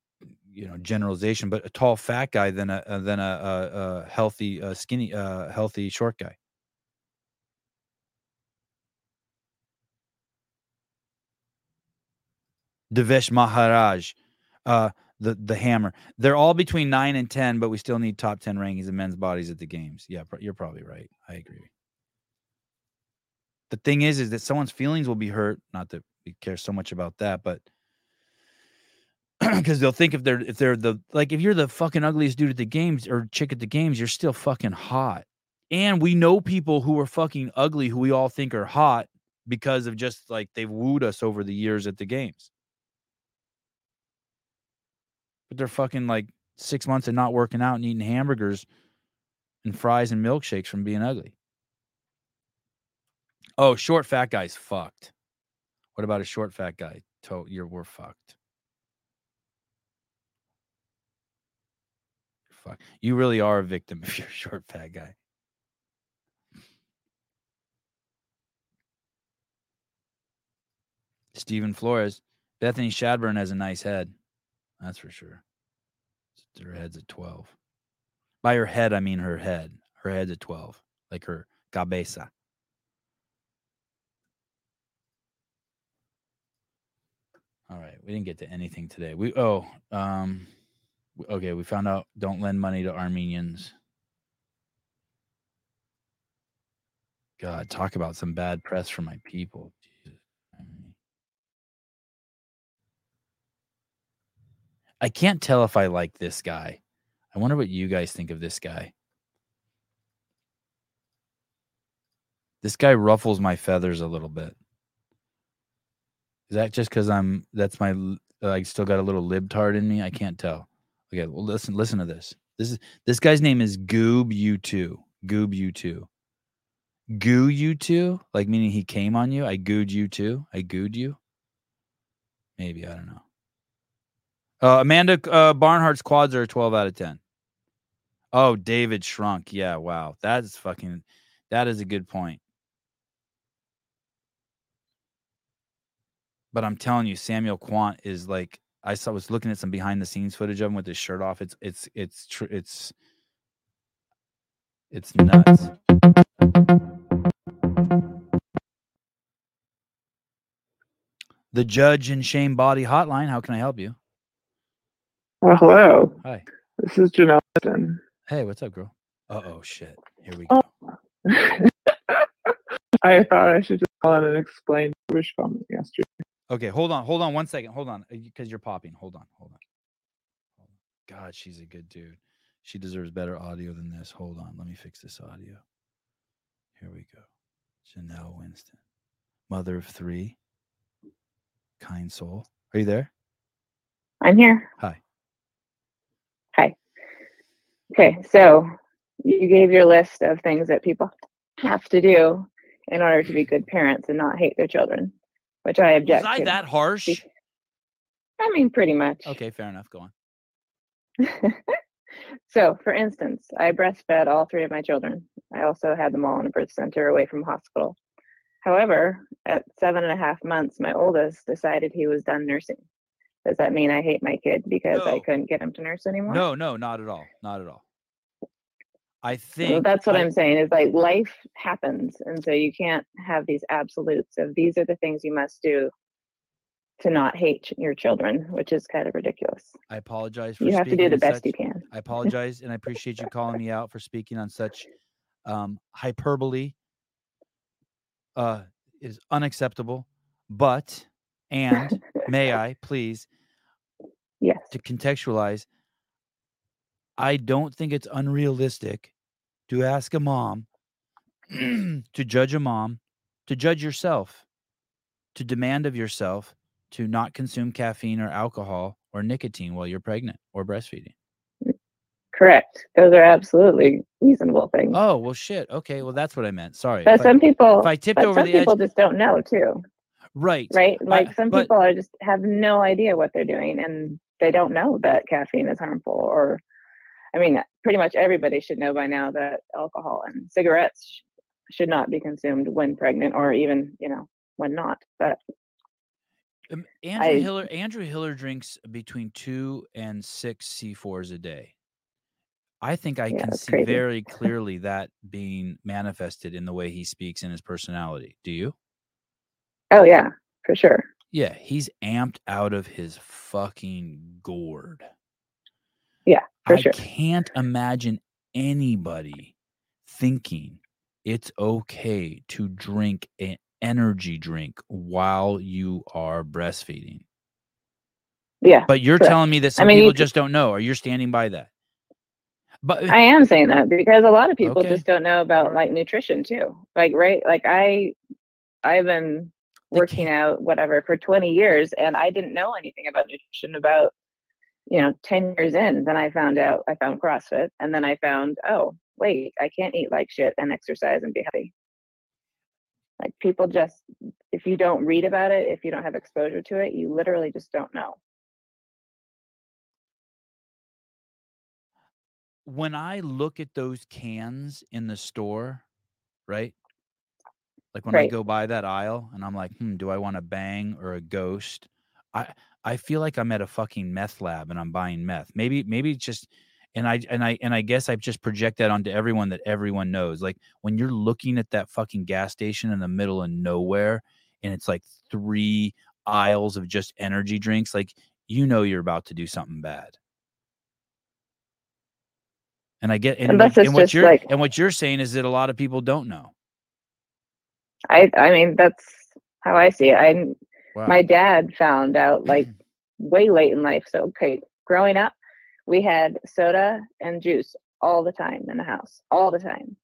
you know, generalization, but a tall fat guy than a uh, than a, a, a healthy, uh, skinny, uh, healthy short guy. Devesh Maharaj, uh, the the hammer. They're all between nine and ten, but we still need top ten rankings of men's bodies at the games. Yeah, you're probably right. I agree. The thing is, is that someone's feelings will be hurt. Not that we care so much about that, but because they'll think if they're if they're the like if you're the fucking ugliest dude at the games or chick at the games, you're still fucking hot. And we know people who are fucking ugly who we all think are hot because of just like they've wooed us over the years at the games. But they're fucking like six months of not working out and eating hamburgers and fries and milkshakes from being ugly. Oh, short fat guy's fucked. What about a short fat guy? To- you're we're fucked. Fuck. You really are a victim if you're a short fat guy. Stephen Flores. Bethany Shadburne has a nice head. That's for sure. Her head's at 12. By her head, I mean her head. Her head's at 12, like her cabeza. All right, we didn't get to anything today. We oh, um okay, we found out don't lend money to Armenians. God, talk about some bad press for my people. I can't tell if I like this guy. I wonder what you guys think of this guy. This guy ruffles my feathers a little bit. Is that just because I'm that's my I still got a little libtard in me? I can't tell. Okay, well listen listen to this. This is this guy's name is Goob U2. Goob U2. Goo you two? Like meaning he came on you? I gooed you too? I gooed you? Maybe, I don't know. Uh, Amanda uh, Barnhart's quads are a 12 out of 10. Oh, David shrunk. Yeah, wow. That's fucking that is a good point. But I'm telling you, Samuel Kwant is like I saw was looking at some behind the scenes footage of him with his shirt off. It's it's it's tr- it's it's nuts. The Judge and Shame Body Hotline. How can I help you? Well, hello. Hi. This is Janelle. Hey, what's up, girl? Uh oh, shit. Here we Oh. go. I thought I should just call in and explain the wish comment yesterday. Okay, hold on, hold on one second. Hold on, uh, because you're popping. Hold on, hold on. God, she's a good dude. She deserves better audio than this. Hold on, let me fix this audio. Here we go. Janelle Winston, mother of three, kind soul. Are you there? I'm here. Hi. Hi. Okay, so you gave your list of things that people have to do in order to be good parents and not hate their children, which I Was object I to. that harsh? I mean, pretty much. Okay, fair enough. Go on. so, for instance, I breastfed all three of my children. I also had them all in a birth center away from hospital. However, at seven and a half months, my oldest decided he was done nursing. Does that mean I hate my kid because I couldn't get him to nurse anymore? No, no, not at all. Not at all. I think that's what I- I'm saying is like life happens. And so you can't have these absolutes of these are the things you must do to not hate your children, which is kind of ridiculous. I apologize for You have to do the best such- you can. I apologize and I appreciate you calling me out for speaking on such um, hyperbole. Uh, it is unacceptable. But and may I please Yes. to contextualize, I don't think it's unrealistic to ask a mom to judge a mom, to judge yourself, to demand of yourself to not consume caffeine or alcohol or nicotine while you're pregnant or breastfeeding. correct. Those are absolutely reasonable things. Oh well, shit. Okay, well that's what I meant. Sorry. but If I- some people, if I tipped over some the edge, people just don't know too, right? right? Like some but- people are just have no idea what they're doing, and they don't know that caffeine is harmful. Or, I mean, pretty much everybody should know by now that alcohol and cigarettes sh- should not be consumed when pregnant, or even you know when not. But Um, Andrew I- Hiller Andrew Hiller drinks between two and six C4s a day. I think I Yeah, can see crazy. very clearly that being manifested in the way he speaks and his personality. Do you? oh yeah, for sure. Yeah, he's amped out of his fucking gourd. Yeah, for sure. I sure. can't imagine anybody thinking it's okay to drink an energy drink while you are breastfeeding. Yeah, But you're Correct. telling me that I some mean, people just don't know, or you're standing by that. But uh, I am saying that because a lot of people Okay. just don't know about like nutrition too. Like right, like I I've been working out whatever for 20 years and I didn't know anything about nutrition about you know 10 years in then I found out I found CrossFit and then I found oh wait I can't eat like shit and exercise and be happy. Like people just if you don't read about it, if you don't have exposure to it, you literally just don't know. when I look at those cans in the store, right? Like when I go by that aisle and I'm like, hmm, do I want a bang or a ghost? I I feel like I'm at a fucking meth lab and I'm buying meth. Maybe maybe just and I and I and I guess I've just project that onto everyone that everyone knows. Like when you're looking at that fucking gas station in the middle of nowhere and it's like three aisles of just energy drinks, like you know you're about to do something bad. And I get and, Unless what, and what you're like- and what you're saying is that a lot of people don't know. I I mean that's how I see it. I Wow. my dad found out like mm. way late in life. So, okay, growing up, we had soda and juice all the time in the house, all the time.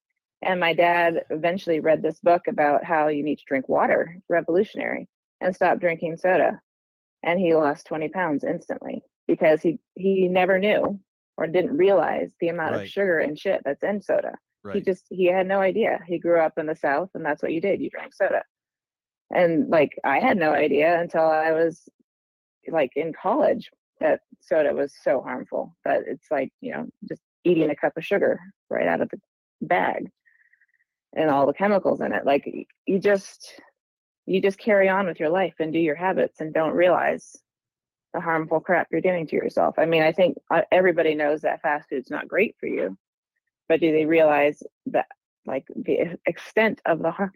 And my dad eventually read this book about how you need to drink water, revolutionary, and stop drinking soda. And he lost 20 pounds instantly because he he never knew or didn't realize the amount Right. of sugar and shit that's in soda. He just he had no idea. He grew up in the South and that's what you did. You drank soda. And like I had no idea until I was like in college that soda was so harmful that it's like, you know, just eating a cup of sugar right out of the bag and all the chemicals in it. Like you just you just carry on with your life and do your habits and don't realize the harmful crap you're doing to yourself. I mean, I think uh, everybody knows that fast food's not great for you, but do they realize that like the extent of the harm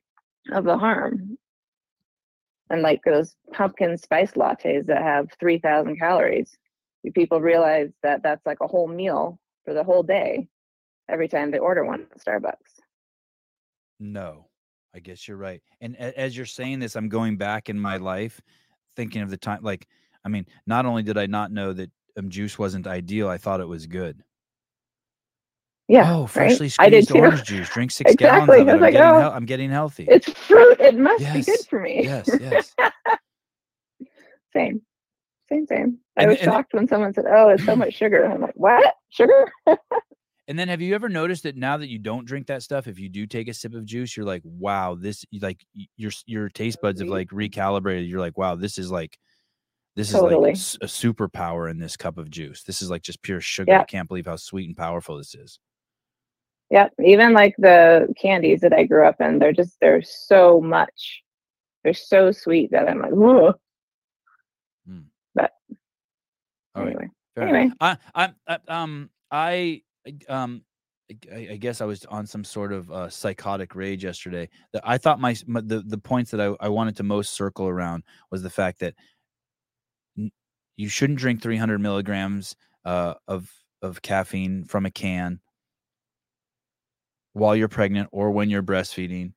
of the harm? And like those pumpkin spice lattes that have 3,000 calories, do people realize that that's like a whole meal for the whole day every time they order one at Starbucks? No, I guess you're right. And as you're saying this, I'm going back in my life, thinking of the time. Like, I mean, not only did I not know that um, juice wasn't ideal, I thought it was good. Yeah. oh, right? freshly did squeezed orange juice. Drink six Exactly. gallons of it. I'm, like, getting oh, hel- I'm getting healthy. It's fruit. It must be good for me. yes, yes. Same. Same, same. I And was and shocked when someone said, Oh, it's so much sugar. I'm like, What? Sugar? And then have you ever noticed that now that you don't drink that stuff, if you do take a sip of juice, you're like, wow, this like your your taste buds have like recalibrated. You're like, wow, this is like this is Totally. like s- a superpower in this cup of juice. This is like just pure sugar. I can't believe how sweet and powerful this is. Yeah. Even like the candies that I grew up in, they're just they're so much. They're so sweet that I'm like, whoa. All right. Anyway. Fair Anyway. I, I, I, um, I, um, I, I guess I was on some sort of uh, psychotic rage yesterday. That I thought my, my the the points that I, I wanted to most circle around was the fact that n- you shouldn't drink 300 milligrams uh, of of caffeine from a can while you're pregnant or when you're breastfeeding.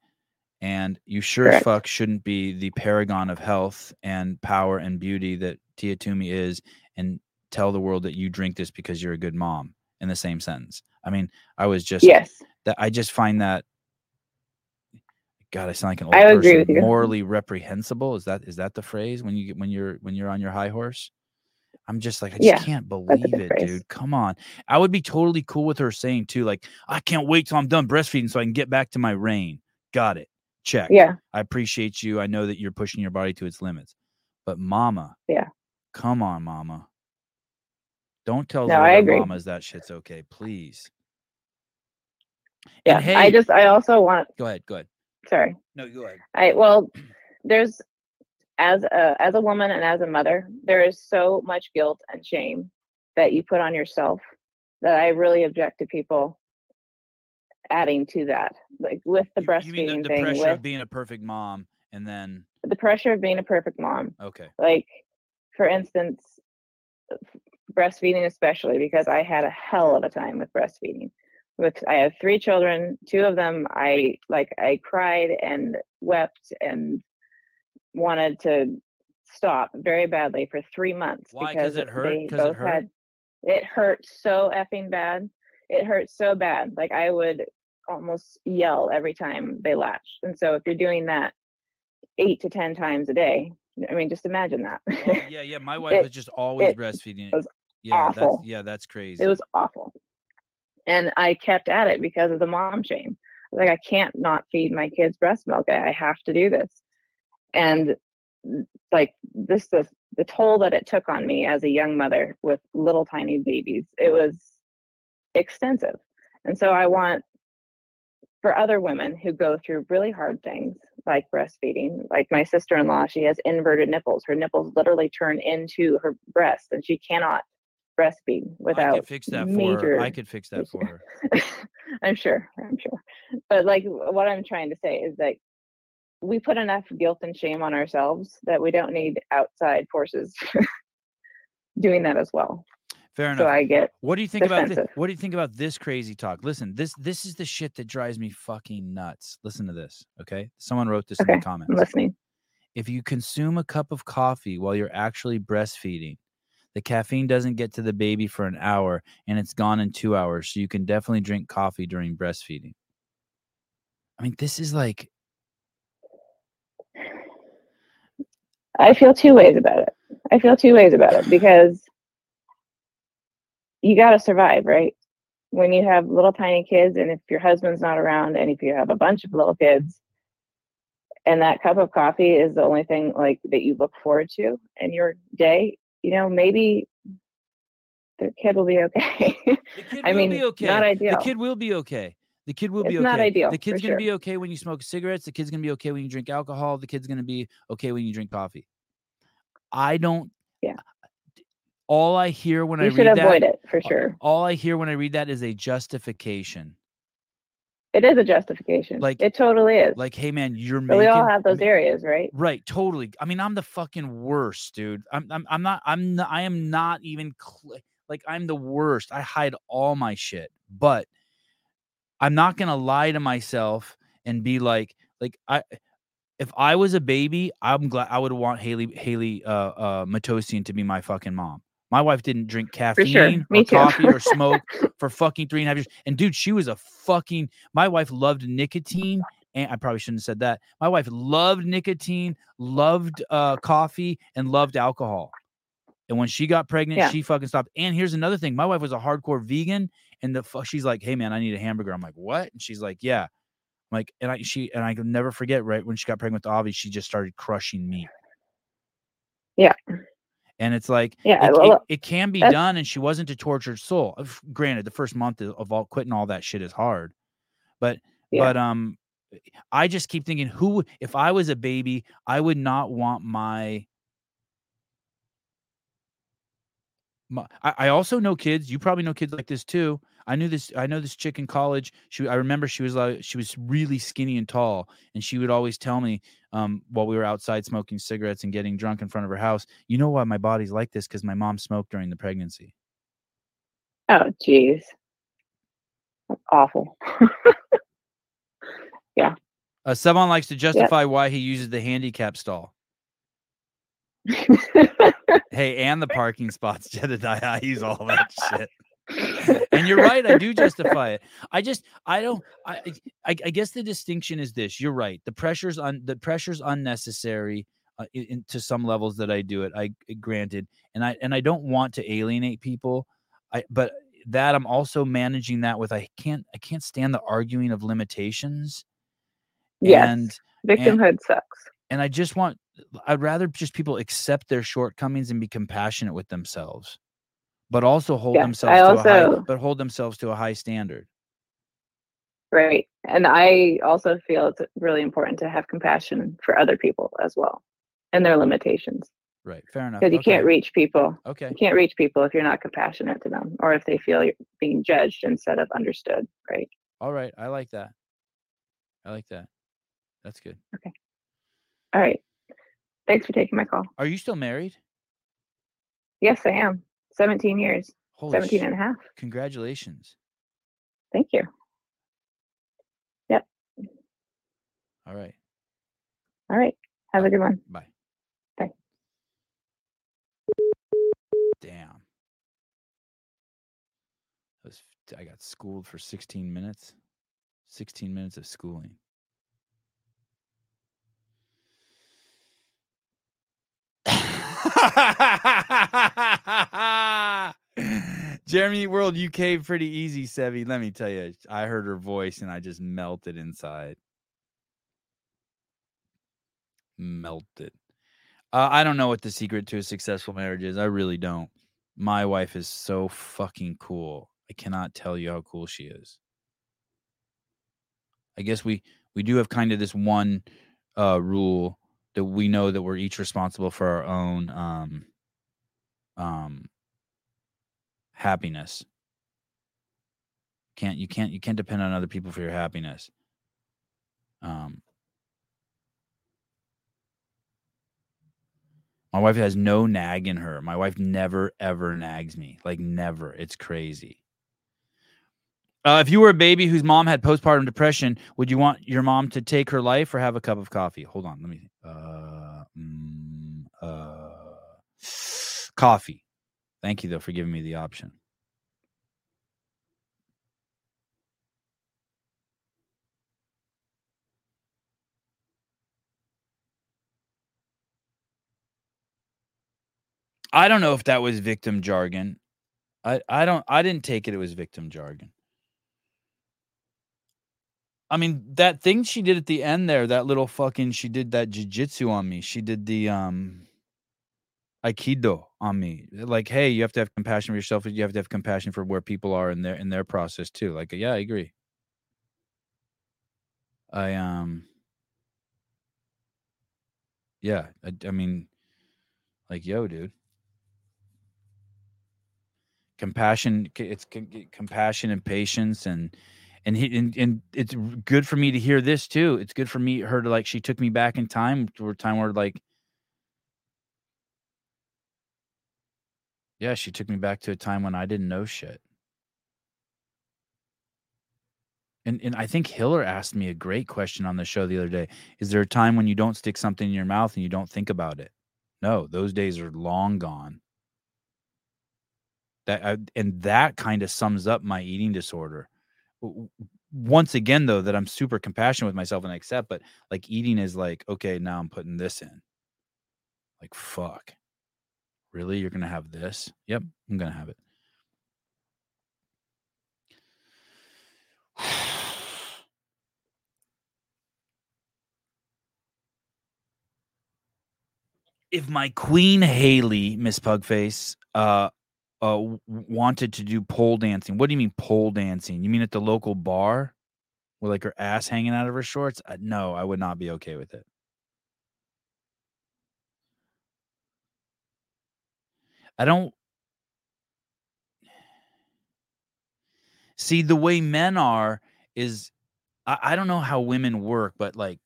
And you sure Correct. fuck shouldn't be the paragon of health and power and beauty that Tia Toomey is and tell the world that you drink this because you're a good mom in the same sentence. I mean, I was just Yes. that I just find that God, I sound like an old I person. agree with you. Morally reprehensible is that is that the phrase when you get when you're when you're on your high horse? I'm just like, I just Yeah, can't believe it, phrase. dude. Come on. I would be totally cool with her saying too, like, I can't wait till I'm done breastfeeding so I can get back to my reign. Got it. Check. Yeah. I appreciate you. I know that you're pushing your body to its limits. But mama, Yeah. come on, mama. Don't tell No, the I agree. mamas that shit's okay, please. Yeah. Hey, I just I also want go ahead, go ahead. sorry. No, go ahead. I well, there's as a as a woman and as a mother, there is so much guilt and shame that you put on yourself that I really object to people adding to that, like with the You- breastfeeding you mean the, the thing, pressure with of being a perfect mom and then the pressure of being a perfect mom. okay. Like, for instance, breastfeeding, especially because I had a hell of a time with breastfeeding. With I have three children, two of them I like I cried and wept and wanted to stop very badly for three months Why? 'Cause because it hurt? they 'Cause it both hurt? had it hurt so effing bad. It hurt so bad. Like I would almost yell every time they latched. And so if you're doing that eight to ten times a day, I mean, just imagine that. Oh, yeah, yeah. My wife It- was just always it breastfeeding. was yeah, awful. that's yeah, that's crazy. it was awful. And I kept at it because of the mom shame. Like I can't not feed my kids breast milk. I have to do this. And like this the the toll that it took on me as a young mother with little tiny babies, it was extensive. And so I want for other women who go through really hard things like breastfeeding, like my sister-in-law, she has inverted nipples. Her nipples literally turn into her breast and she cannot breastfeed without I could fix that for her. major I could fix that for her. I'm sure. I'm sure. But like what I'm trying to say is that we put enough guilt and shame on ourselves that we don't need outside forces doing that as well. Fair enough. So I get What do you think about this? What do you think about this crazy talk? Listen, this this is the shit that drives me fucking nuts. Listen to this, okay? Someone wrote this in the comments. I'm listening. If you consume a cup of coffee while you're actually breastfeeding, the caffeine doesn't get to the baby for an hour and it's gone in 2 hours, so you can definitely drink coffee during breastfeeding. I mean, this is like I feel two ways about it. I feel two ways about it because you got to survive, right? When you have little tiny kids, and if your husband's not around, and if you have a bunch of little kids, and that cup of coffee is the only thing like that you look forward to in your day, you know, maybe the kid will be okay. the kid I will mean, be okay. not ideal. The kid will be okay. The kid will be It's okay. not ideal, The kid's gonna sure. be okay when you smoke cigarettes. The kid's gonna be okay when you drink alcohol. The kid's gonna be okay when you drink coffee. I don't. Yeah. All I hear when I you should read avoid that, it for sure. all I hear when I read that is a justification. It is a justification. like- it totally is. Like, hey man, you're but making. we all have those areas, right? Right, totally. I mean, I'm the fucking worst, dude. I'm I'm I'm not I'm not, I am not even cl- like I'm the worst. I hide all my shit. But I'm not going to lie to myself and be like like I if I was a baby, I'm glad I would want Haley Haley uh uh Matossian to be my fucking mom. My wife didn't drink caffeine Me or too. coffee or smoke for fucking three and a half years. And dude, she was a fucking my wife loved nicotine and I probably shouldn't have said that. My wife loved nicotine, loved uh, coffee, and loved alcohol. And when she got pregnant, Yeah. she fucking stopped. And here's another thing: my wife was a hardcore vegan, and the fu- she's like, "Hey man, I need a hamburger." I'm like, "What?" And she's like, "Yeah." I'm like, and I she and I can never forget. Right when she got pregnant with Avi, she just started crushing meat. Yeah. And it's like, Yeah, it, well, it, it can be done, and she wasn't a tortured soul. Of- Granted, the first month of of all quitting all that shit is hard, but Yeah. but um, I just keep thinking, who if I was a baby, I would not want my. My I, I also know kids. You probably know kids like this too. I knew this. I know this chick in college. She, I remember she was like, she was really skinny and tall, and she would always tell me, um, while we were outside smoking cigarettes and getting drunk in front of her house, you know why my body's like this? Because my mom smoked during the pregnancy. Oh, jeez. That's awful. Yeah. Uh, someone likes to justify why he uses the handicap stall. Hey, and the parking spots, Jedediah. I use all that shit. and you're right. I do justify it. I just, I don't. I, I, I guess the distinction is this. You're right. The pressure's on. The pressure's unnecessary. uh, in, in- to some levels that I do it. I granted, and I and I don't want to alienate people. I but that I'm also managing that with I can't I can't stand the arguing of limitations. Yes. And Victimhood sucks. and I just want I'd rather just people accept their shortcomings and be compassionate with themselves, but also hold Yes, themselves I to a high also- but hold themselves to a high standard. Right. And I also feel it's really important to have compassion for other people as well and their limitations Right. Fair enough. because you Okay. can't reach people. Okay. You can't reach people if you're not compassionate to them or if they feel you're being judged instead of understood. Right. All right. I like that. I like that. That's good. Okay. All right. Thanks for taking my call. Are you still married? Yes, I am. 17 years, Holy 17 sh- and a half. Congratulations. Thank you. Yep. All right. All right. Have a good one. Bye. Bye. Damn. I got schooled for 16 minutes. 16 minutes of schooling. Jeremy World you UK pretty easy, Sevi. Let me tell you, I heard her voice and I just melted inside. Melted. Uh, I don't know what the secret to a successful marriage is. I really don't. My wife is so fucking cool. I cannot tell you how cool she is. I guess we we do have kind of this one uh rule that we know that we're each responsible for our own um um happiness. Can't you can't you can't depend on other people for your happiness. Um My wife has no nag in her. My wife never ever nags me. Like never. It's crazy. Uh, if you were a baby whose mom had postpartum depression, would you want your mom to take her life or have a cup of coffee? Hold on, let me. Uh, mm, uh, coffee. Thank you though for giving me the option. I don't know if that was victim jargon. I I don't I didn't take it it was victim jargon. I mean that thing she did at the end there, that little fucking she did that jujitsu on me. She did the um aikido on me. Like, hey, you have to have compassion for yourself. You have to have compassion for where people are in their in their process too. Like, yeah, I agree. I um yeah, I, I mean like yo, dude. Compassion it's compassion and patience and and he and, and it's good for me to hear this too. It's good for me her to like she took me back in time to a time where like yeah, she took me back to a time when I didn't know shit. And and I think Hiller asked me a great question on the show the other day. Is there a time when you don't stick something in your mouth and you don't think about it? No, those days are long gone. That I, and that kind of sums up my eating disorder. Once again, though, that I'm super compassionate with myself and I accept, but like eating is like, okay, now I'm putting this in. Like, fuck. Really? You're gonna have this? Yep, I'm gonna have it. if my queen Haley, Miss Pugface, uh, uh, wanted to do pole dancing, what do you mean pole dancing? You mean at the local bar, with like her ass hanging out of her shorts? Uh, no, I would not be okay with it. I don't see the way men are is I, I don't know how women work, but like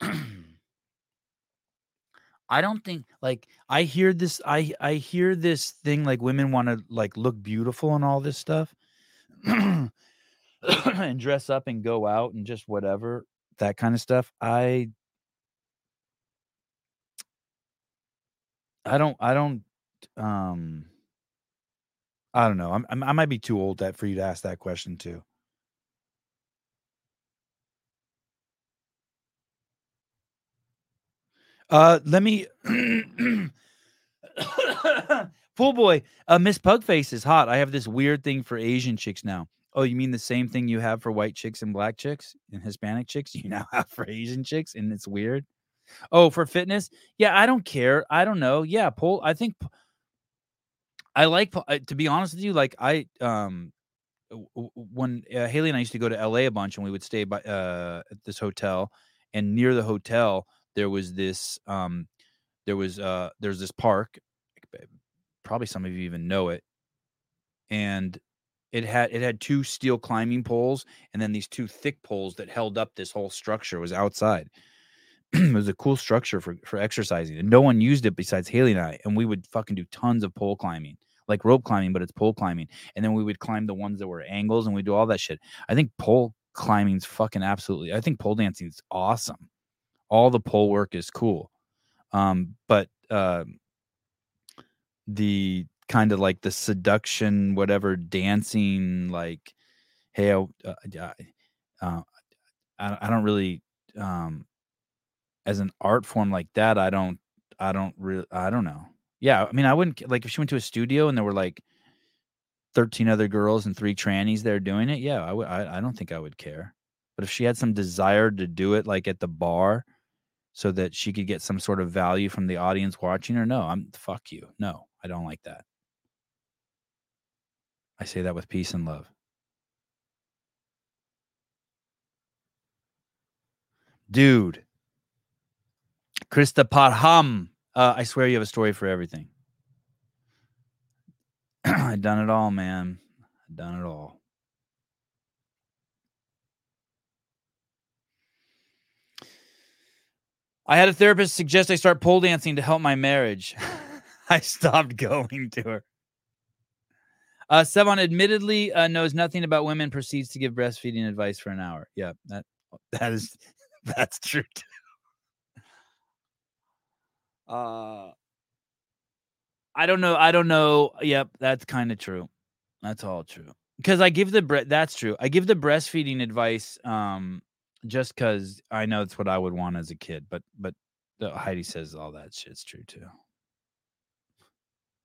I don't think like I hear this I I hear this thing like women want to like look beautiful and all this stuff and dress up and go out and just whatever that kind of stuff. I I don't I don't um I don't know. I'm, I'm I might be too old that for you to ask that question too. Uh, let me. Pool boy, uh, Miss Pugface is hot. I have this weird thing for Asian chicks now. Oh, you mean the same thing you have for white chicks and black chicks and Hispanic chicks? You now have for Asian chicks, and it's weird. Oh, for fitness? Yeah, I don't care. I don't know. Yeah, pole. I think I like uh, to be honest with you. Like I um when uh, Haley and I used to go to LA a bunch, and we would stay by uh at this hotel, and near the hotel there was this um there was uh there's this park. Probably some of you even know it, and it had it had two steel climbing poles and then these two thick poles that held up this whole structure was outside it was a cool structure for for exercising and no one used it besides haley and i and we would fucking do tons of pole climbing like rope climbing but it's pole climbing and then we would climb the ones that were angles and we do all that shit i think pole climbing's fucking absolutely i think pole dancing's awesome all the pole work is cool um but um the kind of like the seduction, whatever dancing, like, hey, I, uh, I- uh, I, I don't really, um, as an art form like that, I don't, I don't really, I don't know. Yeah, I mean, I wouldn't like if she went to a studio and there were like thirteen other girls and three trannies there doing it. Yeah, I would. I, I don't think I would care. But if she had some desire to do it, like at the bar, so that she could get some sort of value from the audience watching her, no, I'm fuck you. No, I don't like that. I say that with peace and love. Dude. Krista Parham. Uh, I swear you have a story for everything. I've done it all, man. I've done it all. I had a therapist suggest I start pole dancing to help my marriage. I stopped going to her. Uh, Sevan admittedly uh, knows nothing about women. Proceeds to give breastfeeding advice for an hour. Yeah, that that is that's true. Too. Uh, I don't know. I don't know. Yep, that's kind of true. That's all true. Because I give the bre- that's true. I give the breastfeeding advice um just because I know it's what I would want as a kid. But but uh, Heidi says all that shit's true too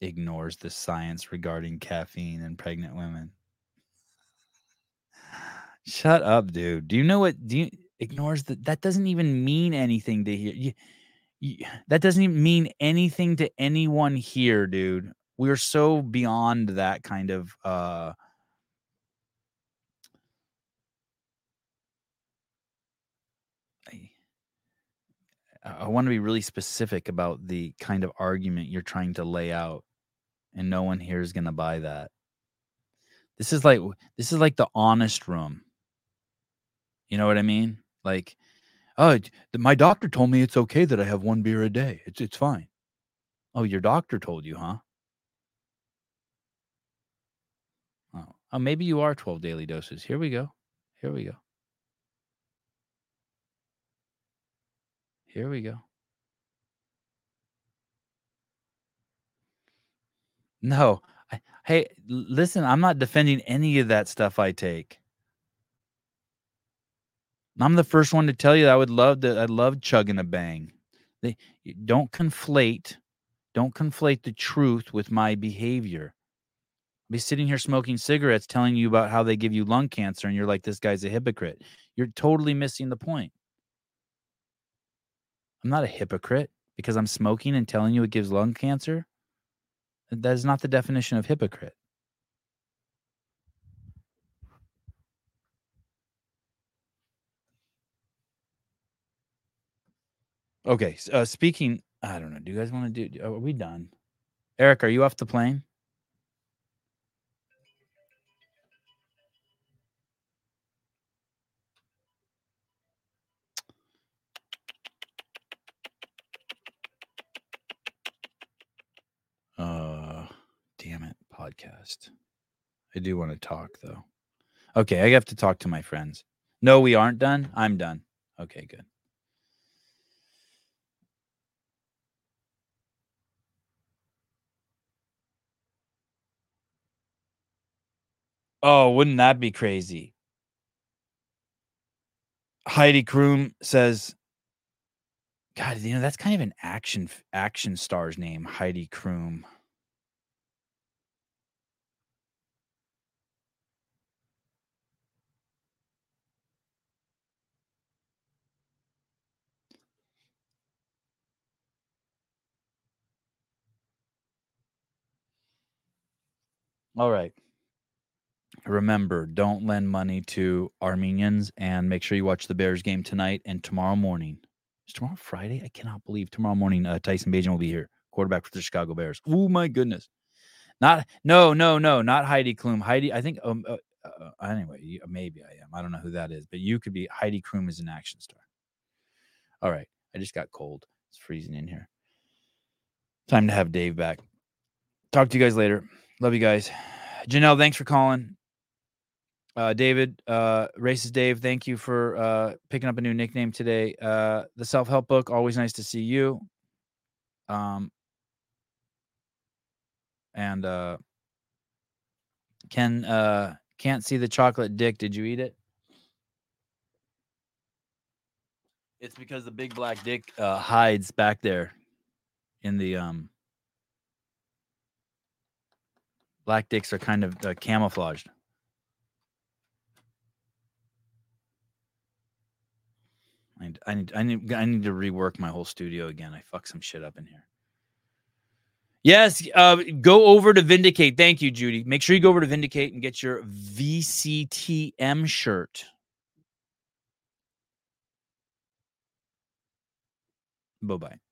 ignores the science regarding caffeine and pregnant women. Shut up, dude. Do you know what? Do you ignores that? That doesn't even mean anything to hear. You, you, that doesn't even mean anything to anyone here, dude. We're so beyond that kind of. uh I, want to be really specific about the kind of argument you're trying to lay out and no one here is going to buy that. This is like this is like the honest room. You know what I mean? Like, oh, my doctor told me it's okay that I have one beer a day. It's it's fine. Oh, your doctor told you, huh? Oh, oh, maybe you are 12 daily doses. Here we go. Here we go. Here we go. No. I, hey, listen, I'm not defending any of that stuff I take. I'm the first one to tell you I would love to I love chugging a bang. They don't conflate don't conflate the truth with my behavior. I'll be sitting here smoking cigarettes telling you about how they give you lung cancer and you're like this guy's a hypocrite. You're totally missing the point. I'm not a hypocrite because I'm smoking and telling you it gives lung cancer. That is not the definition of hypocrite. Okay. Uh, speaking, I don't know. Do you guys want to do? Are we done? Eric, are you off the plane? Podcast. I do want to talk though. Okay, I have to talk to my friends. No, we aren't done. I'm done. Okay, good. Oh, wouldn't that be crazy? Heidi Kroom says God, you know that's kind of an action action star's name, Heidi Kroom. All right. Remember, don't lend money to Armenians and make sure you watch the Bears game tonight and tomorrow morning. Is tomorrow Friday? I cannot believe tomorrow morning uh, Tyson Bagent will be here, quarterback for the Chicago Bears. Oh my goodness. Not no, no, no, not Heidi Klum. Heidi, I think um uh, uh, anyway, maybe I am. I don't know who that is, but you could be Heidi Klum is an action star. All right. I just got cold. It's freezing in here. Time to have Dave back. Talk to you guys later. Love you guys. Janelle, thanks for calling. Uh, David, uh, racist Dave, thank you for uh, picking up a new nickname today. Uh, the self help book, always nice to see you. Um, and uh, Ken, uh, can't see the chocolate dick. Did you eat it? It's because the big black dick uh, hides back there in the um. Black dicks are kind of uh, camouflaged. I need, I need, I need, I need to rework my whole studio again. I fucked some shit up in here. Yes, uh, go over to Vindicate. Thank you, Judy. Make sure you go over to Vindicate and get your VCTM shirt. Bye bye.